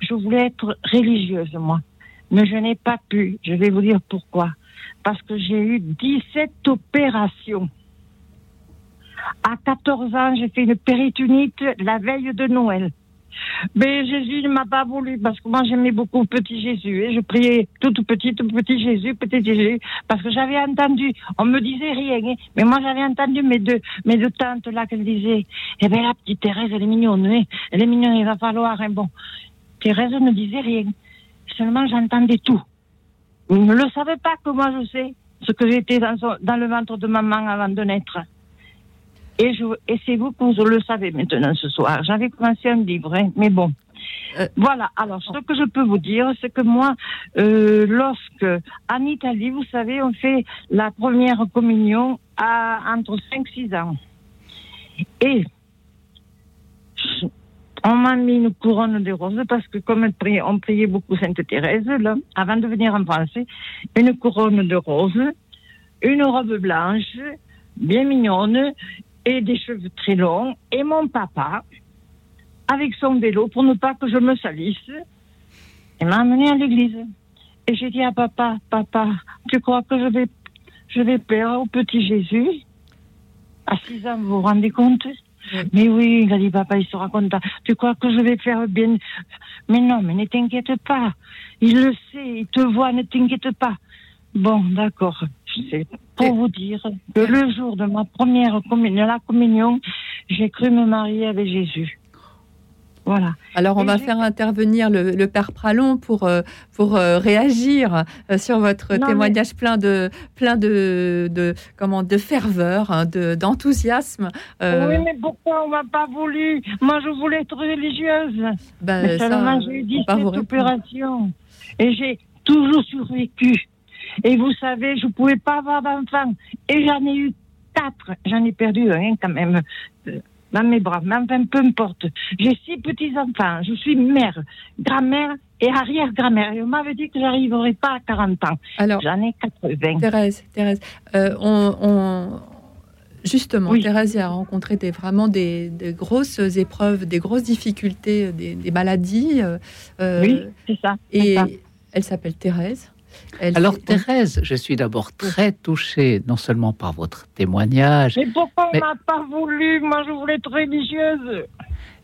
Je voulais être religieuse, moi. Mais je n'ai pas pu. Je vais vous dire pourquoi. Parce que j'ai eu 17 opérations. À 14 ans, j'ai fait une péritonite la veille de Noël. Mais Jésus ne m'a pas voulu parce que moi j'aimais beaucoup petit Jésus et je priais toute petite, petit Jésus, petit Jésus, parce que j'avais entendu, on me disait rien, hein. mais moi j'avais entendu mes deux, mes deux tantes là qu'elles disaient, eh ben la petite Thérèse elle est mignonne, hein. elle est mignonne, il va falloir, hein. bon. Thérèse ne disait rien, seulement j'entendais tout. Je ne le savais pas que moi je sais ce que j'étais dans le ventre de maman avant de naître. Et, et c'est vous que vous le savez maintenant ce soir. J'avais commencé un livre, hein, mais bon. Euh, voilà, alors ce que je peux vous dire, c'est que moi, euh, lorsque, en Italie, vous savez, on fait la première communion à entre 5-6 ans. Et on m'a mis une couronne de roses parce que comme on priait beaucoup Sainte Thérèse, là, avant de venir en France, une couronne de roses, une robe blanche, bien mignonne, et des cheveux très longs, et mon papa, avec son vélo, pour ne pas que je me salisse, il m'a amené à l'église. Et j'ai dit à papa, papa, tu crois que je vais, je vais perdre au petit Jésus? À 6 ans, vous vous rendez compte? Mais oui, il a dit papa, il sera content. Tu crois que je vais faire bien? Mais non, mais ne t'inquiète pas. Il le sait, il te voit, ne t'inquiète pas. Bon, d'accord. C'est pour vous dire que le jour de ma première communion, la communion, j'ai cru me marier avec Jésus. Voilà. Alors, on va faire intervenir le, père Pralon pour, euh, pour euh, réagir euh, sur votre témoignage plein de plein de, de comment de ferveur, hein, de d'enthousiasme. Oui, mais pourquoi on m'a pas voulu? Moi, je voulais être religieuse. Ben, mais seulement j'ai eu 17 opérations et j'ai toujours survécu. Et vous savez, je pouvais pas avoir d'enfant et j'en ai eu quatre. J'en ai perdu un quand même dans mes bras. Mais enfin, peu importe. J'ai six petits-enfants. Je suis mère, grand-mère et arrière-grand-mère. Et on m'avait dit que j'arriverais pas à 40 ans. Alors, j'en ai 80. Thérèse, Thérèse, euh, on, Justement, Thérèse a rencontré des, vraiment des, grosses épreuves, des grosses difficultés, des, maladies. Euh, oui, c'est ça. Et elle s'appelle Thérèse. Alors Thérèse, je suis d'abord très touchée, non seulement par votre témoignage. Mais pourquoi on m'a pas voulu? Moi, je voulais être religieuse.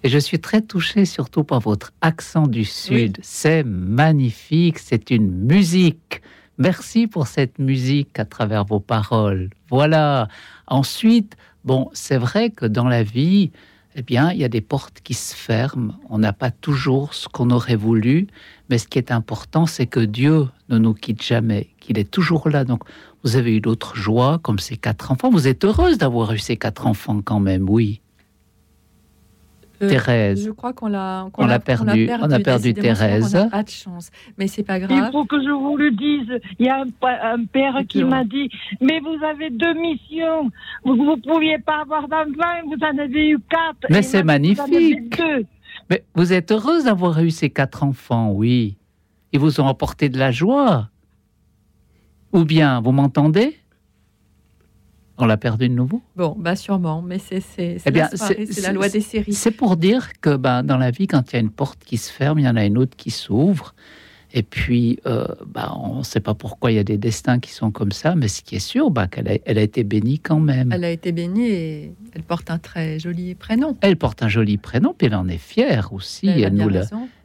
Et je suis très touchée surtout par votre accent du Sud. C'est magnifique, c'est une musique. Merci pour cette musique à travers vos paroles. Voilà. Ensuite, bon, c'est vrai que dans la vie, eh bien, il y a des portes qui se ferment. On n'a pas toujours ce qu'on aurait voulu, mais ce qui est important, c'est que Dieu ne nous quitte jamais, qu'il est toujours là. Donc, vous avez eu d'autres joies, comme ces quatre enfants. Vous êtes heureuse d'avoir eu ces quatre enfants quand même, oui. Euh, Thérèse. Je crois qu'on l'a on, l'a perdu. On a perdu Thérèse. On pas de chance, mais c'est pas grave. Il faut que je vous le dise. Il y a un, père qui m'a dit "Mais vous avez deux missions. Vous ne pouviez pas avoir d'enfants. Vous en avez eu quatre. Mais c'est magnifique. Mais vous êtes heureuse d'avoir eu ces quatre enfants, oui. Ils vous ont apporté de la joie. Ou bien, vous m'entendez? On l'a perdu de nouveau? Bon, bah sûrement, mais c'est eh la, loi des séries. C'est pour dire que bah, dans la vie, quand il y a une porte qui se ferme, il y en a une autre qui s'ouvre. Et puis, euh, bah, on ne sait pas pourquoi il y a des destins qui sont comme ça, mais ce qui est sûr, bah, qu'elle a, elle a été bénie quand même. Elle a été bénie et elle porte un très joli prénom. Elle porte un joli prénom, puis elle en est fière aussi. Elle, nous,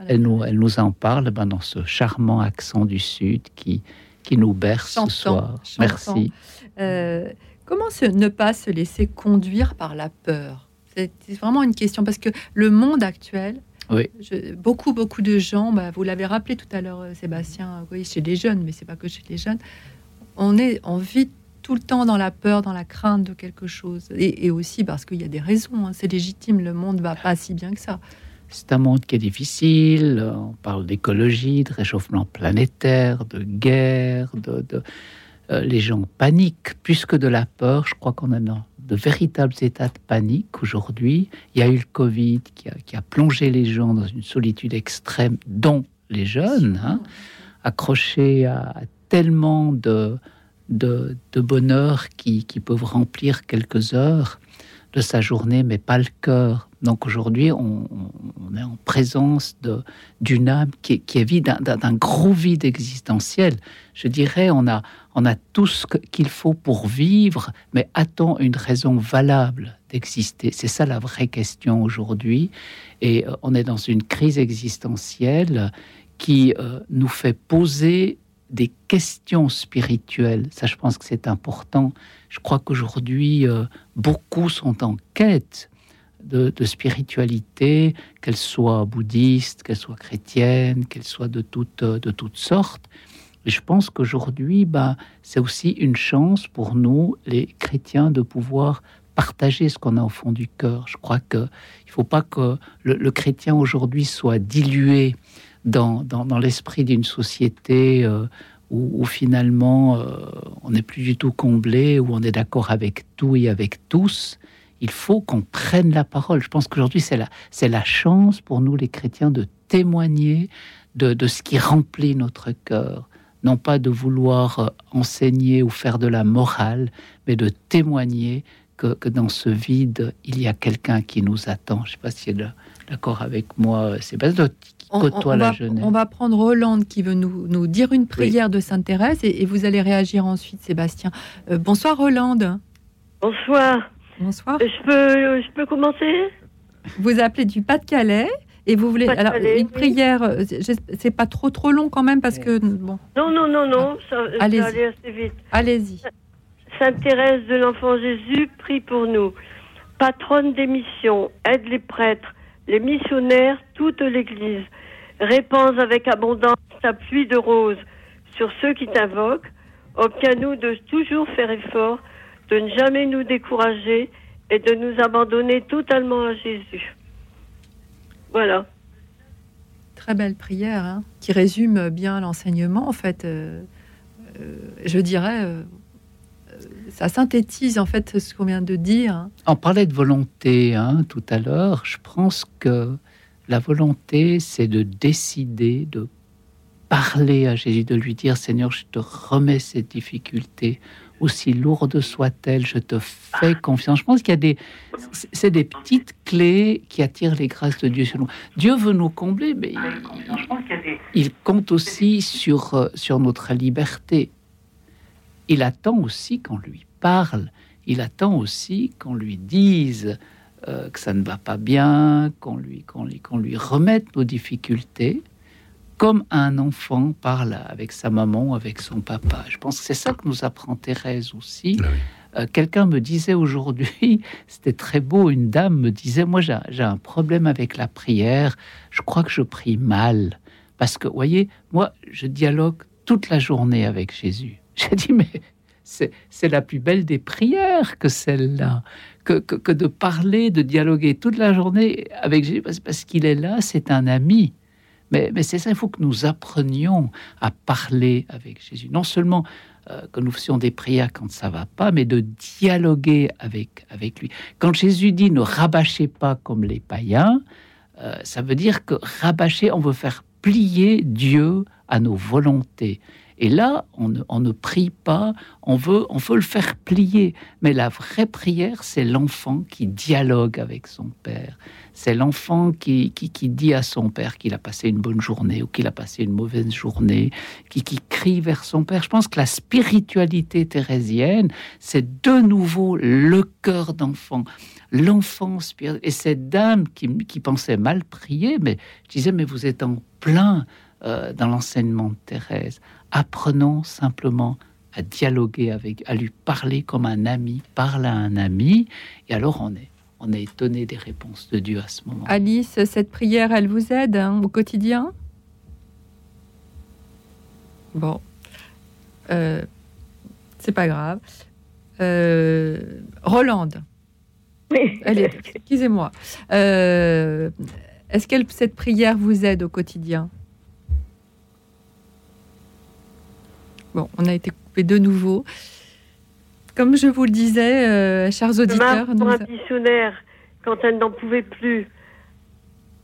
elle, nous, elle, nous, en parle bah, dans ce charmant accent du Sud qui, qui nous berce ce soir. Merci. Euh, Comment ne pas se laisser conduire par la peur? C'est vraiment une question parce que le monde actuel, oui. beaucoup, beaucoup de gens, bah, vous l'avez rappelé tout à l'heure, euh, Sébastien, oui, chez les jeunes, mais c'est pas que chez les jeunes, on, est, on vit tout le temps dans la peur, dans la crainte de quelque chose. Et, aussi parce qu'il y a des raisons, hein, c'est légitime, le monde va pas si bien que ça. C'est un monde qui est difficile, on parle d'écologie, de réchauffement planétaire, de guerre, de, de euh, les gens paniquent plus que de la peur. Je crois qu'on a de véritables états de panique aujourd'hui. Il y a eu le Covid qui a, plongé les gens dans une solitude extrême, dont les jeunes, hein, accrochés à, tellement de, de, bonheur qui, qui, peuvent remplir quelques heures de sa journée, mais pas le cœur. Donc aujourd'hui, on, est en présence d'une âme qui, qui est vide d'un gros vide existentiel. Je dirais, on a, tout ce qu'il faut pour vivre, mais a-t-on une raison valable d'exister? C'est ça la vraie question aujourd'hui. Et euh, on est dans une crise existentielle qui euh, nous fait poser des questions spirituelles. Ça, je pense que c'est important. Je crois qu'aujourd'hui, euh, beaucoup sont en quête de, spiritualité, qu'elle soit bouddhiste, qu'elle soit chrétienne, qu'elle soit de toutes, de toutes sortes. Et je pense qu'aujourd'hui, bah, c'est aussi une chance pour nous, les chrétiens, de pouvoir partager ce qu'on a au fond du cœur. Je crois qu'il ne faut pas que le, chrétien aujourd'hui soit dilué dans, dans, l'esprit d'une société euh, où, finalement euh, on n'est plus du tout comblé, où on est d'accord avec tout et avec tous il faut qu'on prenne la parole. Je pense qu'aujourd'hui, c'est la, c'est la chance pour nous, les chrétiens, de témoigner de, ce qui remplit notre cœur. Non pas de vouloir euh, enseigner ou faire de la morale, mais de témoigner que, dans ce vide, il y a quelqu'un qui nous attend. Je ne sais pas si elle est d'accord avec moi, C'est on, on, la va, on va prendre Hollande qui veut nous, nous dire une prière de Sainte Thérèse et, vous allez réagir ensuite, Sébastien. Euh, bonsoir Hollande. Bonsoir. Bonsoir. Je peux, je peux commencer? Vous appelez du Pas-de-Calais et vous voulez alors une prière, euh, c'est pas trop trop long quand même parce que bon. Non non non non, ça, allez va aller assez vite. Allez-y. Sainte Thérèse de l'Enfant Jésus, prie pour nous. Patronne des missions, aide les prêtres, les missionnaires, toute l'Église. Répands avec abondance ta pluie de roses sur ceux qui t'invoquent. Obtiens-nous de toujours faire effort, de ne jamais nous décourager et de nous abandonner totalement à Jésus. Voilà. Très belle prière hein, qui résume bien l'enseignement. En fait, euh, euh, je dirais, euh, ça synthétise en fait ce qu'on vient de dire. hein. On parlait de volonté hein, tout à l'heure. Je pense que la volonté, c'est de décider de parler à Jésus, de lui dire Seigneur, je te remets cette difficulté, aussi lourde soit-elle, je te fais confiance. Je pense qu'il y a des, c'est- des petites clés qui attirent les grâces de Dieu sur nous. Dieu veut nous combler, mais il, il compte aussi sur, euh, sur notre liberté. Il attend aussi qu'on lui parle. Il attend aussi qu'on lui dise euh, que ça ne va pas bien, qu'on lui, qu'on lui, qu'on lui remette nos difficultés, comme un enfant parle avec sa maman, avec son papa. Je pense que c'est ça que nous apprend Thérèse aussi. Euh, Quelqu'un me disait aujourd'hui, c'était très beau, une dame me disait, moi j'ai un problème avec la prière, je crois que je prie mal. Parce que, voyez, moi, je dialogue toute la journée avec Jésus. J'ai dit, mais c'est c'est la plus belle des prières que celle-là, que, que, que de parler, de dialoguer toute la journée avec Jésus, parce, parce qu'il est là, c'est un ami. Mais, c'est ça, il faut que nous apprenions à parler avec Jésus. Non seulement euh, que nous fassions des prières quand ça va pas, mais de dialoguer avec, avec lui. Quand Jésus dit ne rabâchez pas comme les païens, euh, ça veut dire que rabâcher, on veut faire plier Dieu à nos volontés. Et là, on ne, prie pas, on veut, on veut le faire plier. Mais la vraie prière, c'est l'enfant qui dialogue avec son père. C'est l'enfant qui, qui, qui dit à son père qu'il a passé une bonne journée ou qu'il a passé une mauvaise journée, qui, qui crie vers son père. Je pense que la spiritualité thérésienne, c'est de nouveau le cœur d'enfant, spirituel. Et cette dame qui, qui pensait mal prier, mais je disais, mais vous êtes en plein euh, dans l'enseignement de Thérèse. Apprenons simplement à dialoguer avec, à lui parler comme un ami parle à un ami, et alors on est, on est étonné des réponses de Dieu à ce moment. Alice, cette prière, elle vous aide hein, au quotidien? Bon, Euh, c'est pas grave. Euh, Rolande. Est- Excusez-moi. Euh, Est-ce que cette prière vous aide au quotidien? Bon, on a été coupé de nouveau. Comme je vous le disais, euh, chers auditeurs, pour un missionnaire, quand elle n'en pouvait plus.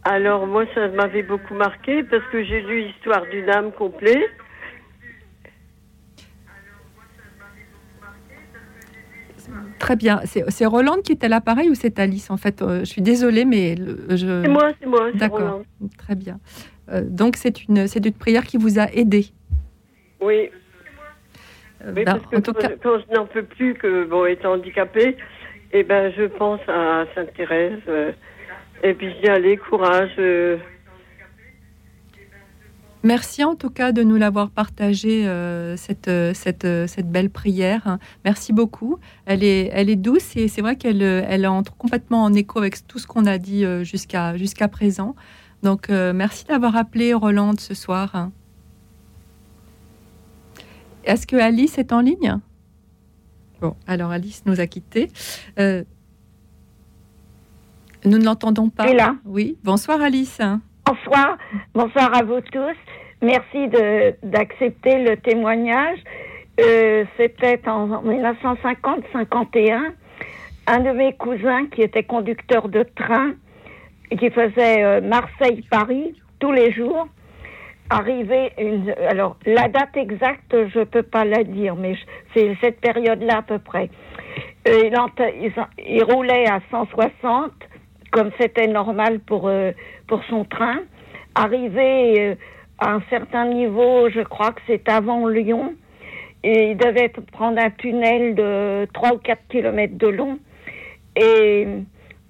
Alors moi, ça m'avait beaucoup marqué parce que j'ai lu l'histoire d'une âme complète. Très bien. C'est Rolande qui est à l'appareil ou c'est Alice En fait, euh, je suis désolée, mais le- je. C'est moi, c'est moi, D'accord. Très bien. Euh, donc c'est une c'est une prière qui vous a aidé. Oui. Oui, parce que en tout quand, cas, quand je n'en peux plus, que bon, étant handicapée, eh ben, je pense à Sainte Thérèse. euh, et puis je dis allez, courage. euh, merci en tout cas de nous l'avoir partagé euh, cette euh, cette cette belle prière. hein. Merci beaucoup. Elle est elle est douce et c'est vrai qu'elle elle entre complètement en écho avec tout ce qu'on a dit jusqu'à jusqu'à présent. Donc merci d'avoir appelé Rolande ce soir. Est-ce que Alice est en ligne? Bon, alors Alice nous a quittés. Euh, nous ne l'entendons pas. Là. Oui. Bonsoir Alice. Bonsoir, bonsoir à vous tous. Merci de- d'accepter le témoignage. Euh, C'était en 1950-51. Un de mes cousins qui était conducteur de train, et qui faisait euh, Marseille-Paris tous les jours, arrivait une. Alors, la date exacte, je ne peux pas la dire, mais c'est cette période-là à peu près. Euh, il, roulait à 160, comme c'était normal pour, euh, pour son train. Arrivé euh, à un certain niveau, je crois que c'est avant Lyon, et il devait prendre un tunnel de 3 ou 4 kilomètres de long. Et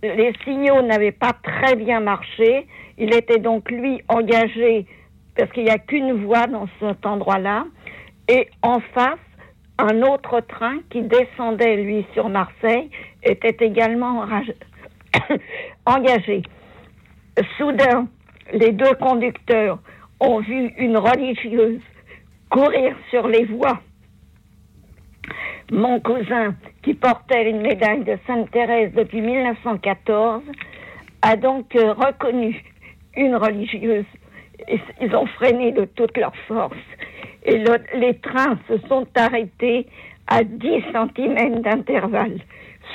les signaux n'avaient pas très bien marché. Il était donc, lui, engagé, parce qu'il n'y a qu'une voie dans cet endroit-là. Et en face, un autre train qui descendait, lui, sur Marseille, était également engagé. soudain, les deux conducteurs ont vu une religieuse courir sur les voies. Mon cousin, qui portait une médaille de Sainte-Thérèse depuis 1914, a donc reconnu une religieuse. Ils ont freiné de toute leur force. Et le- les trains se sont arrêtés à 10 cm d'intervalle.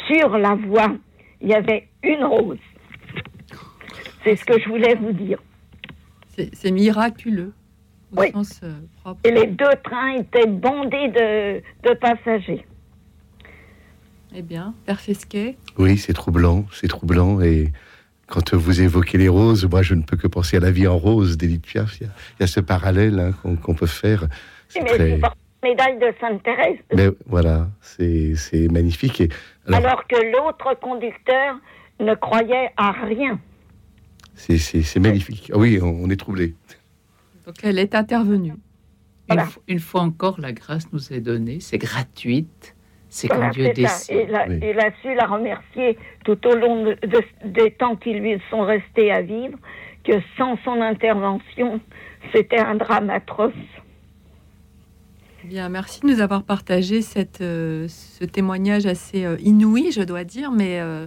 Sur la voie, il y avait une rose. C'est ce que je voulais vous dire. C'est c'est miraculeux. Au Oui. sens euh, propre. Et les deux trains étaient bondés de, de passagers. Eh bien, Père Fesquet, Oui, c'est troublant, c'est troublant. Et quand vous évoquez les roses, moi, je ne peux que penser à la vie en rose d'Edith Piaf. Il y a, il y a ce parallèle hein, qu'on peut faire. C'est très- médaille de Sainte-Thérèse. Mais voilà, c'est c'est magnifique. Et alors, Alors que l'autre conducteur ne croyait à rien. c'est- c'est c'est magnifique. Ah oui, on, on est troublé. donc elle est intervenue. Une, une fois encore, la grâce nous est donnée, c'est gratuite, c'est Voilà, quand Dieu c'est ça. décide. Et là, il a su la remercier tout au long de- de- des temps qui lui sont restés à vivre, que sans son intervention, c'était un drame atroce. Bien, merci de nous avoir partagé cette, euh, ce témoignage assez euh, inouï, je dois dire, mais, euh,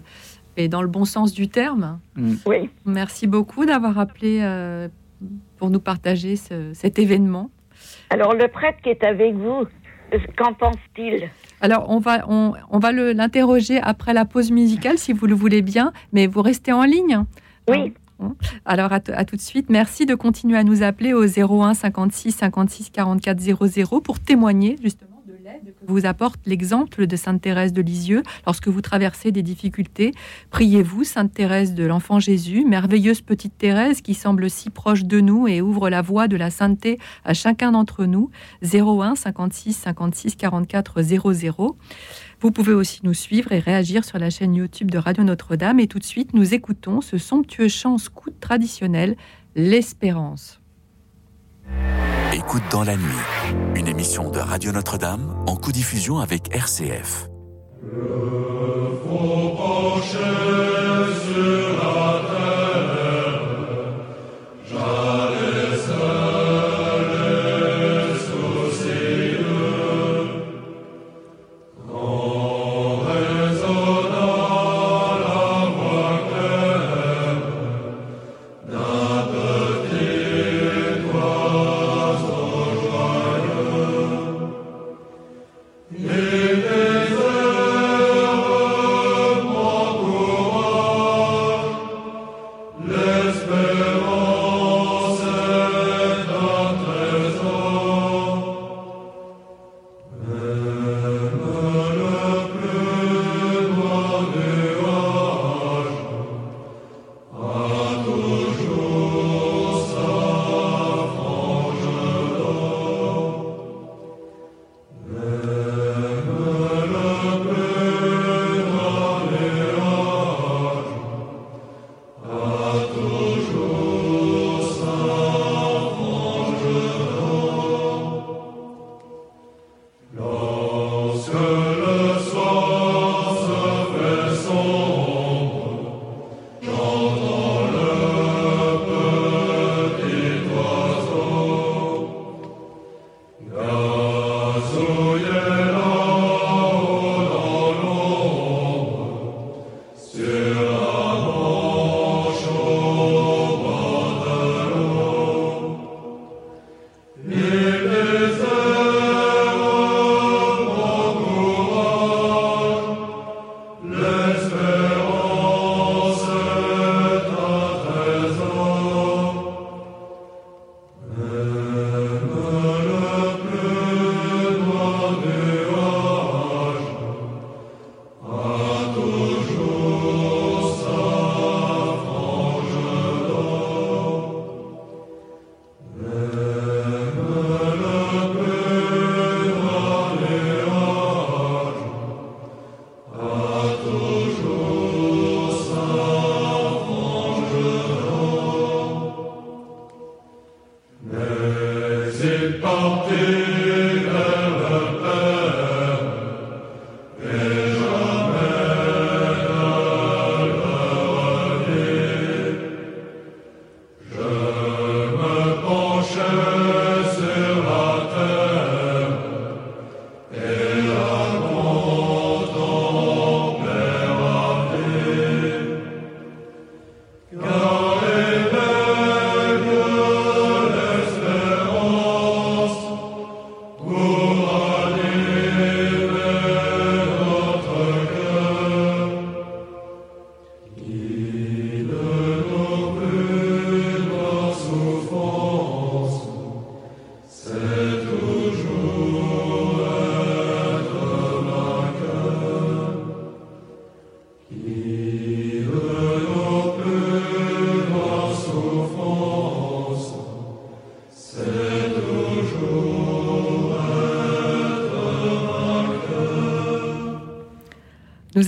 mais dans le bon sens du terme. Oui. Merci beaucoup d'avoir appelé euh, pour nous partager ce- cet événement. Alors, le prêtre qui est avec vous, euh, qu'en pense-t-il Alors, on va, on, on va l'interroger après la pause musicale, si vous le voulez bien, mais vous restez en ligne. Oui. Alors, à, t- à tout de suite. Merci de continuer à nous appeler au 01 56 56 44 00 pour témoigner justement vous apporte l'exemple de Sainte Thérèse de Lisieux lorsque vous traversez des difficultés. Priez-vous, Sainte Thérèse de l'Enfant Jésus, merveilleuse petite Thérèse qui semble si proche de nous et ouvre la voie de la sainteté à chacun d'entre nous. 01 56 56 44 00. Vous pouvez aussi nous suivre et réagir sur la chaîne YouTube de Radio Notre-Dame. Et tout de suite, nous écoutons ce somptueux chant scout traditionnel, L'Espérance. Écoute dans la nuit, une émission de Radio Notre-Dame en co-diffusion avec RCF. Amen.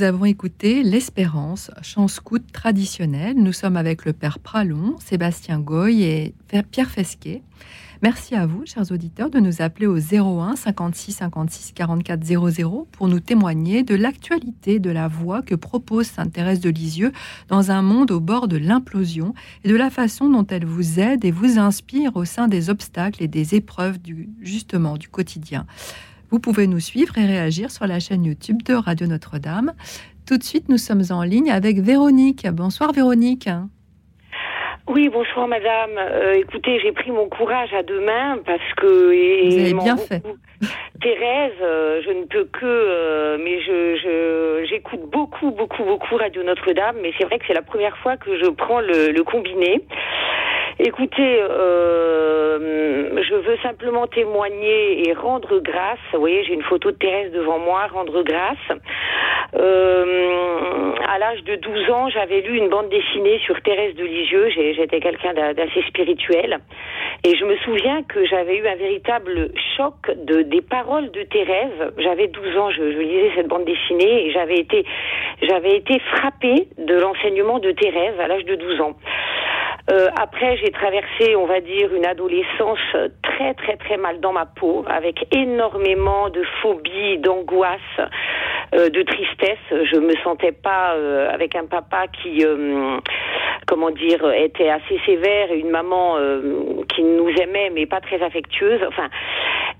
Nous avons écouté L'Espérance, chant scout traditionnel. Nous sommes avec le père Pralon, Sébastien Goy et Pierre Fesquet. Merci à vous, chers auditeurs, de nous appeler au 01 56 56 44 00 pour nous témoigner de l'actualité de la voie que propose Sainte Thérèse de Lisieux dans un monde au bord de l'implosion et de la façon dont elle vous aide et vous inspire au sein des obstacles et des épreuves justement du quotidien. Vous pouvez nous suivre et réagir sur la chaîne YouTube de Radio Notre-Dame. Tout de suite, nous sommes en ligne avec Véronique. Bonsoir Véronique. Oui, bonsoir madame. Euh, écoutez, j'ai pris mon courage à deux mains parce que... Vous avez bien fait. Thérèse, euh, je ne peux que... Euh, mais je, j'écoute beaucoup, beaucoup, beaucoup Radio Notre-Dame, mais c'est vrai que c'est la première fois que je prends le, le combiné. Écoutez, euh, je veux simplement témoigner et rendre grâce. Vous voyez, j'ai une photo de Thérèse devant moi, rendre grâce. Euh, à l'âge de 12 ans, j'avais lu une bande dessinée sur Thérèse de Lisieux. J'étais quelqu'un d'assez spirituel. Et je me souviens que j'avais eu un véritable choc de, des paroles de Thérèse. J'avais 12 ans, je, je, lisais cette bande dessinée et j'avais été, j'avais été frappée de l'enseignement de Thérèse à l'âge de 12 ans. Euh, après, j'ai traversé, on va dire, une adolescence très, très, très mal dans ma peau, avec énormément de phobies, d'angoisse, euh, de tristesse. Je me sentais pas euh, avec un papa qui, euh, comment dire, était assez sévère et une maman euh, qui nous aimait mais pas très affectueuse. Enfin,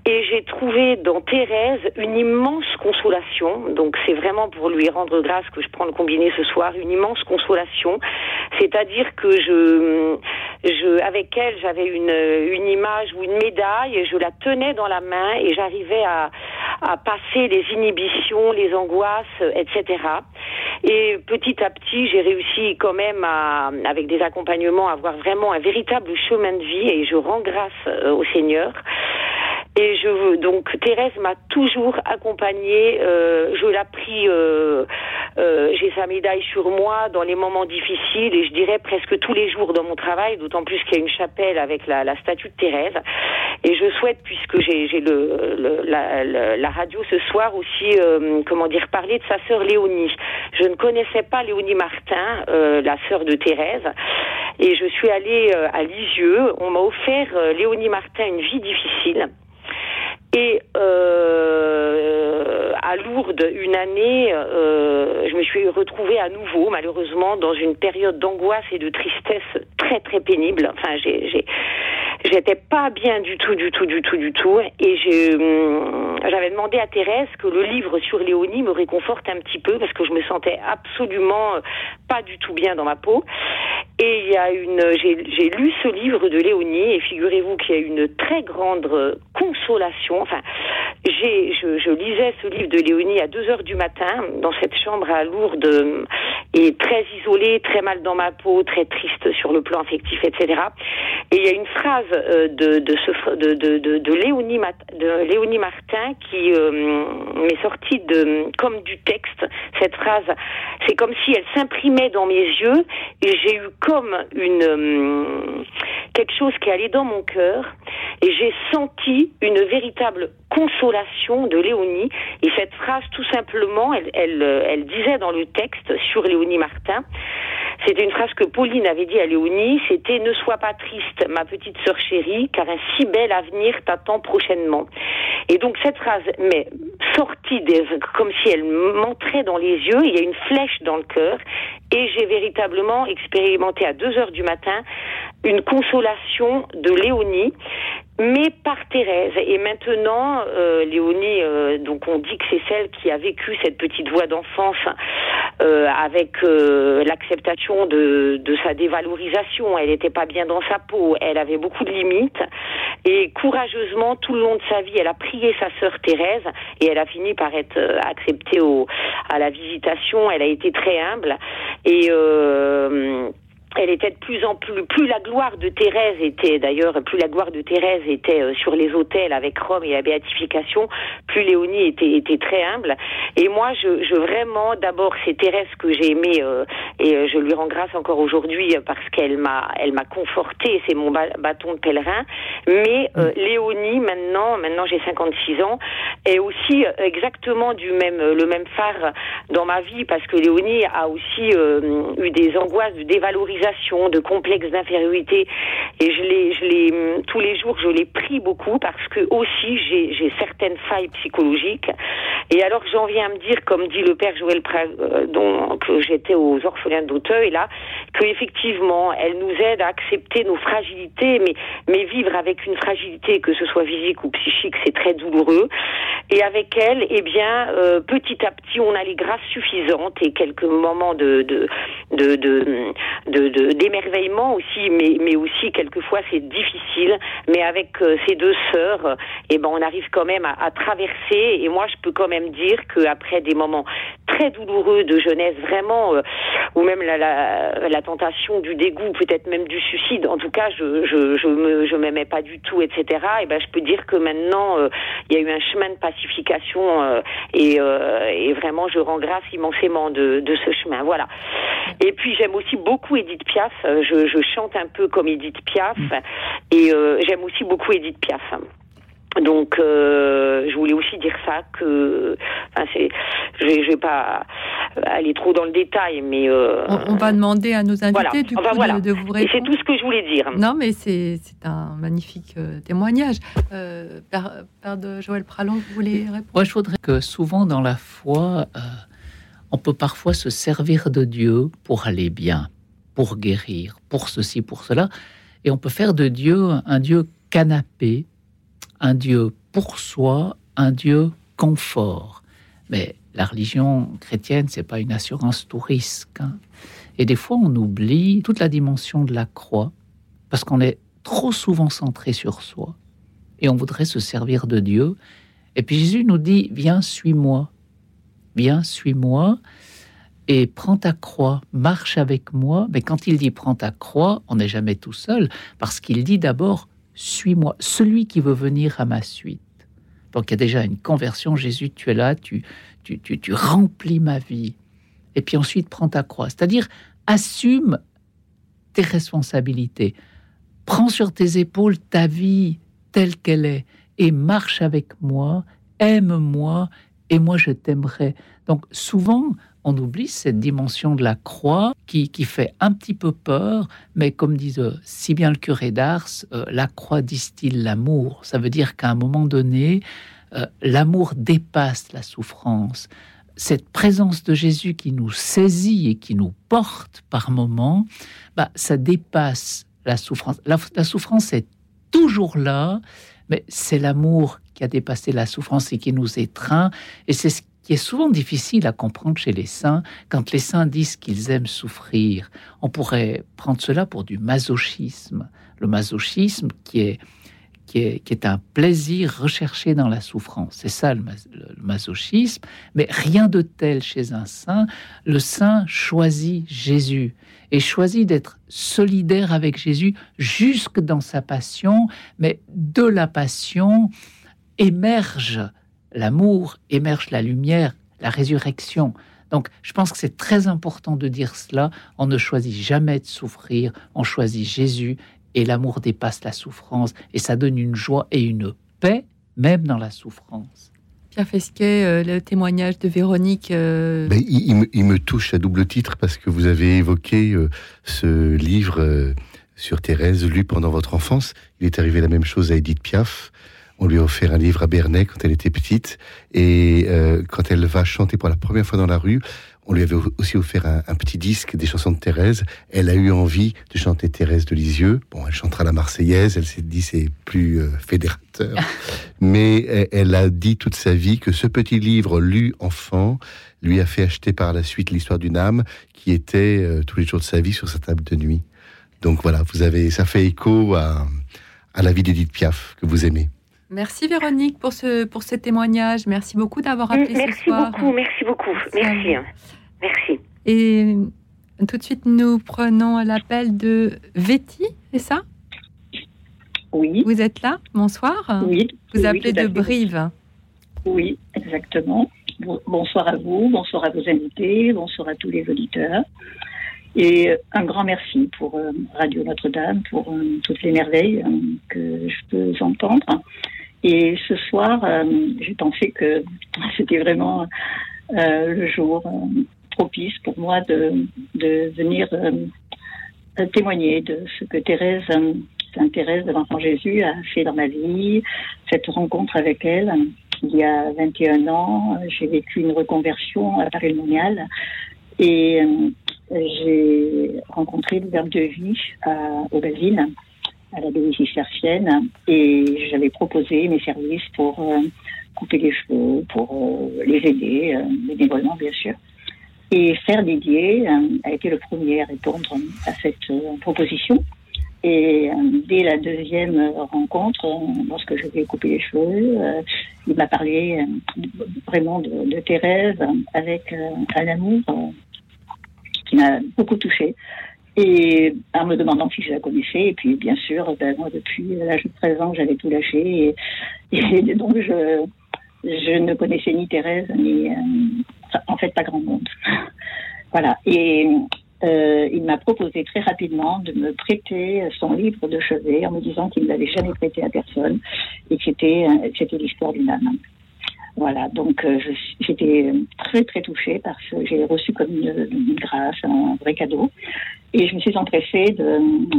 et j'ai trouvé dans Thérèse une immense consolation. Donc c'est vraiment pour lui rendre grâce que je prends le combiné ce soir, une immense consolation. C'est-à-dire que je, je, avec elle, j'avais une, une image ou une médaille, je la tenais dans la main et j'arrivais à, à passer les inhibitions, les angoisses, etc. Et petit à petit, j'ai réussi quand même à, avec des accompagnements, à avoir vraiment un véritable chemin de vie et je rends grâce euh, au Seigneur. Et je donc Thérèse m'a toujours accompagnée. Euh, je l'ai pris. Euh, euh, J'ai sa médaille sur moi dans les moments difficiles et je dirais presque tous les jours dans mon travail. D'autant plus qu'il y a une chapelle avec la, la, statue de Thérèse. Et je souhaite, puisque j'ai le, le la, la, radio ce soir aussi, euh, comment dire, parler de sa sœur Léonie. Je ne connaissais pas Léonie Martin, euh, la sœur de Thérèse, et je suis allée euh, à Lisieux. On m'a offert Léonie Martin une vie difficile. Et euh, à Lourdes, une année, euh, je me suis retrouvée à nouveau, malheureusement, dans une période d'angoisse et de tristesse très très pénible. Enfin, j'ai, j'ai, j'étais pas bien du tout, du tout, du tout, du tout. Et hum, j'avais demandé à Thérèse que le livre sur Léonie me réconforte un petit peu parce que je me sentais absolument pas du tout bien dans ma peau. Et il y a une, j'ai, lu ce livre de Léonie et figurez-vous qu'il y a une très grande consolation. Enfin, j'ai, je, je, lisais ce livre de Léonie à 2 heures du matin dans cette chambre à Lourdes et très isolée, très mal dans ma peau, très triste sur le plan affectif, etc. Et il y a une phrase euh, de, de, ce, de, de, de, Léonie, de Léonie Martin qui euh, m'est sortie de, comme du texte. Cette phrase, c'est comme si elle s'imprimait dans mes yeux et j'ai eu comme une euh, quelque chose qui allait dans mon cœur et j'ai senti une véritable consolation de Léonie. Et cette phrase, tout simplement, elle, elle, elle disait dans le texte sur Léonie Martin, c'était une phrase que Pauline avait dit à Léonie, c'était Ne sois pas triste, ma petite sœur chérie, car un si bel avenir t'attend prochainement. Et donc cette phrase m'est sortie des, comme si elle m'entrait dans les yeux, il y a une flèche dans le cœur, et j'ai véritablement expérimenté à deux heures du matin une consolation de Léonie mais par Thérèse. Et maintenant, euh, Léonie, euh, donc on dit que c'est celle qui a vécu cette petite voix d'enfance euh, avec euh, l'acceptation de, de, sa dévalorisation. Elle n'était pas bien dans sa peau, elle avait beaucoup de limites. Et courageusement, tout le long de sa vie, elle a prié sa sœur Thérèse et elle a fini par être euh, acceptée au, à la visitation. Elle a été très humble et elle était de plus en plus, plus la gloire de Thérèse était d'ailleurs, plus la gloire de Thérèse était euh, sur les autels avec Rome et la béatification, plus Léonie était, était très humble. Et moi, je, je vraiment, d'abord, c'est Thérèse que j'ai aimé euh, et euh, je lui rends grâce encore aujourd'hui parce qu'elle m'a, elle m'a conforté, c'est mon bâton de pèlerin. Mais Léonie, maintenant, maintenant j'ai 56 ans, est aussi exactement du même, le même phare dans ma vie parce que Léonie a aussi eu des angoisses de dévalorisation de complexes d'infériorité. Et je l'ai, je hum, tous les jours, je l'ai pris beaucoup parce que aussi j'ai, j'ai certaines failles psychologiques. Et alors j'en viens à me dire, comme dit le père Joël Pra, euh, dont que j'étais aux orphelins d'Auteuil là, que effectivement, elle nous aide à accepter nos fragilités, mais mais vivre avec une fragilité, que ce soit physique ou psychique, c'est très douloureux. Et avec elle, eh bien, euh, petit à petit, on a les grâces suffisantes et quelques moments de d'émerveillement aussi, mais, mais aussi quelquefois c'est difficile. Mais avec euh, ces deux sœurs, eh ben on arrive quand même à, traverser. Et moi, je peux quand même dire qu'après des moments très douloureux de jeunesse, vraiment, euh, ou même la, la, la, tentation du dégoût, peut-être même du suicide. En tout cas, je je je me je m'aimais pas du tout, etc. Et ben je peux dire que maintenant euh, il y a eu un chemin de pacification et, et vraiment je rends grâce immensément de, de ce chemin. Voilà. Et puis j'aime aussi beaucoup Edith Piaf. Euh, je, chante un peu comme Edith Piaf mm. et euh, j'aime aussi beaucoup Edith Piaf. Donc, euh, je voulais aussi dire ça que, enfin, c'est, je vais, vais pas aller trop dans le détail, mais on, va demander à nos invités du coup, de, vous répondre. c'est tout ce que je voulais dire. Non, mais c'est, un magnifique témoignage. père, de Joël Pralon, vous voulez répondre? Moi, je voudrais que souvent dans la foi, on peut parfois se servir de Dieu pour aller bien pour guérir, pour ceci, pour cela. Et on peut faire de Dieu un Dieu canapé, un Dieu pour soi, un Dieu confort. Mais la religion chrétienne, c'est pas une assurance tout risque. Hein. Et des fois, on oublie toute la dimension de la croix parce qu'on est trop souvent centré sur soi et on voudrait se servir de Dieu. Et puis Jésus nous dit Viens, suis-moi. Viens, suis-moi et prends ta croix, marche avec moi. Mais quand il dit prends ta croix, on n'est jamais tout seul, parce qu'il dit d'abord suis-moi, celui qui veut venir à ma suite. Donc il y a déjà une conversion, Jésus, tu es là, tu, tu, tu, remplis ma vie. Et puis ensuite, prends ta croix, c'est-à-dire assume tes responsabilités, prends sur tes épaules ta vie telle qu'elle est, et marche avec moi, aime-moi, et moi je t'aimerai. Donc souvent, on oublie cette dimension de la croix qui, fait un petit peu peur, mais comme disait si bien le curé d'Ars, euh, la croix distille l'amour. Ça veut dire qu'à un moment donné, euh, l'amour dépasse la souffrance. Cette présence de Jésus qui nous saisit et qui nous porte par moments, bah, ça dépasse la souffrance. la souffrance est toujours là, mais c'est l'amour qui a dépassé la souffrance et qui nous étreint. Et c'est ce qui est souvent difficile à comprendre chez les saints quand les saints disent qu'ils aiment souffrir. On pourrait prendre cela pour du masochisme. Le masochisme qui est, qui est, qui est un plaisir recherché dans la souffrance. C'est ça le, masochisme, mais rien de tel chez un saint. Le saint choisit Jésus et choisit d'être solidaire avec Jésus jusque dans sa passion, mais de la passion émerge l'amour, émerge la lumière, la résurrection. Donc, je pense que c'est très important de dire cela. On ne choisit jamais de souffrir, on choisit Jésus et l'amour dépasse la souffrance et ça donne une joie et une paix, même dans la souffrance. Pierre Fesquet, euh, le témoignage de Véronique. Euh, ben, il, me, touche à double titre parce que vous avez évoqué euh, ce livre sur Thérèse lu pendant votre enfance. Il est arrivé la même chose à Edith Piaf. On lui a offert un livre à Bernay quand elle était petite. Et quand elle va chanter pour la première fois dans la rue, on lui avait aussi offert un, petit disque des chansons de Thérèse. Elle a eu envie de chanter Thérèse de Lisieux. Bon, elle chantera la Marseillaise. Elle s'est dit c'est plus euh, fédérateur. Mais elle a dit toute sa vie que ce petit livre lu enfant lui a fait acheter par la suite l'histoire d'une âme qui était euh, tous les jours de sa vie sur sa table de nuit. Donc voilà, vous avez, ça fait écho à, à la vie d'Edith Piaf que vous aimez. Merci Véronique pour ce, pour ce témoignage. Merci beaucoup d'avoir appelé merci ce soir. Beaucoup, merci beaucoup, merci. Merci. Et Tout de suite, nous prenons l'appel de Véti, c'est ça? Oui. Vous êtes là? Bonsoir. Oui. Vous appelez de. Brive. Oui, exactement. Bon- Bonsoir à vous, bonsoir à vos invités, bonsoir à tous les auditeurs. Et euh, un grand merci pour euh, Radio Notre-Dame, pour euh, toutes les merveilles que je peux entendre. Et ce soir, euh, j'ai pensé que c'était vraiment euh, le jour euh, propice pour moi de, venir témoigner de ce que Thérèse, Sainte Thérèse de l'Enfant Jésus a fait dans ma vie, cette rencontre avec elle. Il y a 21 ans, j'ai vécu une reconversion à Paris-Monial et euh, j'ai rencontré le Verbe de vie à Aubazine, à l'abbaye cistercienne, et j'avais proposé mes services pour euh, couper les cheveux, pour euh, les aider, euh, bénévolement bien sûr. Et Frère Didier euh, a été le premier à répondre à cette euh, proposition. Et euh, dès la deuxième euh, rencontre, euh, lorsque je lui ai coupé les cheveux, euh, il m'a parlé euh, vraiment de, de Thérèse euh, avec euh, un amour euh, qui m'a beaucoup touchée. Et en me demandant si je la connaissais, et puis bien sûr, ben, moi depuis l'âge de 13 ans, j'avais tout lâché, et, et donc je, je ne connaissais ni Thérèse, ni euh, en fait pas grand monde. Voilà. Et euh, il m'a proposé très rapidement de me prêter son livre de chevet en me disant qu'il ne l'avait jamais prêté à personne et que c'était euh, c'était l'histoire d'une âme. Voilà, donc euh, j'étais très très touchée parce que j'ai reçu comme une grâce, un vrai cadeau. Et je me suis empressée de,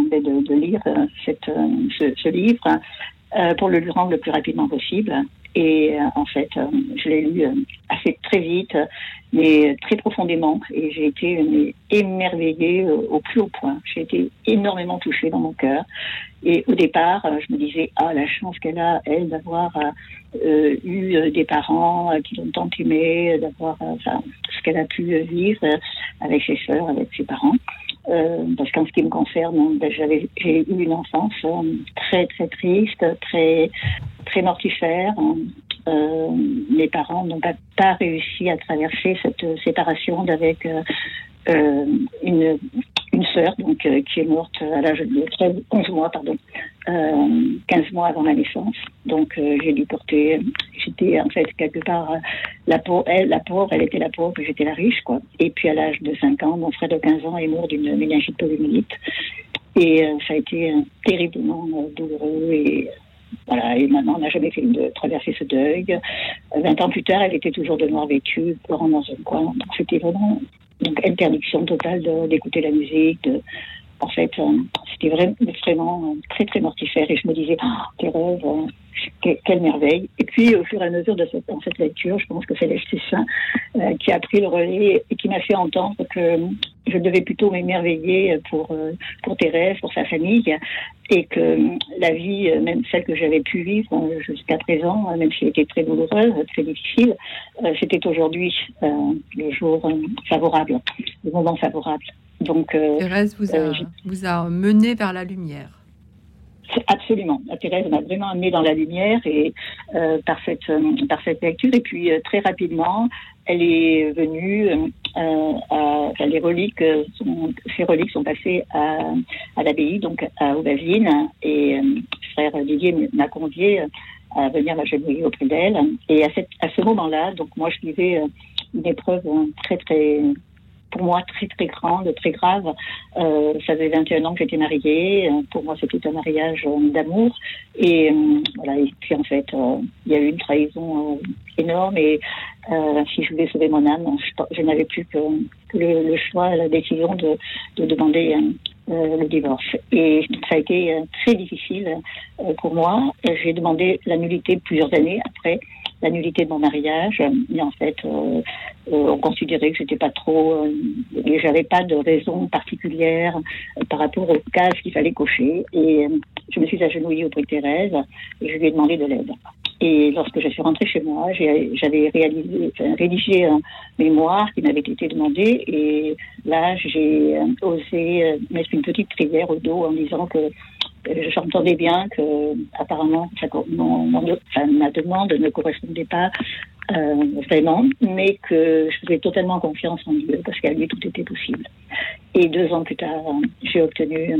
de, de- lire euh, cette, euh, ce, ce livre euh, pour le rendre le plus rapidement possible. Et en fait, je l'ai lu assez très vite, mais très profondément. Et j'ai été émerveillée au plus haut point. J'ai été énormément touchée dans mon cœur. Et au départ, je me disais, ah, la chance qu'elle a, elle, d'avoir euh, eu des parents qui l'ont tant aimée, d'avoir ce qu'elle a pu vivre avec ses sœurs, avec ses parents. Euh, parce qu'en ce qui me concerne, ben, j'avais, j'ai eu une enfance euh, très très triste, très très mortifère. Euh, mes parents n'ont pas, pas réussi à traverser cette séparation d'avec euh, une une sœur donc euh, qui est morte à l'âge de 13, 11 mois pardon, euh, 15 mois avant ma naissance. Donc euh, j'ai dû porter, j'étais en fait quelque part euh, la pauvre, elle, la pauvre, elle était la pauvre, j'étais la riche quoi. Et puis à l'âge de 5 ans, mon frère de 15 ans est mort d'une méningite poliomyélite. Et euh, ça a été euh, terriblement euh, douloureux et voilà, et maman n'a jamais fait de traverser ce deuil. Euh, 20 ans plus tard, elle était toujours de noir vêtue, pleurant dans un coin. Donc c'était vraiment donc interdiction totale d'écouter la musique. De, en fait, euh, c'était vraiment, euh, très très mortifère. Et je me disais, Thérèse, euh, que- quelle merveille. Et puis au fur et à mesure de cette, lecture, je pense que c'est euh, qui a pris le relais et qui m'a fait entendre que je devais plutôt m'émerveiller pour pour Thérèse, pour sa famille, et que la vie, même celle que j'avais pu vivre jusqu'à présent, même si elle était très douloureuse, très difficile, c'était aujourd'hui le jour favorable, le moment favorable. Donc, euh, Thérèse vous a, euh, j'ai- vous a mené vers la lumière. Absolument. La Thérèse m'a vraiment amenée dans la lumière et euh, par cette euh, par cette lecture et puis euh, très rapidement elle est venue euh, à, les reliques sont, ces reliques sont passées à, à l'abbaye donc à Aubazine et frère Didier m'a convié à venir m'agenouiller auprès d'elle et à cette à ce moment-là donc moi je vivais une épreuve très très pour moi très très grande, très grave. Euh, ça faisait 21 ans que j'étais mariée. Euh, Pour moi, c'était un mariage euh, d'amour. Et euh, voilà. Et puis en fait, euh, il y a eu une trahison énorme. Et euh, si je voulais sauver mon âme, je, n'avais plus que, le, le choix, la décision de, de demander euh, euh, le divorce. Et ça a été euh, très difficile euh, pour moi. J'ai demandé la nullité plusieurs années après la nullité de mon mariage. Mais en fait, euh, on considérait que j'étais pas trop, et j'avais pas de raison particulière par rapport aux cases qu'il fallait cocher. Et je me suis agenouillée auprès de Thérèse et je lui ai demandé de l'aide. Et lorsque je suis rentrée chez moi, j'avais enfin, rédigé un mémoire qui m'avait été demandé. Et là, j'ai euh, osé euh, mettre une petite prière au dos en disant que euh, j'entendais bien que apparemment ça enfin, ma demande ne correspondait pas euh, vraiment, mais que je faisais totalement confiance en Dieu, parce qu'à lui, tout était possible. Et deux ans plus tard, j'ai obtenu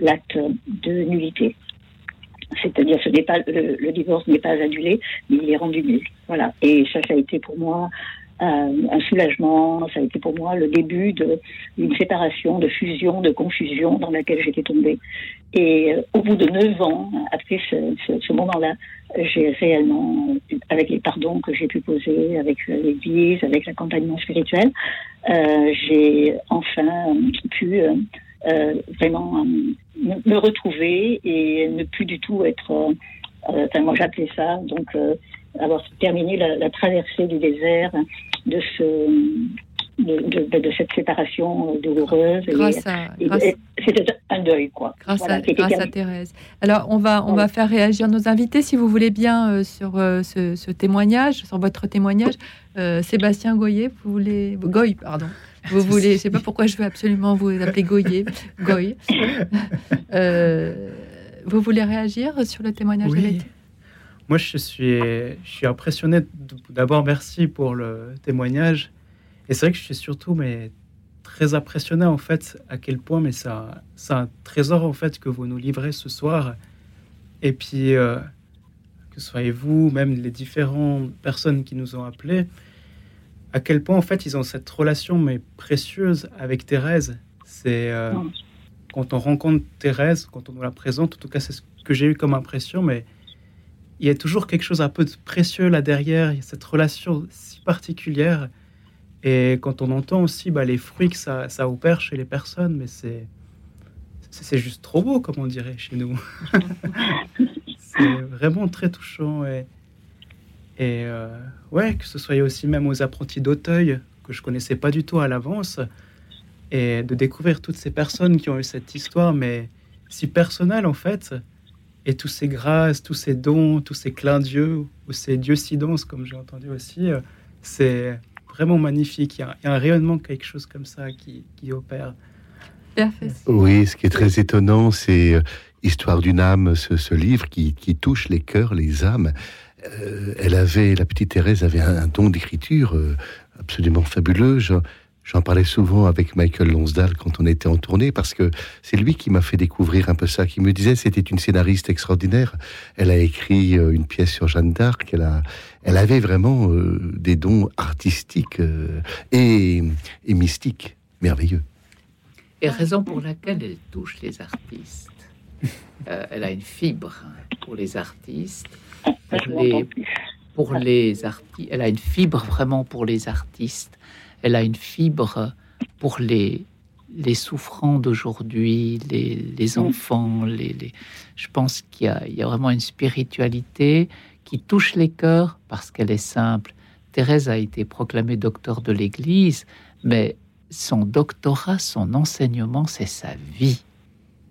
l'acte de nullité. C'est-à-dire, ce n'est pas le, divorce n'est pas annulé, mais il est rendu nul. Voilà. Et ça, ça a été pour moi euh, un soulagement. Ça a été pour moi le début d'une séparation, de fusion, de confusion dans laquelle j'étais tombée. Et euh, au bout de neuf ans, après ce, ce, moment-là, j'ai réellement, avec les pardons que j'ai pu poser, avec l'Église, avec l'accompagnement spirituel, euh, j'ai enfin pu euh, vraiment me retrouver et ne plus du tout être. enfin, moi, j'appelais ça donc avoir terminé la, traversée du désert de ce de, de, cette séparation douloureuse. Grâce à, c'était un deuil, quoi. Grâce, à, grâce à, Thérèse. Alors, on va, on va faire réagir nos invités, si vous voulez bien, euh, sur euh, ce, témoignage, sur votre témoignage. Euh, Sébastien Goyer, vous voulez... Goy, pardon. Vous voulez... Je sais pas pourquoi je veux absolument vous appeler Goyer. Goy. vous voulez réagir sur le témoignage oui. Moi, je suis, je suis impressionné. D'abord, merci pour le témoignage. Et c'est vrai que je suis surtout mais, très impressionné, en fait, à quel point mais ça, c'est un trésor, en fait, que vous nous livrez ce soir. Et puis, euh, que soit vous, même les différentes personnes qui nous ont appelés, à quel point, en fait, ils ont cette relation, mais précieuse avec Thérèse. C'est euh, quand on rencontre Thérèse, quand on nous la présente, en tout cas, c'est ce que j'ai eu comme impression, mais il y a toujours quelque chose un peu de précieux là derrière, il y a cette relation si particulière. Et quand on entend aussi bah, les fruits que ça, ça opère chez les personnes, mais c'est, c'est juste trop beau, comme on dirait chez nous. c'est vraiment très touchant. Et, et euh, ouais, que ce soit aussi même aux apprentis d'Auteuil, que je connaissais pas du tout à l'avance, et de découvrir toutes ces personnes qui ont eu cette histoire, mais si personnelle en fait, et tous ces grâces, tous ces dons, tous ces clins d'yeux, ou ces dieux denses, comme j'ai entendu aussi, euh, c'est vraiment magnifique. Il y, a, un rayonnement, quelque chose comme ça qui, opère. Oui, ce qui est très étonnant, c'est euh, Histoire d'une âme, ce, livre qui, touche les cœurs, les âmes. Euh, elle avait, la petite Thérèse avait un, don d'écriture absolument fabuleux. J'en parlais souvent avec Michael Lonsdale quand on était en tournée parce que c'est lui qui m'a fait découvrir un peu ça, qui me disait c'était une scénariste extraordinaire. Elle a écrit euh, une pièce sur Jeanne d'Arc. Elle elle avait vraiment euh, des dons artistiques euh, et mystiques merveilleux. Et raison pour laquelle elle touche les artistes. elle a une fibre pour les artistes, pour les, pour les artistes. Elle a une fibre vraiment pour les artistes elle a une fibre pour les, les souffrants d'aujourd'hui, les, les, enfants. Les, les, Je pense qu'il y, y, a vraiment une spiritualité qui touche les cœurs parce qu'elle est simple. Thérèse a été proclamée docteur de l'Église, mais son doctorat, son enseignement, c'est sa vie.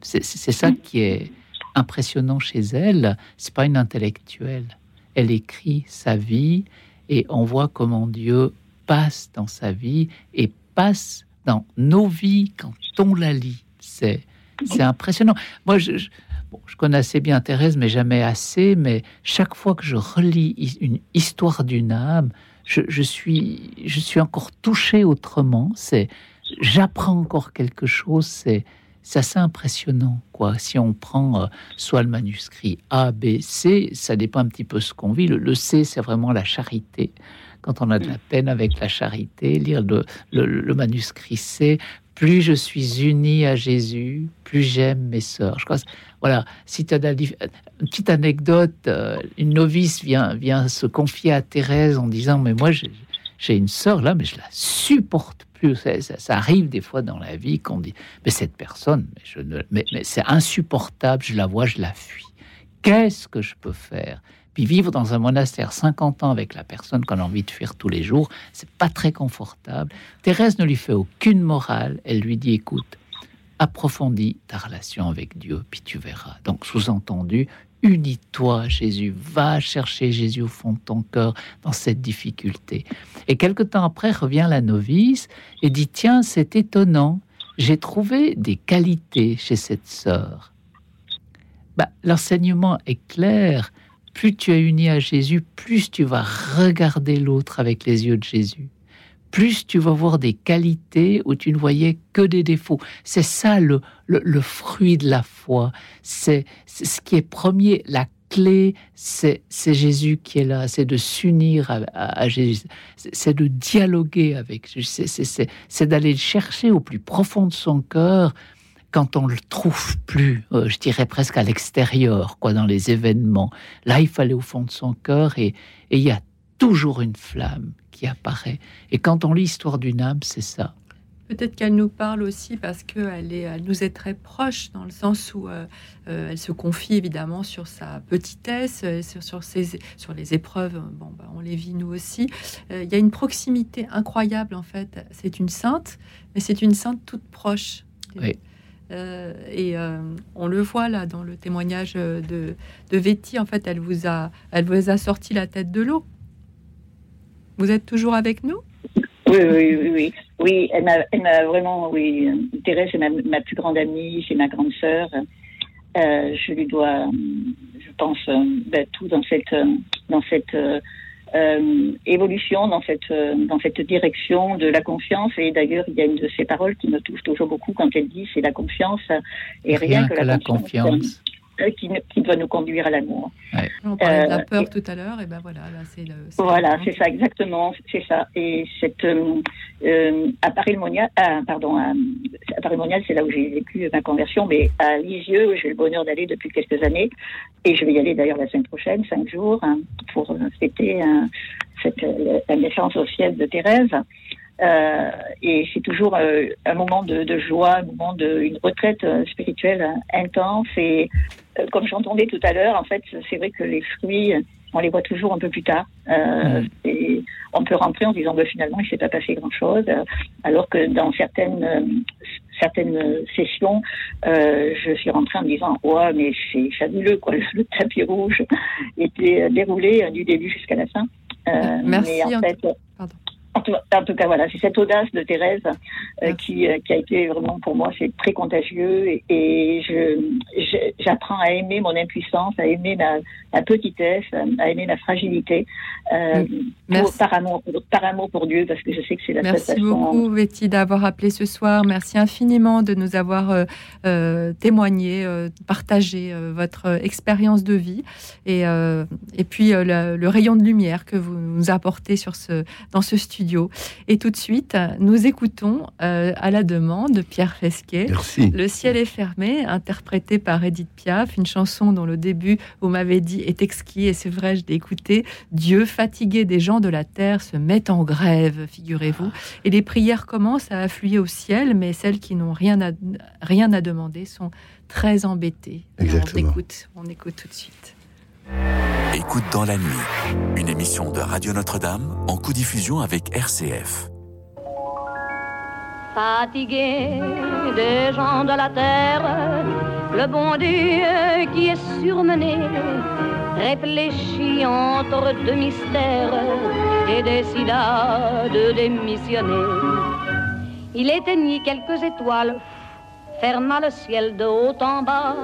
C'est ça qui est impressionnant chez elle. C'est pas une intellectuelle. Elle écrit sa vie et on voit comment Dieu passe dans sa vie et passe dans nos vies quand on la lit. C'est, c'est impressionnant. Moi, je, je, connais assez bien Thérèse, mais jamais assez. Mais chaque fois que je relis une histoire d'une âme, je, suis, je suis encore touché autrement. C'est, j'apprends encore quelque chose. C'est, c'est assez impressionnant, quoi. Si on prend euh, soit le manuscrit A, B, C, ça dépend un petit peu ce qu'on vit. le C, c'est vraiment la charité quand on a de la peine avec la charité, lire le, manuscrit C, plus je suis uni à Jésus, plus j'aime mes sœurs. Je crois, voilà, si tu as une petite anecdote, euh, une novice vient, vient se confier à Thérèse en disant, mais moi j'ai une sœur là, mais je la supporte Ça, arrive des fois dans la vie qu'on dit, mais cette personne, mais, je ne, mais c'est insupportable, je la vois, je la fuis. Qu'est-ce que je peux faire? Puis vivre dans un monastère 50 ans avec la personne qu'on a envie de fuir tous les jours, c'est pas très confortable. Thérèse ne lui fait aucune morale. Elle lui dit écoute, approfondis ta relation avec Dieu, puis tu verras. Donc, sous-entendu, unis-toi Jésus, va chercher Jésus au fond de ton cœur dans cette difficulté. Et quelque temps après revient la novice et dit Tiens, c'est étonnant, j'ai trouvé des qualités chez cette sœur. Bah, L'enseignement est clair plus tu es uni à Jésus, plus tu vas regarder l'autre avec les yeux de Jésus. Plus tu vas voir des qualités où tu ne voyais que des défauts. C'est ça le, le, fruit de la foi. C'est ce qui est premier, la clé, c'est Jésus qui est là, c'est de s'unir à, Jésus, c'est de dialoguer avec Jésus, c'est d'aller chercher au plus profond de son cœur quand on le trouve plus, euh, je dirais presque à l'extérieur, quoi, dans les événements. Là, il fallait au fond de son cœur et il y a toujours une flamme qui apparaît. Et quand on lit l'histoire d'une âme, c'est ça. Peut-être qu'elle nous parle aussi parce qu'elle elle nous est très proche dans le sens où euh, euh, elle se confie évidemment sur sa petitesse, sur, sur, ses, sur les épreuves. Bon, bah, on les vit nous aussi. il y a une proximité incroyable en fait. C'est une sainte, mais c'est une sainte toute proche. Oui. Euh, et euh, on le voit là dans le témoignage de, de Betty. En fait, elle vous a, elle vous a sorti la tête de l'eau. Vous êtes toujours avec nous? Oui, oui, oui, oui. Oui, elle m'a vraiment, oui. Thérèse, c'est ma, plus grande amie, c'est ma grande sœur. Euh, je lui dois, je pense, ben, tout dans cette, dans cette euh, évolution dans cette euh, dans cette direction de la confiance. Et d'ailleurs, il y a une de ses paroles qui me touche toujours beaucoup quand elle dit c'est la confiance et rien, que, la, confiance. Euh, qui, qui, doit nous conduire à l'amour. On parlait de la peur tout à l'heure, et ben voilà, là c'est Voilà, c'est ça exactement, c'est ça. Et cette euh, à Paris Monial, ah, pardon, à, Paris Monial, c'est là où j'ai vécu ma conversion, mais à Lisieux, j'ai le bonheur d'aller depuis quelques années, et je vais y aller d'ailleurs la semaine prochaine, cinq jours, hein, pour fêter cette, la naissance officielle de Thérèse. Euh, et c'est toujours euh, un moment de, de, joie, un moment de une retraite euh, spirituelle intense. Et euh, comme j'entendais tout à l'heure, en fait, c'est vrai que les fruits, on les voit toujours un peu plus tard. Mm. Et on peut rentrer en disant bah, finalement il s'est pas passé grand chose, alors que dans certaines certaines sessions, je suis rentrée en me disant ouais mais c'est fabuleux quoi, le, tapis rouge était déroulé du début jusqu'à la fin. Merci. Mais en fait, Pardon en tout, cas, voilà, c'est cette audace de Thérèse euh, qui, euh, qui, a été vraiment pour moi, c'est très contagieux et, je, j'apprends à aimer mon impuissance, à aimer ma, petitesse, à aimer ma fragilité, euh, par, amour, par amour pour Dieu, parce que je sais que c'est la Merci beaucoup, Betty, d'avoir appelé ce soir. Merci infiniment de nous avoir témoigné, partagé votre expérience de vie. Et, et puis le, le, rayon de lumière que vous nous apportez sur ce, dans ce studio et tout de suite, nous écoutons euh, à la demande de Pierre Fesquet. Le ciel est fermé, interprété par Edith Piaf, une chanson dont le début, vous m'avez dit, est exquis. Et c'est vrai, je l'ai écouté. Dieu, fatigué des gens de la terre, se met en grève, figurez-vous. Et les prières commencent à affluer au ciel, mais celles qui n'ont rien à, rien à demander sont très embêtées. On écoute, on écoute tout de suite. Écoute dans la nuit, une émission de Radio Notre-Dame en co-diffusion avec RCF. Fatigué des gens de la terre, le bon Dieu qui est surmené réfléchit entre deux mystères et décida de démissionner. Il éteignit quelques étoiles, ferma le ciel de haut en bas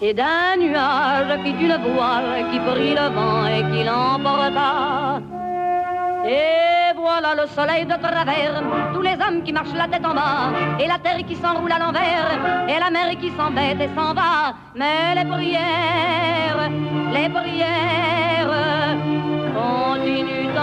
et d'un nuage fit une voile qui prit le vent et qui l'emporta. Et voilà le soleil de travers, tous les hommes qui marchent la tête en bas, et la terre qui s'enroule à l'envers, et la mer qui s'embête et s'en va. Mais les prières, les prières continuent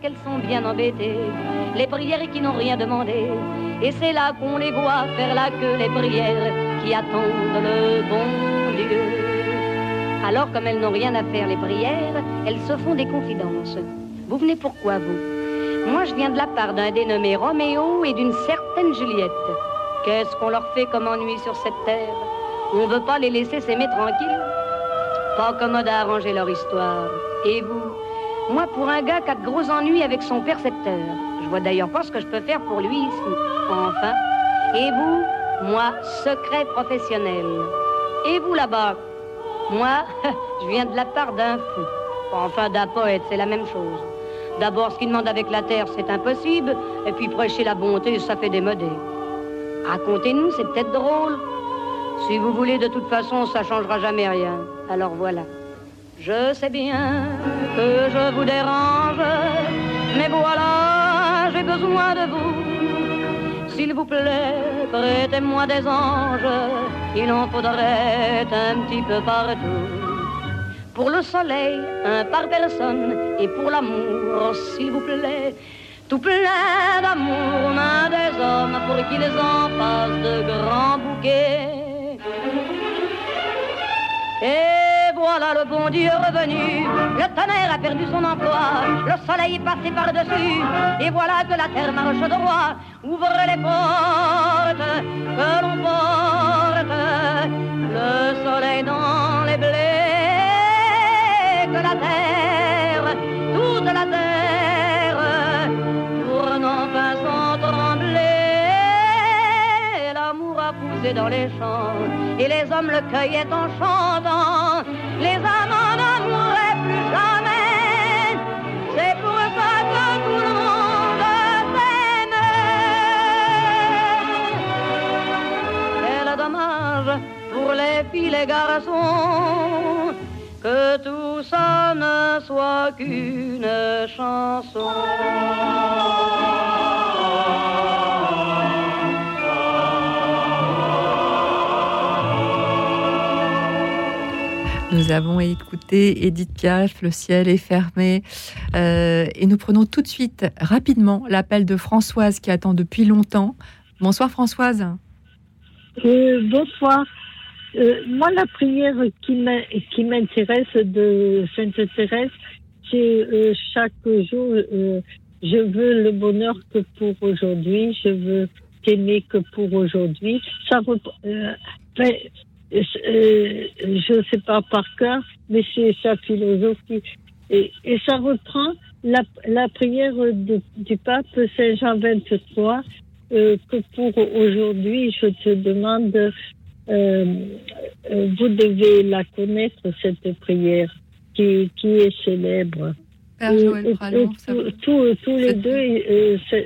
qu'elles sont bien embêtées, les prières qui n'ont rien demandé. Et c'est là qu'on les voit faire la queue, les prières qui attendent le bon Dieu. Alors, comme elles n'ont rien à faire, les prières, elles se font des confidences. Vous venez pourquoi, vous? Moi, je viens de la part d'un dénommé Roméo et d'une certaine Juliette. Qu'est-ce qu'on leur fait comme ennui sur cette terre? On ne veut pas les laisser s'aimer tranquilles? Pas commode à arranger leur histoire. Et vous? Moi, pour un gars qui a de gros ennuis avec son percepteur. Je vois d'ailleurs pas ce que je peux faire pour lui ici. Enfin. Et vous Moi, secret professionnel. Et vous là-bas Moi, je viens de la part d'un fou. Enfin, d'un poète, c'est la même chose. D'abord, ce qu'il demande avec la terre, c'est impossible. Et puis prêcher la bonté, ça fait démodé. Racontez-nous, c'est peut-être drôle. Si vous voulez, de toute façon, ça changera jamais rien. Alors voilà. Je sais bien que je vous dérange, mais voilà, j'ai besoin de vous. S'il vous plaît, prêtez-moi des anges, il en faudrait un petit peu partout. Pour le soleil, un par personne, et pour l'amour, s'il vous plaît, tout plein d'amour, main des hommes, pour qu'ils en fassent de grands bouquets. Et voilà le bon Dieu revenu, le tonnerre a perdu son emploi, le soleil est passé par-dessus, et voilà que la terre marche droit, ouvre les portes que l'on porte, le soleil dans les blés, que la terre, dans les champs, et les hommes le cueillaient en chantant, les amants n'amouraient plus jamais, c'est pour ça que tout le monde s'aime. Quel dommage pour les filles, les garçons, que tout ça ne soit qu'une chanson. Nous avons écouté Edith Piaf, Le ciel est fermé. Euh, et nous prenons tout de suite, rapidement, l'appel de Françoise qui attend depuis longtemps. Bonsoir Françoise. Euh, bonsoir. Euh, moi, la prière qui m'in- qui m'intéresse de Sainte Thérèse, c'est chaque jour, je veux le bonheur que pour aujourd'hui, je veux t'aimer que pour aujourd'hui. Ça, euh, euh, euh, je ne sais pas par cœur, mais c'est sa philosophie. Et, ça reprend la, prière du pape Saint Jean 23, euh, que pour aujourd'hui, je te demande, euh, euh, vous devez la connaître, cette prière, qui est célèbre. Père Et- Joël et- Pralon, et ça tous- vous- tous- tous les deux euh, se,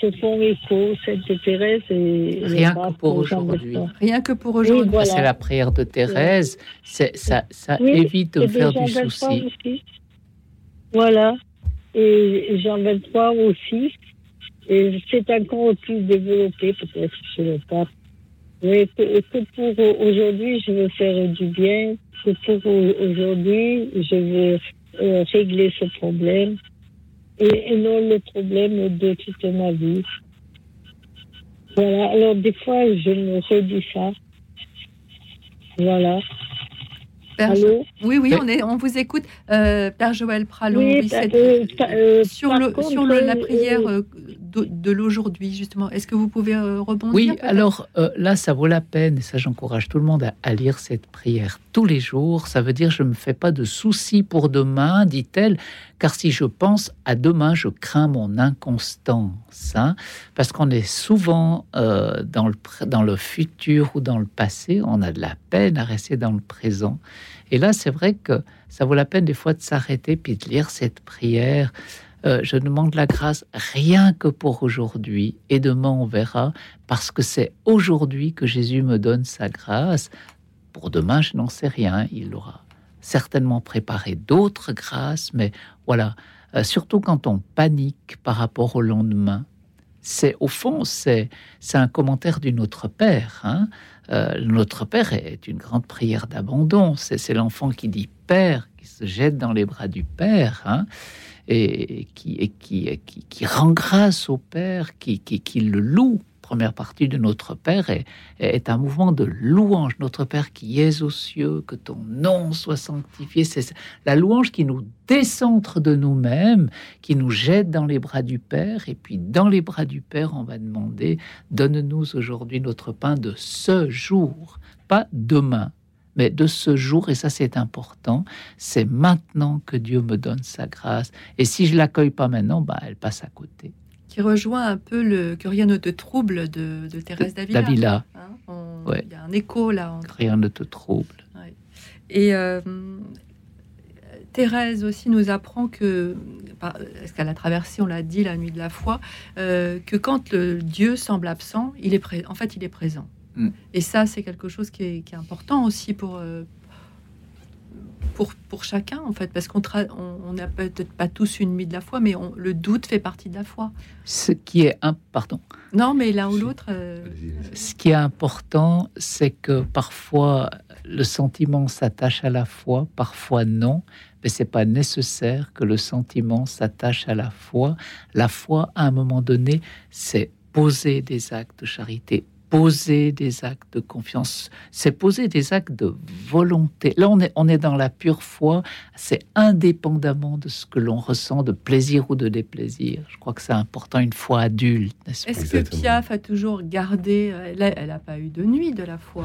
se font écho, Sainte Thérèse et Rien que pour aujourd'hui. 23. Rien que pour Oui, aujourd'hui. voilà. C'est la prière de Thérèse. C'est ça, ça Oui, évite de faire du 23 souci. aussi. Voilà. Et Jean 23 aussi. Et c'est encore plus développé peut-être chez le pape. Mais que, que pour aujourd'hui, je veux faire du bien? Que pour aujourd'hui, je veux régler ce problème. Et, et non le problème de toute ma vie. Voilà. Alors, des fois, je me redis ça. Voilà. Père Allô oui, oui, on, est, on vous écoute. Euh, Père Joël Pralon, Oui, oui, c'est- euh, euh, sur, le, contre, sur le- la euh, prière euh, de, de l'aujourd'hui, justement, est-ce que vous pouvez euh, rebondir Oui, alors euh, là, ça vaut la peine, et ça j'encourage tout le monde à, à lire cette prière tous les jours. Ça veut dire je ne me fais pas de soucis pour demain, dit-elle, car si je pense à demain, je crains mon inconstance. hein, parce qu'on est souvent euh, dans, le, dans le futur ou dans le passé, on a de la peine à rester dans le présent. Et là, c'est vrai que ça vaut la peine des fois de s'arrêter puis de lire cette prière. Euh, je demande la grâce rien que pour aujourd'hui et demain on verra parce que c'est aujourd'hui que Jésus me donne sa grâce. Pour demain, je n'en sais rien. Il aura certainement préparé d'autres grâces, mais voilà, Euh, surtout quand on panique par rapport au lendemain. C'est au fond, c'est un commentaire du Notre Père. hein. Euh, Notre Père est une grande prière d'abandon. C'est l'enfant qui dit Père, qui se jette dans les bras du Père. hein et qui, qui, qui, rend grâce au Père, qui, qui le loue. Première partie de Notre Père est, un mouvement de louange. Notre Père qui es aux cieux, que ton nom soit sanctifié. C'est la louange qui nous décentre de nous-mêmes, qui nous jette dans les bras du Père. Et puis dans les bras du Père, on va demander, donne-nous aujourd'hui notre pain de ce jour, pas demain, mais de ce jour, et ça c'est important, c'est maintenant que Dieu me donne sa grâce. Et si je l'accueille pas maintenant, bah, elle passe à côté. Qui rejoint un peu le Que rien ne te trouble de, de Thérèse Davila. Davila. Hein, on- Ouais. Il y a un écouple là. entre- Rien ne te trouble. Ouais. Et euh, Thérèse aussi nous apprend que, parce qu'elle a traversé, on l'a dit, la nuit de la foi, euh, que quand le Dieu semble absent, il est pré- en fait, il est présent. Mm. Et ça, c'est quelque chose qui est, qui est important aussi pour, euh, pour, pour chacun, en fait, parce qu'on tra- on on n'a peut-être pas tous une nuit de la foi, mais on- le doute fait partie de la foi. Ce qui est un, pardon. Non, mais l'un ou l'autre. euh, Ce qui est important, c'est que parfois le sentiment s'attache à la foi, parfois non, mais c'est pas nécessaire que le sentiment s'attache à la foi. La foi, à un moment donné, c'est poser des actes de charité, poser des actes de confiance, c'est poser des actes de volonté. Là, on est, on est dans la pure foi, c'est indépendamment de ce que l'on ressent de plaisir ou de déplaisir. Je crois que c'est important une foi adulte, n'est-ce Est-ce que Piaf a toujours gardé. euh, Elle n'a pas eu de nuit de la foi?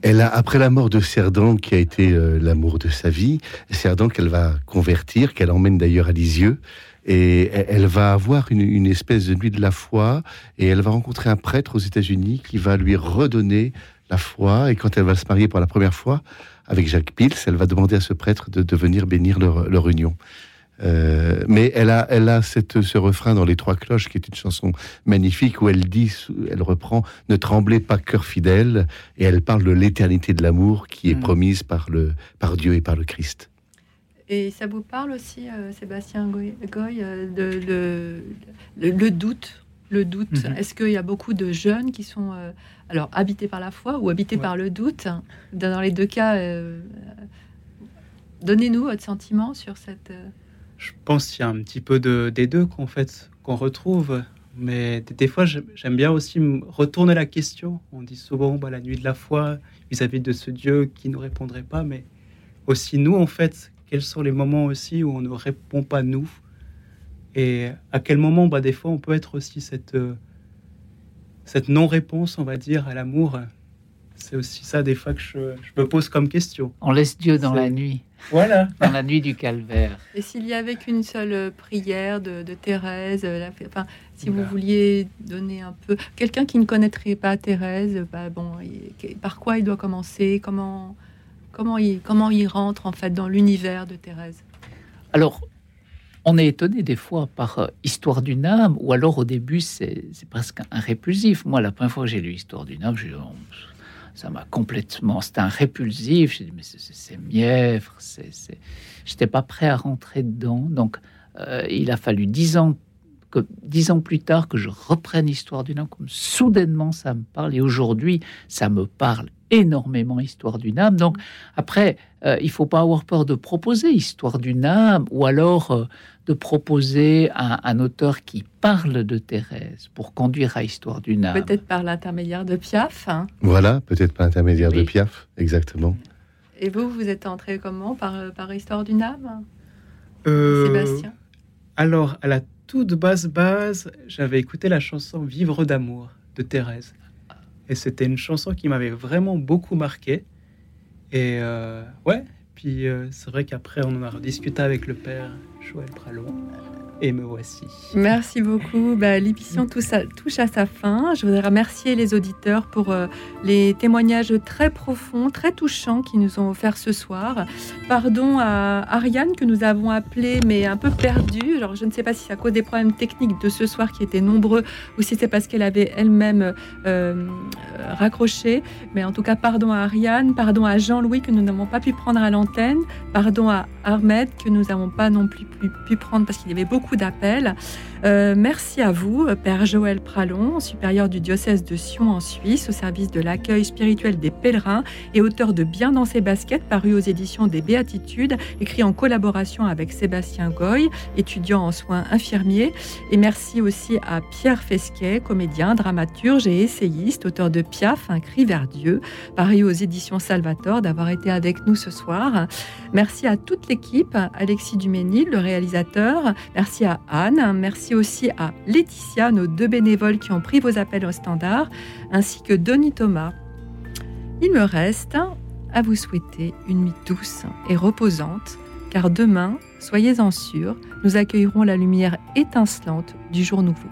Elle a, après la mort de Cerdan, qui a été euh, l'amour de sa vie, Cerdan qu'elle va convertir, qu'elle emmène d'ailleurs à Lisieux, et elle- va avoir une, une espèce de nuit de la foi, et elle va rencontrer un prêtre aux États-Unis qui va lui redonner la foi, et quand elle va se marier pour la première fois avec Jacques Pils, elle va demander à ce prêtre de, de venir bénir leur, leur union. Euh, mais elle a, elle a cette, ce refrain dans Les Trois Cloches, qui est une chanson magnifique, où elle dit, elle reprend Ne tremblez pas, cœur fidèle, et elle parle de l'éternité de l'amour qui est promise par, le, par Dieu et par le Christ. Et ça vous parle aussi, euh, Sébastien Goy, Goy, euh, de, le, doute le doute? Mhm. Est-ce qu'il y a beaucoup de jeunes qui sont euh, alors habités par la foi ou habités par le doute? Dans les deux cas, donnez-nous votre sentiment sur cette. Je pense qu'il y a un petit peu de, des deux qu'en fait qu'on retrouve. Mais des, des fois, j'aime bien aussi me retourner la question. On dit souvent bah, la nuit de la foi vis-à-vis de ce Dieu qui ne répondrait pas, mais aussi nous, en fait, quels sont les moments aussi où on ne répond pas nous Et à quel moment, bah, des fois, on peut être aussi cette, euh, cette non-réponse, on va dire, à l'amour. C'est aussi ça, des fois, que je, je me pose comme question. On laisse Dieu dans la nuit. Voilà. Dans la nuit du calvaire. Et s'il y avait qu'une seule euh, prière de, de Thérèse, euh, la- enfin, si vous vouliez donner un peu, quelqu'un qui ne connaîtrait pas Thérèse, bah, bon, il- par quoi il doit commencer Comment, comment il, comment il rentre en fait dans l'univers de Thérèse? Alors, on est étonné des fois par euh, Histoire d'une âme, ou alors au début, c'est presque un répulsif. Moi, la première fois que j'ai lu Histoire d'une âme, Oh, ça m'a complètement. C'était un répulsif. J'ai dit, mais c'est- mièvre. J'étais pas prêt à rentrer dedans. Donc, euh, il a fallu dix ans. Que, dix ans plus tard, que je reprenne Histoire d'une âme, comme soudainement ça me parle. Et aujourd'hui, ça me parle énormément, Histoire d'une âme. Donc, après, euh, il faut pas avoir peur de proposer Histoire d'une âme, ou alors euh, de proposer un, un auteur qui parle de Thérèse pour conduire à Histoire d'une âme. Peut-être par l'intermédiaire de Piaf. hein. Voilà, peut-être par l'intermédiaire de Piaf, exactement. Et vous, vous êtes entré comment par, euh, par Histoire d'une âme Euh, Sébastien? Alors, à la toute basse base, j'avais écouté la chanson Vivre d'amour de Thérèse. Et c'était une chanson qui m'avait vraiment beaucoup marqué. Et euh, ouais, puis euh, c'est vrai qu'après, on en a rediscuté avec le père Joël Pralon. Me voici. Merci beaucoup. Bah, L'émission touche à, touche à sa fin. Je voudrais remercier les auditeurs pour euh, les témoignages très profonds, très touchants qu'ils nous ont offerts ce soir. Pardon à Ariane que nous avons appelée mais un peu perdue. Alors je ne sais pas si c'est à cause des problèmes techniques de ce soir qui étaient nombreux ou si c'est parce qu'elle avait elle-même euh, raccroché. Mais en tout cas, pardon à Ariane, pardon à Jean-Louis que nous n'avons pas pu prendre à l'antenne, pardon à Ahmed que nous n'avons pas non plus pu, pu prendre parce qu'il y avait beaucoup d'appels. Euh, merci à vous, Père Joël Pralon, supérieur du diocèse de Sion en Suisse, au service de l'accueil spirituel des pèlerins et auteur de Bien dans ses baskets, paru aux éditions des Béatitudes, écrit en collaboration avec Sébastien Goy, étudiant en soins infirmiers. Et merci aussi à Pierre Fesquet, comédien, dramaturge et essayiste, auteur de Piaf, Un cri vers Dieu, paru aux éditions Salvator, d'avoir été avec nous ce soir. Merci à toute l'équipe, Alexis Duménil, le réalisateur. Merci à Anne. Merci aussi à Laetitia, nos deux bénévoles qui ont pris vos appels au standard, ainsi que Denis Thomas. Il me reste à vous souhaiter une nuit douce et reposante, car demain, soyez-en sûrs, nous accueillerons la lumière étincelante du jour nouveau.